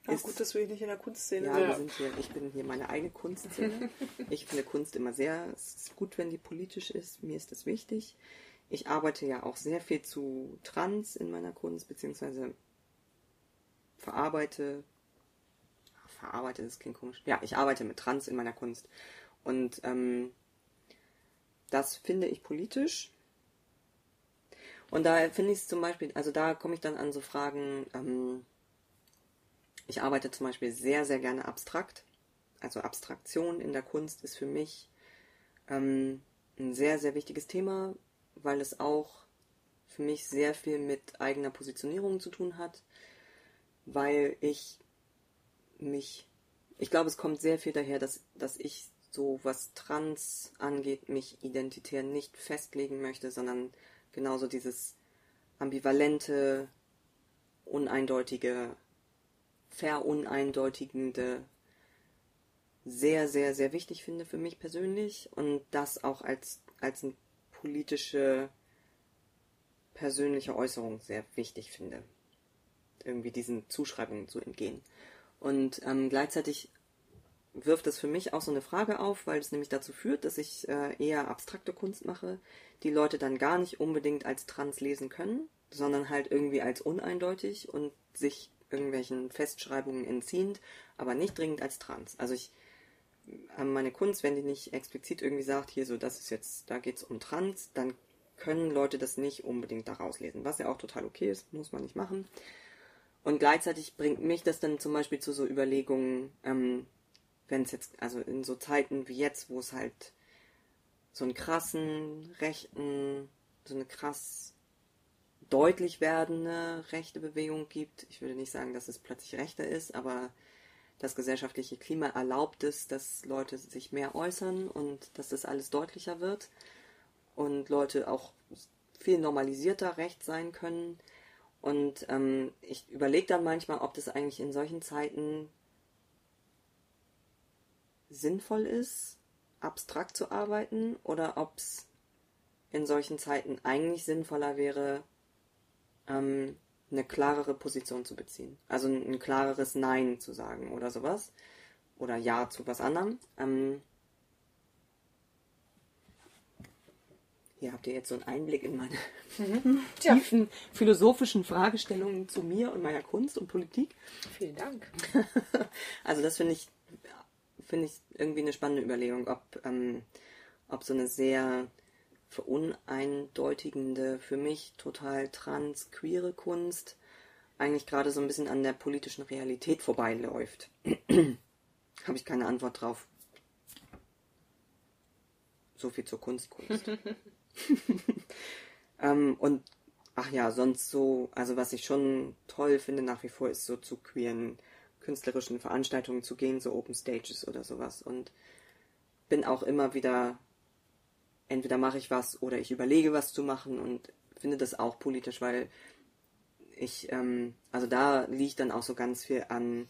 Ja, ist, gut, dass wir nicht in der Kunstszene ja, sind. Wir sind hier, ich bin hier meine eigene Kunstszene. ich finde Kunst immer sehr, es ist gut, wenn die politisch ist. Mir ist das wichtig. Ich arbeite ja auch sehr viel zu Trans in meiner Kunst, beziehungsweise verarbeite, verarbeite, das klingt komisch. Ja, ich arbeite mit Trans in meiner Kunst. Und ähm, das finde ich politisch. Und da finde ich es zum Beispiel, also da komme ich dann an so Fragen, ähm, ich arbeite zum Beispiel sehr, sehr gerne abstrakt. Also Abstraktion in der Kunst ist für mich ähm, ein sehr, sehr wichtiges Thema, weil es auch für mich sehr viel mit eigener Positionierung zu tun hat, weil ich mich, ich glaube, es kommt sehr viel daher, dass, dass ich so was Trans angeht, mich identitär nicht festlegen möchte, sondern genauso dieses ambivalente, uneindeutige, veruneindeutigende sehr, sehr, sehr wichtig finde für mich persönlich und das auch als, als eine politische, persönliche Äußerung sehr wichtig finde. Irgendwie diesen Zuschreibungen zu entgehen. Und ähm, gleichzeitig wirft es für mich auch so eine Frage auf, weil es nämlich dazu führt, dass ich äh, eher abstrakte Kunst mache, die Leute dann gar nicht unbedingt als trans lesen können, sondern halt irgendwie als uneindeutig und sich irgendwelchen Festschreibungen entziehend, aber nicht dringend als trans. Also ich äh, meine Kunst, wenn die nicht explizit irgendwie sagt, hier so, das ist jetzt, da geht es um Trans, dann können Leute das nicht unbedingt daraus lesen, was ja auch total okay ist, muss man nicht machen. Und gleichzeitig bringt mich das dann zum Beispiel zu so Überlegungen, ähm, wenn es jetzt, also in so Zeiten wie jetzt, wo es halt so einen krassen, rechten, so eine krass deutlich werdende rechte Bewegung gibt. Ich würde nicht sagen, dass es plötzlich rechter ist, aber das gesellschaftliche Klima erlaubt es, dass Leute sich mehr äußern und dass das alles deutlicher wird und Leute auch viel normalisierter recht sein können. Und ähm, ich überlege dann manchmal, ob das eigentlich in solchen Zeiten sinnvoll ist, abstrakt zu arbeiten oder ob es in solchen Zeiten eigentlich sinnvoller wäre, ähm, eine klarere Position zu beziehen. Also ein, ein, klareres Nein zu sagen oder sowas. Oder Ja zu was anderem. Ähm, hier habt ihr jetzt so einen Einblick in meine mhm. tiefen philosophischen Fragestellungen zu mir und meiner Kunst und Politik. Vielen Dank. also das finde ich finde ich irgendwie eine spannende Überlegung, ob, ähm, ob so eine sehr veruneindeutigende, für mich total trans queere Kunst eigentlich gerade so ein bisschen an der politischen Realität vorbeiläuft. Habe ich keine Antwort drauf. So viel zur Kunstkunst. ähm, und ach ja, sonst so, also was ich schon toll finde nach wie vor, ist so zu queeren künstlerischen Veranstaltungen zu gehen, so Open Stages oder sowas. Und bin auch immer wieder, entweder mache ich was oder ich überlege, was zu machen und finde das auch politisch, weil ich, ähm, also da liegt dann auch so ganz viel an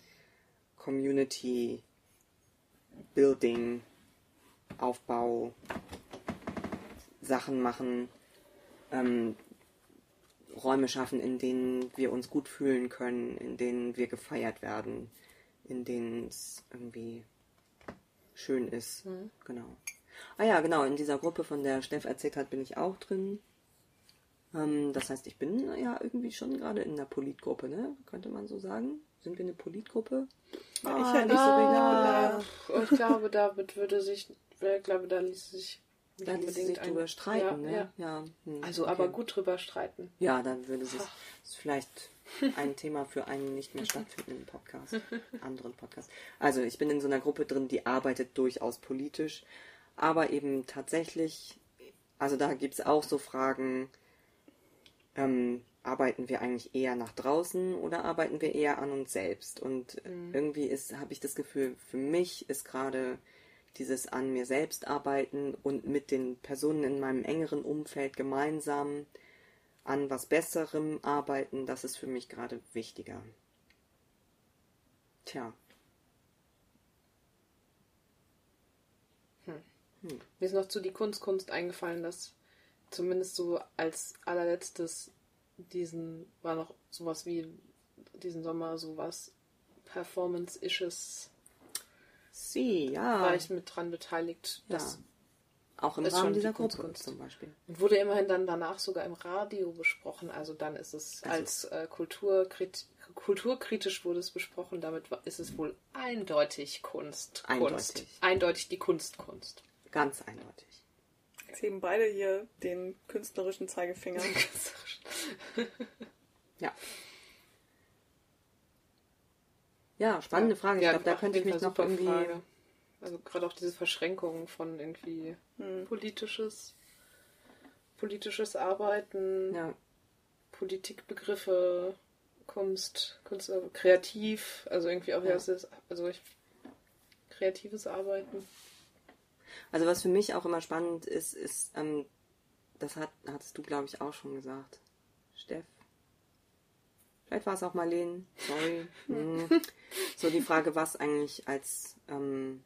Community Building, Aufbau, Sachen machen, ähm, Räume schaffen, in denen wir uns gut fühlen können, in denen wir gefeiert werden, in denen es irgendwie schön ist. Mhm. Genau. Ah ja, genau, in dieser Gruppe, von der Steff erzählt hat, bin ich auch drin. Ähm, das heißt, ich bin ja irgendwie schon gerade in einer Politgruppe, ne? Könnte man so sagen? Sind wir eine Politgruppe? Ja, ah, ich ja nicht so ah, Ich glaube, David würde sich, ich glaube, da ließ sich da ließ sich drüber streiten, ja, ne? Ja. Hm, also okay. aber gut drüber streiten. Ja, dann würde sich ist vielleicht ein Thema für einen nicht mehr stattfindenden Podcast, anderen Podcast. Also ich bin in so einer Gruppe drin, die arbeitet durchaus politisch, aber eben tatsächlich, also da gibt es auch so Fragen, ähm, arbeiten wir eigentlich eher nach draußen oder arbeiten wir eher an uns selbst? Und mhm. irgendwie ist, habe ich das Gefühl, für mich ist gerade dieses an mir selbst arbeiten und mit den Personen in meinem engeren Umfeld gemeinsam an was Besserem arbeiten, das ist für mich gerade wichtiger. Tja. Hm. Hm. Mir ist noch zu die Kunstkunst eingefallen, dass zumindest so als allerletztes diesen war noch sowas wie diesen Sommer sowas Performance-isches Sie, ja. War ich mit dran beteiligt. Ja. Auch im Rahmen dieser die Gruppe zum Beispiel. Und wurde immerhin dann danach sogar im Radio besprochen. Also dann ist es also. als äh, Kulturkrit kulturkritisch wurde es besprochen. Damit ist es wohl eindeutig Kunst. Eindeutig. Kunst. Eindeutig die Kunstkunst. Ganz eindeutig. Jetzt heben beide hier den künstlerischen Zeigefinger. ja. Ja, spannende ja. Frage. Ich ja, glaube, da könnte ich mich noch irgendwie. Frage. Also gerade auch diese Verschränkung von irgendwie hm. politisches, politisches Arbeiten, ja. Politikbegriffe, Kunst, Kunst, kreativ, also irgendwie auch ja. Ist, also ich, kreatives Arbeiten. Also was für mich auch immer spannend ist, ist, ähm, das hat, hattest du, glaube ich, auch schon gesagt, Steff, Vielleicht war es auch Marlene. Sorry. Hm. So die Frage, was eigentlich als ähm,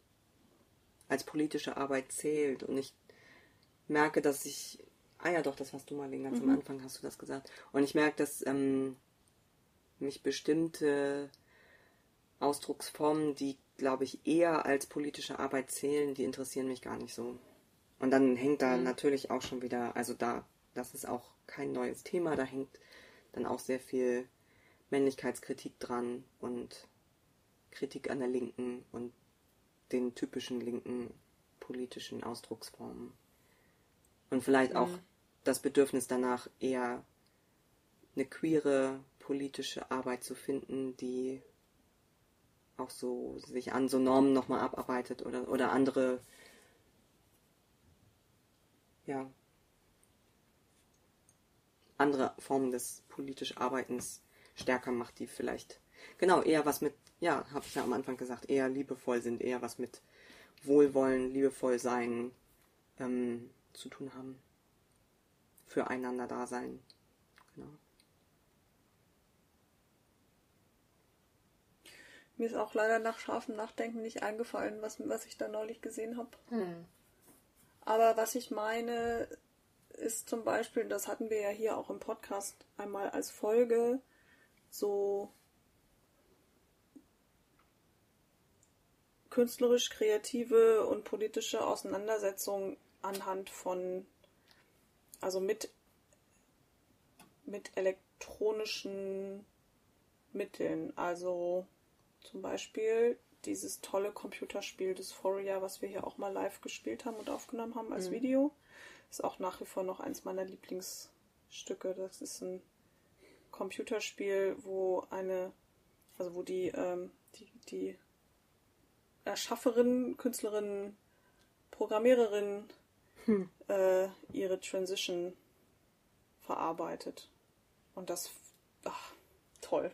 als politische Arbeit zählt. Und ich merke, dass ich, ah ja doch, das hast du mal ganz mhm. am Anfang hast du das gesagt. Und ich merke, dass ähm, mich bestimmte Ausdrucksformen, die, glaube ich, eher als politische Arbeit zählen, die interessieren mich gar nicht so. Und dann hängt da mhm. natürlich auch schon wieder, also da, das ist auch kein neues Thema, da hängt dann auch sehr viel Männlichkeitskritik dran und Kritik an der Linken und den typischen linken politischen Ausdrucksformen. Und vielleicht auch mhm. das Bedürfnis danach, eher eine queere politische Arbeit zu finden, die auch so sich an so Normen nochmal abarbeitet oder, oder andere, ja, andere Formen des politischen Arbeitens stärker macht, die vielleicht, genau, eher was mit, ja, habe ich ja am Anfang gesagt, eher liebevoll sind, eher was mit Wohlwollen, liebevoll sein ähm, zu tun haben. Füreinander da sein. Genau. Mir ist auch leider nach scharfem Nachdenken nicht eingefallen, was, was ich da neulich gesehen habe. Hm. Aber was ich meine, ist zum Beispiel, das hatten wir ja hier auch im Podcast einmal als Folge, so künstlerisch kreative und politische Auseinandersetzungen anhand von, also mit, mit elektronischen Mitteln. Also zum Beispiel dieses tolle Computerspiel Dysphoria, was wir hier auch mal live gespielt haben und aufgenommen haben als mhm. Video. Ist auch nach wie vor noch eins meiner Lieblingsstücke. Das ist ein Computerspiel, wo eine, also wo die, ähm, die, die Erschafferin, Künstlerin, Programmiererin hm. äh, ihre Transition verarbeitet. Und das, ach, toll.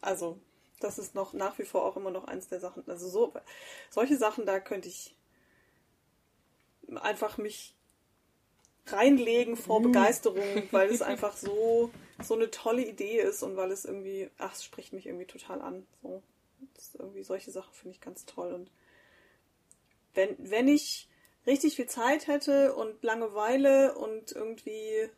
Also, das ist noch nach wie vor auch immer noch eins der Sachen. Also so, solche Sachen, da könnte ich einfach mich reinlegen vor mhm. Begeisterung, weil es einfach so, so eine tolle Idee ist und weil es irgendwie, ach, es spricht mich irgendwie total an. So. irgendwie solche Sachen finde ich ganz toll. Und wenn, wenn ich richtig viel Zeit hätte und Langeweile und irgendwie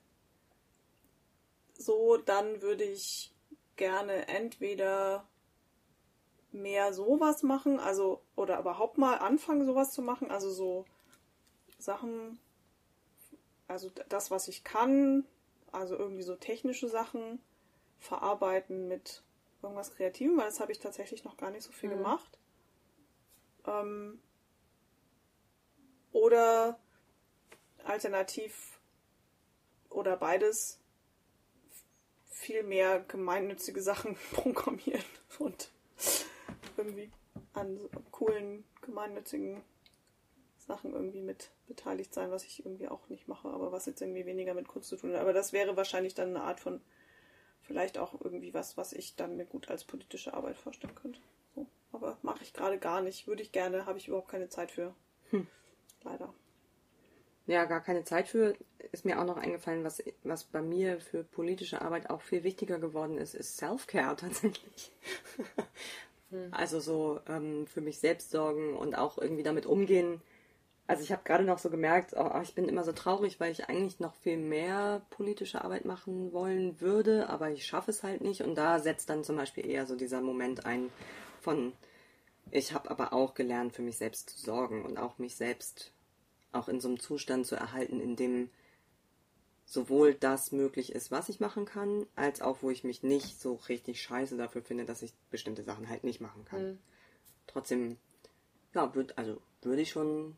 so, dann würde ich gerne entweder mehr sowas machen, also oder überhaupt mal anfangen, sowas zu machen, also so Sachen also das, was ich kann, also irgendwie so technische Sachen verarbeiten mit irgendwas Kreativem, weil das habe ich tatsächlich noch gar nicht so viel mhm. gemacht. Ähm, oder alternativ oder beides viel mehr gemeinnützige Sachen programmieren und irgendwie an coolen gemeinnützigen Sachen irgendwie mit beteiligt sein, was ich irgendwie auch nicht mache, aber was jetzt irgendwie weniger mit Kunst zu tun hat. Aber das wäre wahrscheinlich dann eine Art von, vielleicht auch irgendwie was, was ich dann mir gut als politische Arbeit vorstellen könnte. So. Aber mache ich gerade gar nicht. Würde ich gerne, habe ich überhaupt keine Zeit für. Hm. Leider. Ja, gar keine Zeit für. Ist mir auch noch eingefallen, was, was bei mir für politische Arbeit auch viel wichtiger geworden ist, ist Self-Care tatsächlich. Also so ähm, für mich selbst sorgen und auch irgendwie damit umgehen, also ich habe gerade noch so gemerkt, oh, ich bin immer so traurig, weil ich eigentlich noch viel mehr politische Arbeit machen wollen würde, aber ich schaffe es halt nicht. Und da setzt dann zum Beispiel eher so dieser Moment ein von, ich habe aber auch gelernt, für mich selbst zu sorgen und auch mich selbst auch in so einem Zustand zu erhalten, in dem sowohl das möglich ist, was ich machen kann, als auch wo ich mich nicht so richtig scheiße dafür finde, dass ich bestimmte Sachen halt nicht machen kann. Mhm. Trotzdem, ja, würd, also würde ich schon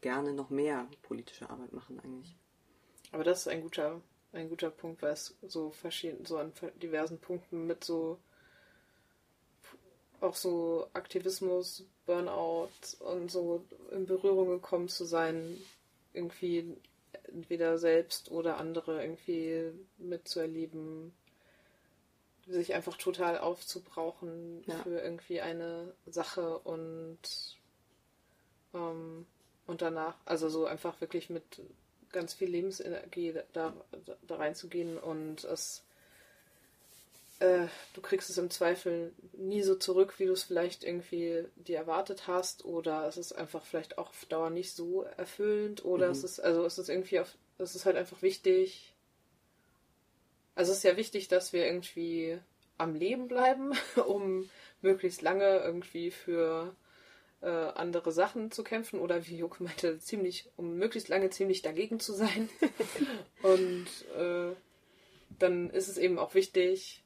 gerne noch mehr politische Arbeit machen eigentlich. Aber das ist ein guter, ein guter Punkt, weil es so verschieden, so an diversen Punkten mit so auch so Aktivismus, Burnout und so in Berührung gekommen zu sein, irgendwie entweder selbst oder andere irgendwie mitzuerleben, sich einfach total aufzubrauchen ja. für irgendwie eine Sache und ähm, und danach, also so einfach wirklich mit ganz viel Lebensenergie da, da, da reinzugehen und es äh, du kriegst es im Zweifel nie so zurück, wie du es vielleicht irgendwie dir erwartet hast, oder es ist einfach vielleicht auch auf Dauer nicht so erfüllend, oder Mhm. es ist, also es ist irgendwie auf, es ist halt einfach wichtig. Also es ist ja wichtig, dass wir irgendwie am Leben bleiben, um möglichst lange irgendwie für äh, andere Sachen zu kämpfen oder wie Joke meinte, ziemlich, um möglichst lange ziemlich dagegen zu sein. Und äh, dann ist es eben auch wichtig,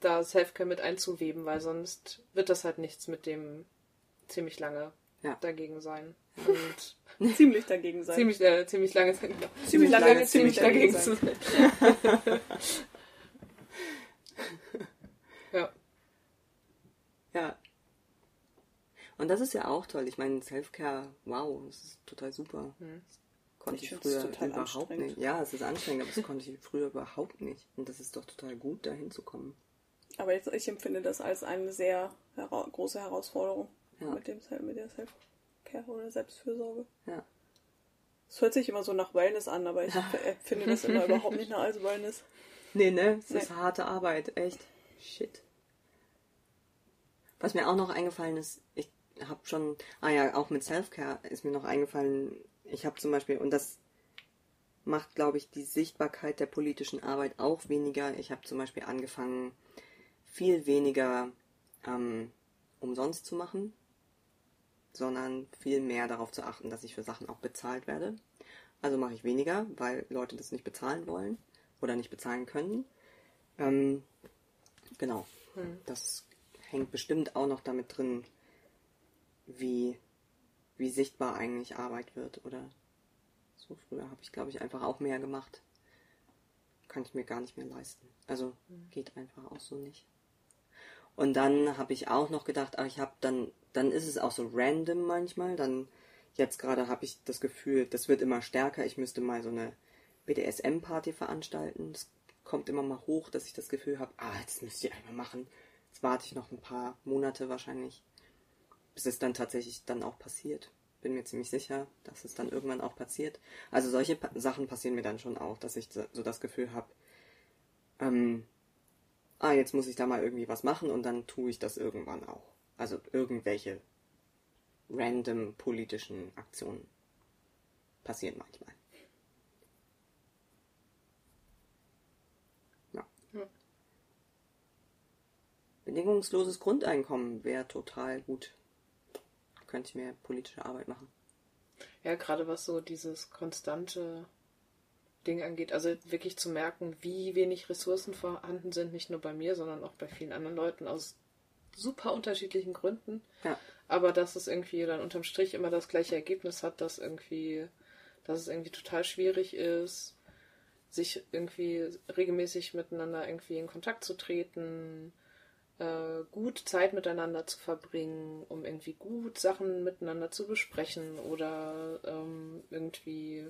da Selfcare mit einzuweben, weil sonst wird das halt nichts mit dem ziemlich lange Ja. dagegen sein. Und Ziemlich dagegen sein. ziemlich, äh, ziemlich lange, genau. Ziemlich lange ziemlich dagegen zu sein. ja. Ja. Und das ist ja auch toll. Ich meine, Selfcare, wow, das ist total super. Mhm. Das konnte Ich ich, früher total überhaupt nicht. Ja, es ist anstrengend, aber das konnte ich früher überhaupt nicht. Und das ist doch total gut, da hinzukommen. Aber jetzt, ich empfinde das als eine sehr hera große Herausforderung Ja. mit, dem, mit der Self-Care oder Selbstfürsorge. Ja. Es hört sich immer so nach Wellness an, aber ich finde das immer überhaupt nicht nach als Wellness. Nee, ne? Es Nee. ist harte Arbeit, echt. Shit. Was mir auch noch eingefallen ist, ich habe schon, ah ja, auch mit Selfcare ist mir noch eingefallen, ich habe zum Beispiel, und das macht, glaube ich, die Sichtbarkeit der politischen Arbeit auch weniger. Ich habe zum Beispiel angefangen, viel weniger ähm, umsonst zu machen, sondern viel mehr darauf zu achten, dass ich für Sachen auch bezahlt werde. Also mache ich weniger, weil Leute das nicht bezahlen wollen oder nicht bezahlen können. Ähm, genau. Hm. Das hängt bestimmt auch noch damit drin, wie, wie sichtbar eigentlich Arbeit wird. Oder so früher habe ich, glaube ich, einfach auch mehr gemacht. Kann ich mir gar nicht mehr leisten. Also geht einfach auch so nicht. Und dann habe ich auch noch gedacht, ah, ich habe dann, dann ist es auch so random manchmal. Dann jetzt gerade habe ich das Gefühl, das wird immer stärker. Ich müsste mal so eine BDSM-Party veranstalten. Das kommt immer mal hoch, dass ich das Gefühl habe, ah, das müsste ich einmal machen. Jetzt warte ich noch ein paar Monate wahrscheinlich, bis es dann tatsächlich dann auch passiert. Bin mir ziemlich sicher, dass es dann irgendwann auch passiert. Also solche pa Sachen passieren mir dann schon auch, dass ich so das Gefühl habe, ähm, ah, jetzt muss ich da mal irgendwie was machen und dann tue ich das irgendwann auch. Also irgendwelche random politischen Aktionen passieren manchmal. Ja. Bedingungsloses Grundeinkommen wäre total gut. Könnte ich mehr politische Arbeit machen. Ja, gerade was so dieses konstante Ding angeht, also wirklich zu merken, wie wenig Ressourcen vorhanden sind, nicht nur bei mir, sondern auch bei vielen anderen Leuten aus super unterschiedlichen Gründen. Ja. Aber dass es irgendwie dann unterm Strich immer das gleiche Ergebnis hat, dass irgendwie, dass es irgendwie total schwierig ist, sich irgendwie regelmäßig miteinander irgendwie in Kontakt zu treten, äh, gut Zeit miteinander zu verbringen, um irgendwie gut Sachen miteinander zu besprechen oder ähm, irgendwie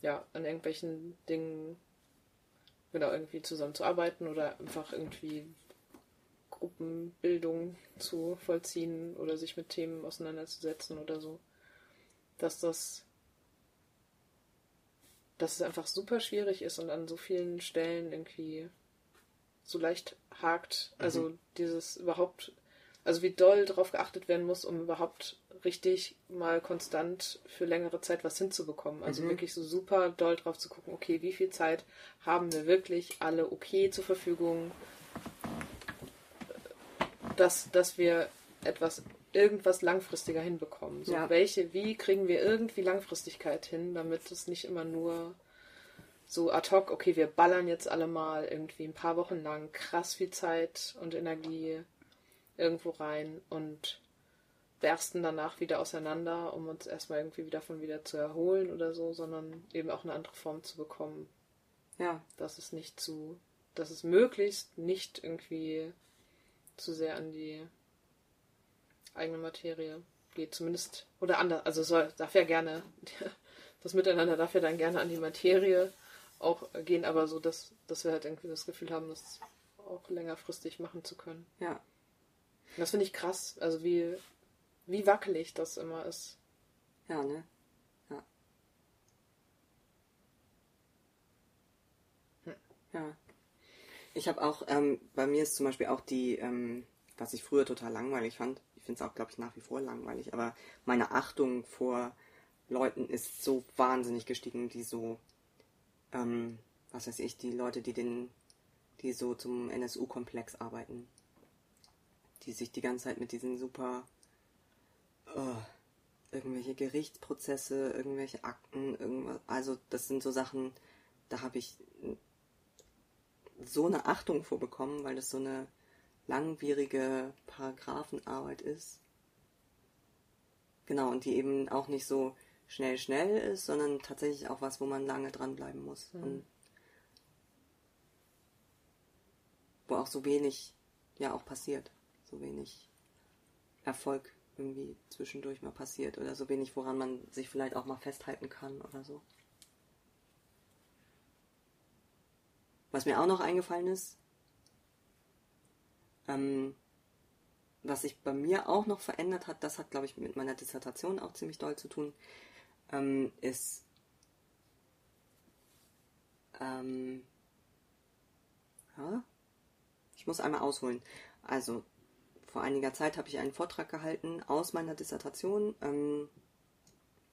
ja an irgendwelchen Dingen genau irgendwie zusammenzuarbeiten oder einfach irgendwie Gruppenbildung zu vollziehen oder sich mit Themen auseinanderzusetzen oder so. Dass das dass es einfach super schwierig ist und an so vielen Stellen irgendwie so leicht hakt. Also dieses überhaupt, also wie doll darauf geachtet werden muss, um überhaupt richtig mal konstant für längere Zeit was hinzubekommen. Also Mhm. wirklich so super doll drauf zu gucken, okay, wie viel Zeit haben wir wirklich alle okay zur Verfügung, dass, dass wir etwas, irgendwas langfristiger hinbekommen. So Ja. welche, wie kriegen wir irgendwie Langfristigkeit hin, damit es nicht immer nur so ad hoc, okay, wir ballern jetzt alle mal irgendwie ein paar Wochen lang krass viel Zeit und Energie irgendwo rein und bersten danach wieder auseinander, um uns erstmal irgendwie wieder von wieder zu erholen oder so, sondern eben auch eine andere Form zu bekommen, Ja, dass es nicht zu, dass es möglichst nicht irgendwie zu sehr an die eigene Materie geht, zumindest oder anders, also soll, darf ja gerne das Miteinander darf ja dann gerne an die Materie auch gehen, aber so, dass, dass wir halt irgendwie das Gefühl haben, das auch längerfristig machen zu können. ja. Und Das finde ich krass, also wie, wie wackelig das immer ist. Ja, ne? Ja. Ja. Ich habe auch, ähm, bei mir ist zum Beispiel auch die, ähm, was ich früher total langweilig fand, ich finde es auch, glaube ich, nach wie vor langweilig, aber meine Achtung vor Leuten ist so wahnsinnig gestiegen, die so, ähm, was weiß ich, die Leute, die den, die so zum NSU-Komplex arbeiten, die sich die ganze Zeit mit diesen super, oh, irgendwelche Gerichtsprozesse, irgendwelche Akten, irgendwas, also das sind so Sachen, da habe ich so eine Achtung vorbekommen, weil das so eine langwierige Paragraphenarbeit ist. Genau, und die eben auch nicht so schnell, schnell ist, sondern tatsächlich auch was, wo man lange dranbleiben muss. Mhm. Und wo auch so wenig ja auch passiert. So wenig Erfolg irgendwie zwischendurch mal passiert oder so wenig, woran man sich vielleicht auch mal festhalten kann oder so. Was mir auch noch eingefallen ist, ähm, was sich bei mir auch noch verändert hat, das hat, glaube ich, mit meiner Dissertation auch ziemlich doll zu tun, ähm, ist ähm, ja, ich muss einmal ausholen. Also, vor einiger Zeit habe ich einen Vortrag gehalten aus meiner Dissertation. Ähm,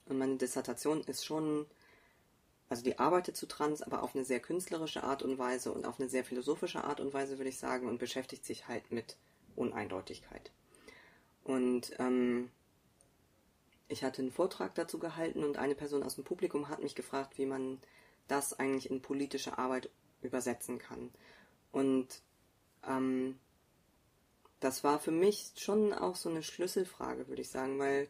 und meine Dissertation ist schon, also die arbeitet zu Trans, aber auf eine sehr künstlerische Art und Weise und auf eine sehr philosophische Art und Weise, würde ich sagen, und beschäftigt sich halt mit Uneindeutigkeit. Und ähm, ich hatte einen Vortrag dazu gehalten und eine Person aus dem Publikum hat mich gefragt, wie man das eigentlich in politische Arbeit übersetzen kann. Und ähm, das war für mich schon auch so eine Schlüsselfrage, würde ich sagen, weil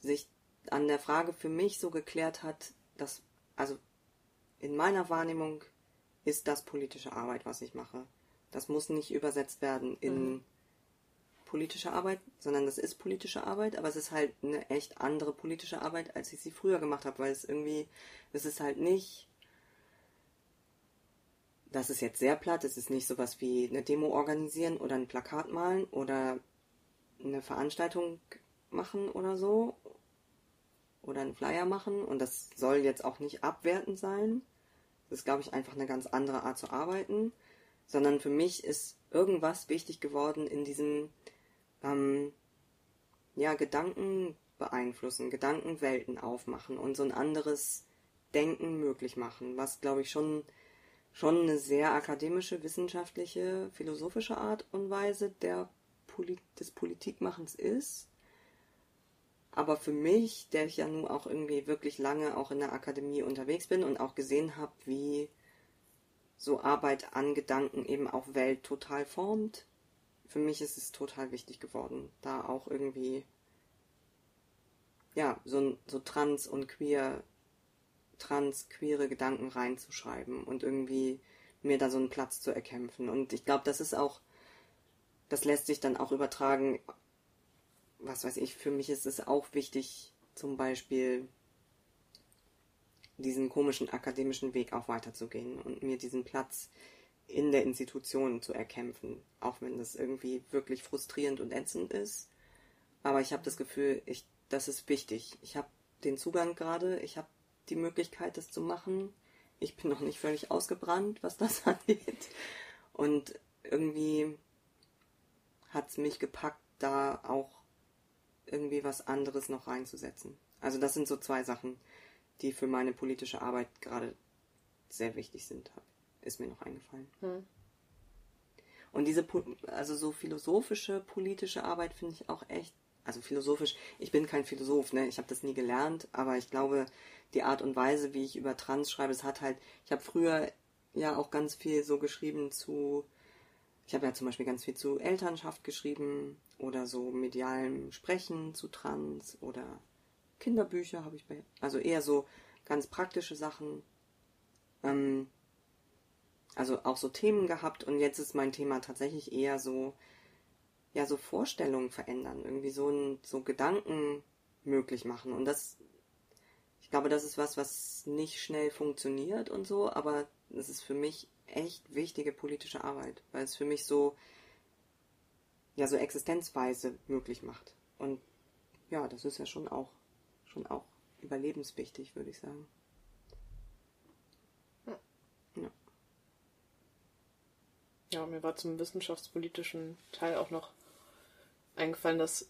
sich an der Frage für mich so geklärt hat, dass, also in meiner Wahrnehmung ist das politische Arbeit, was ich mache. Das muss nicht übersetzt werden in mhm. Politische Arbeit, sondern das ist politische Arbeit, aber es ist halt eine echt andere politische Arbeit, als ich sie früher gemacht habe, weil es irgendwie, es ist halt nicht das ist jetzt sehr platt, es ist nicht sowas wie eine Demo organisieren oder ein Plakat malen oder eine Veranstaltung machen oder so oder einen Flyer machen und das soll jetzt auch nicht abwertend sein. Das ist, glaube ich, einfach eine ganz andere Art zu arbeiten, sondern für mich ist irgendwas wichtig geworden in diesem ähm, ja, Gedanken beeinflussen, Gedankenwelten aufmachen und so ein anderes Denken möglich machen, was, glaube ich, schon schon eine sehr akademische, wissenschaftliche, philosophische Art und Weise der Poli des Politikmachens ist. Aber für mich, der ich ja nun auch irgendwie wirklich lange auch in der Akademie unterwegs bin und auch gesehen habe, wie so Arbeit an Gedanken eben auch Welt total formt, für mich ist es total wichtig geworden, da auch irgendwie ja, so, so trans und queer trans, queere Gedanken reinzuschreiben und irgendwie mir da so einen Platz zu erkämpfen. Und ich glaube, das ist auch, das lässt sich dann auch übertragen, was weiß ich, für mich ist es auch wichtig, zum Beispiel diesen komischen akademischen Weg auch weiterzugehen und mir diesen Platz in der Institution zu erkämpfen, auch wenn das irgendwie wirklich frustrierend und ätzend ist. Aber ich habe das Gefühl, ich, das ist wichtig. Ich habe den Zugang gerade, ich habe die Möglichkeit, das zu machen. Ich bin noch nicht völlig ausgebrannt, was das angeht. Und irgendwie hat es mich gepackt, da auch irgendwie was anderes noch reinzusetzen. Also das sind so zwei Sachen, die für meine politische Arbeit gerade sehr wichtig sind. Ist mir noch eingefallen. Hm. Und diese, also so philosophische politische Arbeit finde ich auch echt, also philosophisch, ich bin kein Philosoph, ne, ich habe das nie gelernt, aber ich glaube, die Art und Weise, wie ich über Trans schreibe, es hat halt, ich habe früher ja auch ganz viel so geschrieben zu, ich habe ja zum Beispiel ganz viel zu Elternschaft geschrieben oder so medialem Sprechen zu Trans oder Kinderbücher habe ich bei, also eher so ganz praktische Sachen, ähm, also auch so Themen gehabt und jetzt ist mein Thema tatsächlich eher so, ja, so Vorstellungen verändern, irgendwie so ein, so Gedanken möglich machen und das ich glaube, das ist was, was nicht schnell funktioniert und so, aber es ist für mich echt wichtige politische Arbeit, weil es für mich so, ja, so Existenzweise möglich macht. Und ja, das ist ja schon auch, schon auch überlebenswichtig, würde ich sagen. Ja. Mir war zum wissenschaftspolitischen Teil auch noch eingefallen, dass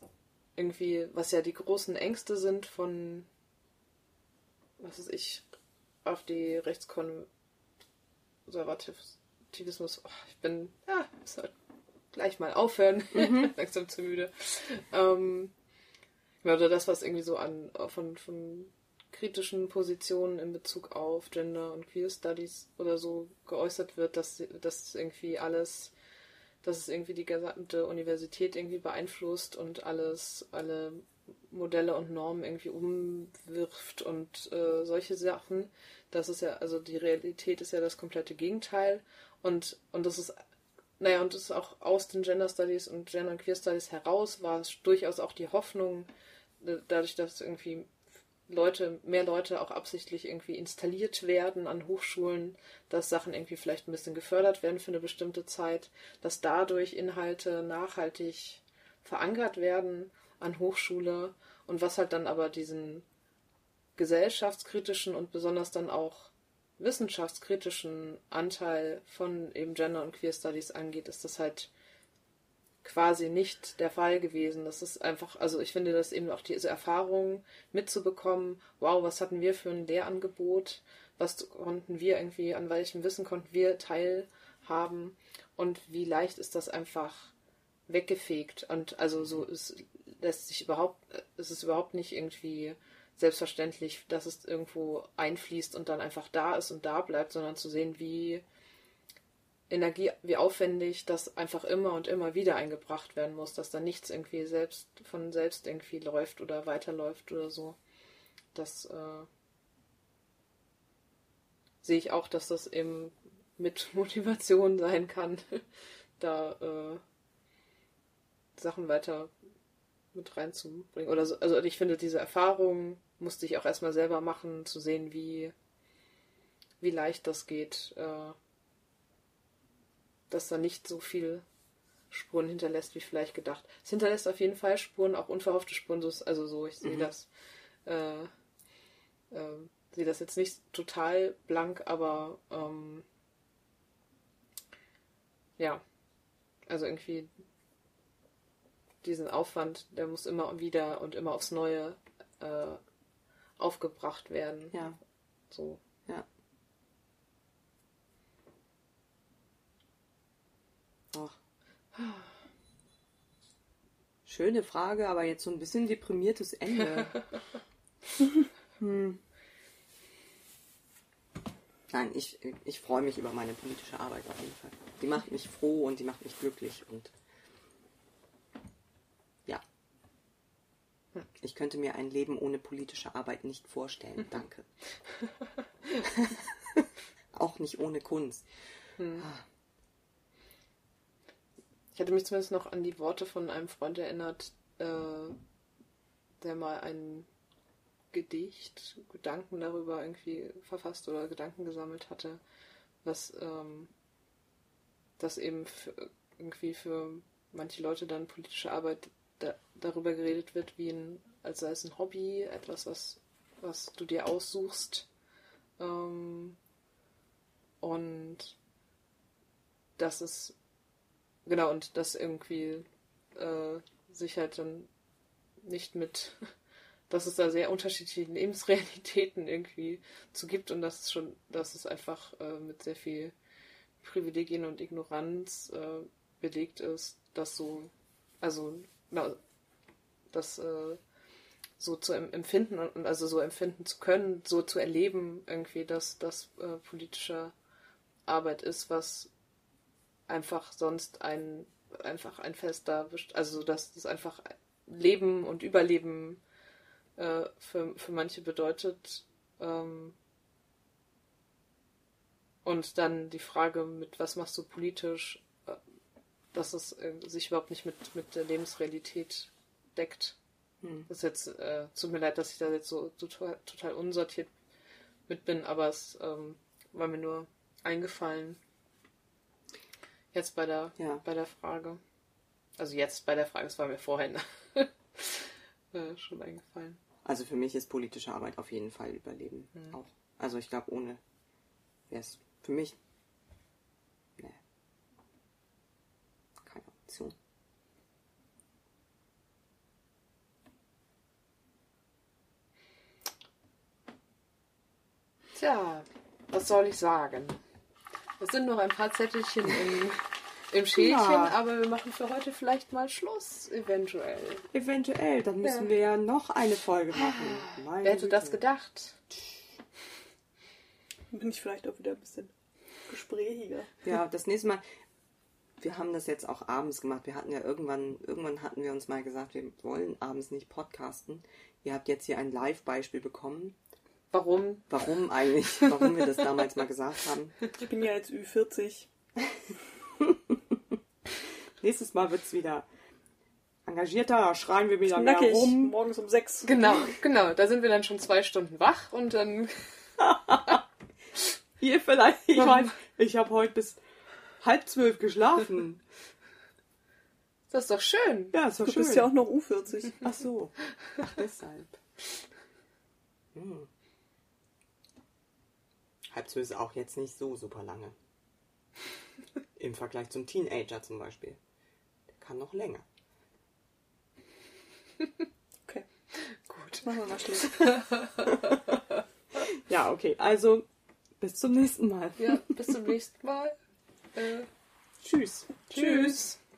irgendwie, was ja die großen Ängste sind von, was weiß ich, auf die Rechtskonservativismus. Oh, ich bin, ja, ich soll gleich mal aufhören. Mhm. Langsam zu müde. Ähm, oder das, was irgendwie so an von, von kritischen Positionen in Bezug auf Gender und Queer Studies oder so geäußert wird, dass, dass irgendwie alles, dass es irgendwie die gesamte Universität irgendwie beeinflusst und alles, alle Modelle und Normen irgendwie umwirft und äh, solche Sachen. Das ist ja, also die Realität ist ja das komplette Gegenteil. Und, und das ist, naja, und das ist auch aus den Gender Studies und Gender und Queer Studies heraus war es durchaus auch die Hoffnung, dadurch, dass irgendwie Leute, mehr Leute auch absichtlich irgendwie installiert werden an Hochschulen, dass Sachen irgendwie vielleicht ein bisschen gefördert werden für eine bestimmte Zeit, dass dadurch Inhalte nachhaltig verankert werden an Hochschule und was halt dann aber diesen gesellschaftskritischen und besonders dann auch wissenschaftskritischen Anteil von eben Gender und Queer Studies angeht, ist das halt quasi nicht der Fall gewesen. Das ist einfach, also ich finde das eben auch diese Erfahrung mitzubekommen, wow, was hatten wir für ein Lehrangebot, was konnten wir irgendwie, an welchem Wissen konnten wir teilhaben und wie leicht ist das einfach weggefegt. Und also so ist, lässt sich überhaupt, es ist überhaupt nicht irgendwie selbstverständlich, dass es irgendwo einfließt und dann einfach da ist und da bleibt, sondern zu sehen, wie Energie, wie aufwendig das einfach immer und immer wieder eingebracht werden muss, dass da nichts irgendwie selbst von selbst irgendwie läuft oder weiterläuft oder so. Das äh, sehe ich auch, dass das eben mit Motivation sein kann, da äh, Sachen weiter mit reinzubringen. Oder so, also ich finde, diese Erfahrung musste ich auch erstmal selber machen, zu sehen, wie, wie leicht das geht. Äh, dass da nicht so viel Spuren hinterlässt, wie vielleicht gedacht. Es hinterlässt auf jeden Fall Spuren, auch unverhoffte Spuren. Also so, ich sehe mhm. das. Äh, äh, sehe das jetzt nicht total blank, aber ähm, ja, also irgendwie diesen Aufwand, der muss immer wieder und immer aufs Neue äh, aufgebracht werden. Ja. So. Ja. Ach. Schöne Frage, aber jetzt so ein bisschen deprimiertes Ende. hm. Nein, ich, ich freue mich über meine politische Arbeit auf jeden Fall. Die macht mich froh und die macht mich glücklich und ja. Ich könnte mir ein Leben ohne politische Arbeit nicht vorstellen. Danke. Auch nicht ohne Kunst. Hm. Ah. Ich hatte mich zumindest noch an die Worte von einem Freund erinnert, äh, der mal ein Gedicht, Gedanken darüber irgendwie verfasst oder Gedanken gesammelt hatte, was ähm, das eben für, irgendwie für manche Leute dann politische Arbeit da, darüber geredet wird, wie ein, als sei es ein Hobby, etwas, was, was du dir aussuchst. Ähm, und dass es Genau, und das irgendwie äh, sich halt dann nicht mit, dass es da sehr unterschiedliche Lebensrealitäten irgendwie zu gibt und dass es schon, dass es einfach äh, mit sehr viel Privilegien und Ignoranz äh, belegt ist, dass so, also, na, das äh, so zu empfinden und also so empfinden zu können, so zu erleben, irgendwie, dass das äh, politische Arbeit ist, was einfach sonst ein einfach ein fester, also dass das einfach Leben und Überleben äh, für, für manche bedeutet. Ähm, und dann die Frage mit, was machst du politisch, äh, dass es äh, sich überhaupt nicht mit, mit der Lebensrealität deckt. Hm. Das ist jetzt, äh, tut mir leid, dass ich da jetzt so total, total unsortiert mit bin, aber es ähm, war mir nur eingefallen, Jetzt bei der, ja. bei der Frage. Also jetzt bei der Frage, es war mir vorhin äh, schon eingefallen. Also für mich ist politische Arbeit auf jeden Fall Überleben. Mhm. Auch. Also ich glaube, ohne wäre es für mich. Nee. Option. Tja, was soll ich sagen? Es sind noch ein paar Zettelchen im, im Schälchen, Ja. aber wir machen für heute vielleicht mal Schluss, eventuell. Eventuell, dann müssen Ja. wir ja noch eine Folge machen. Meine Wer hätte das Güte. gedacht? Bin ich vielleicht auch wieder ein bisschen gesprächiger. Ja, das nächste Mal. Wir haben das jetzt auch abends gemacht. Wir hatten ja irgendwann, irgendwann hatten wir uns mal gesagt, wir wollen abends nicht podcasten. Ihr habt jetzt hier ein Live-Beispiel bekommen. Warum? Warum eigentlich? Warum wir das damals mal gesagt haben. Ich bin ja jetzt Ü40. Nächstes Mal wird es wieder engagierter, schreien wir wieder mehr Nackig. rum. Morgens um sechs. Genau, genau. Da sind wir dann schon zwei Stunden wach und dann. Ihr vielleicht, ich weiß, ich habe heute bis halb zwölf geschlafen. Das ist doch schön. Ja, ist doch Du schön. bist ja auch noch U40. Ach so. Ach, deshalb. Hm. Halb zwölf ist auch jetzt nicht so super lange. Im Vergleich zum Teenager zum Beispiel. Der kann noch länger. Okay, Gut. machen wir mal Schluss. Ja, okay. Also, bis zum nächsten Mal. Ja, bis zum nächsten Mal. Äh, Tschüss. tschüss.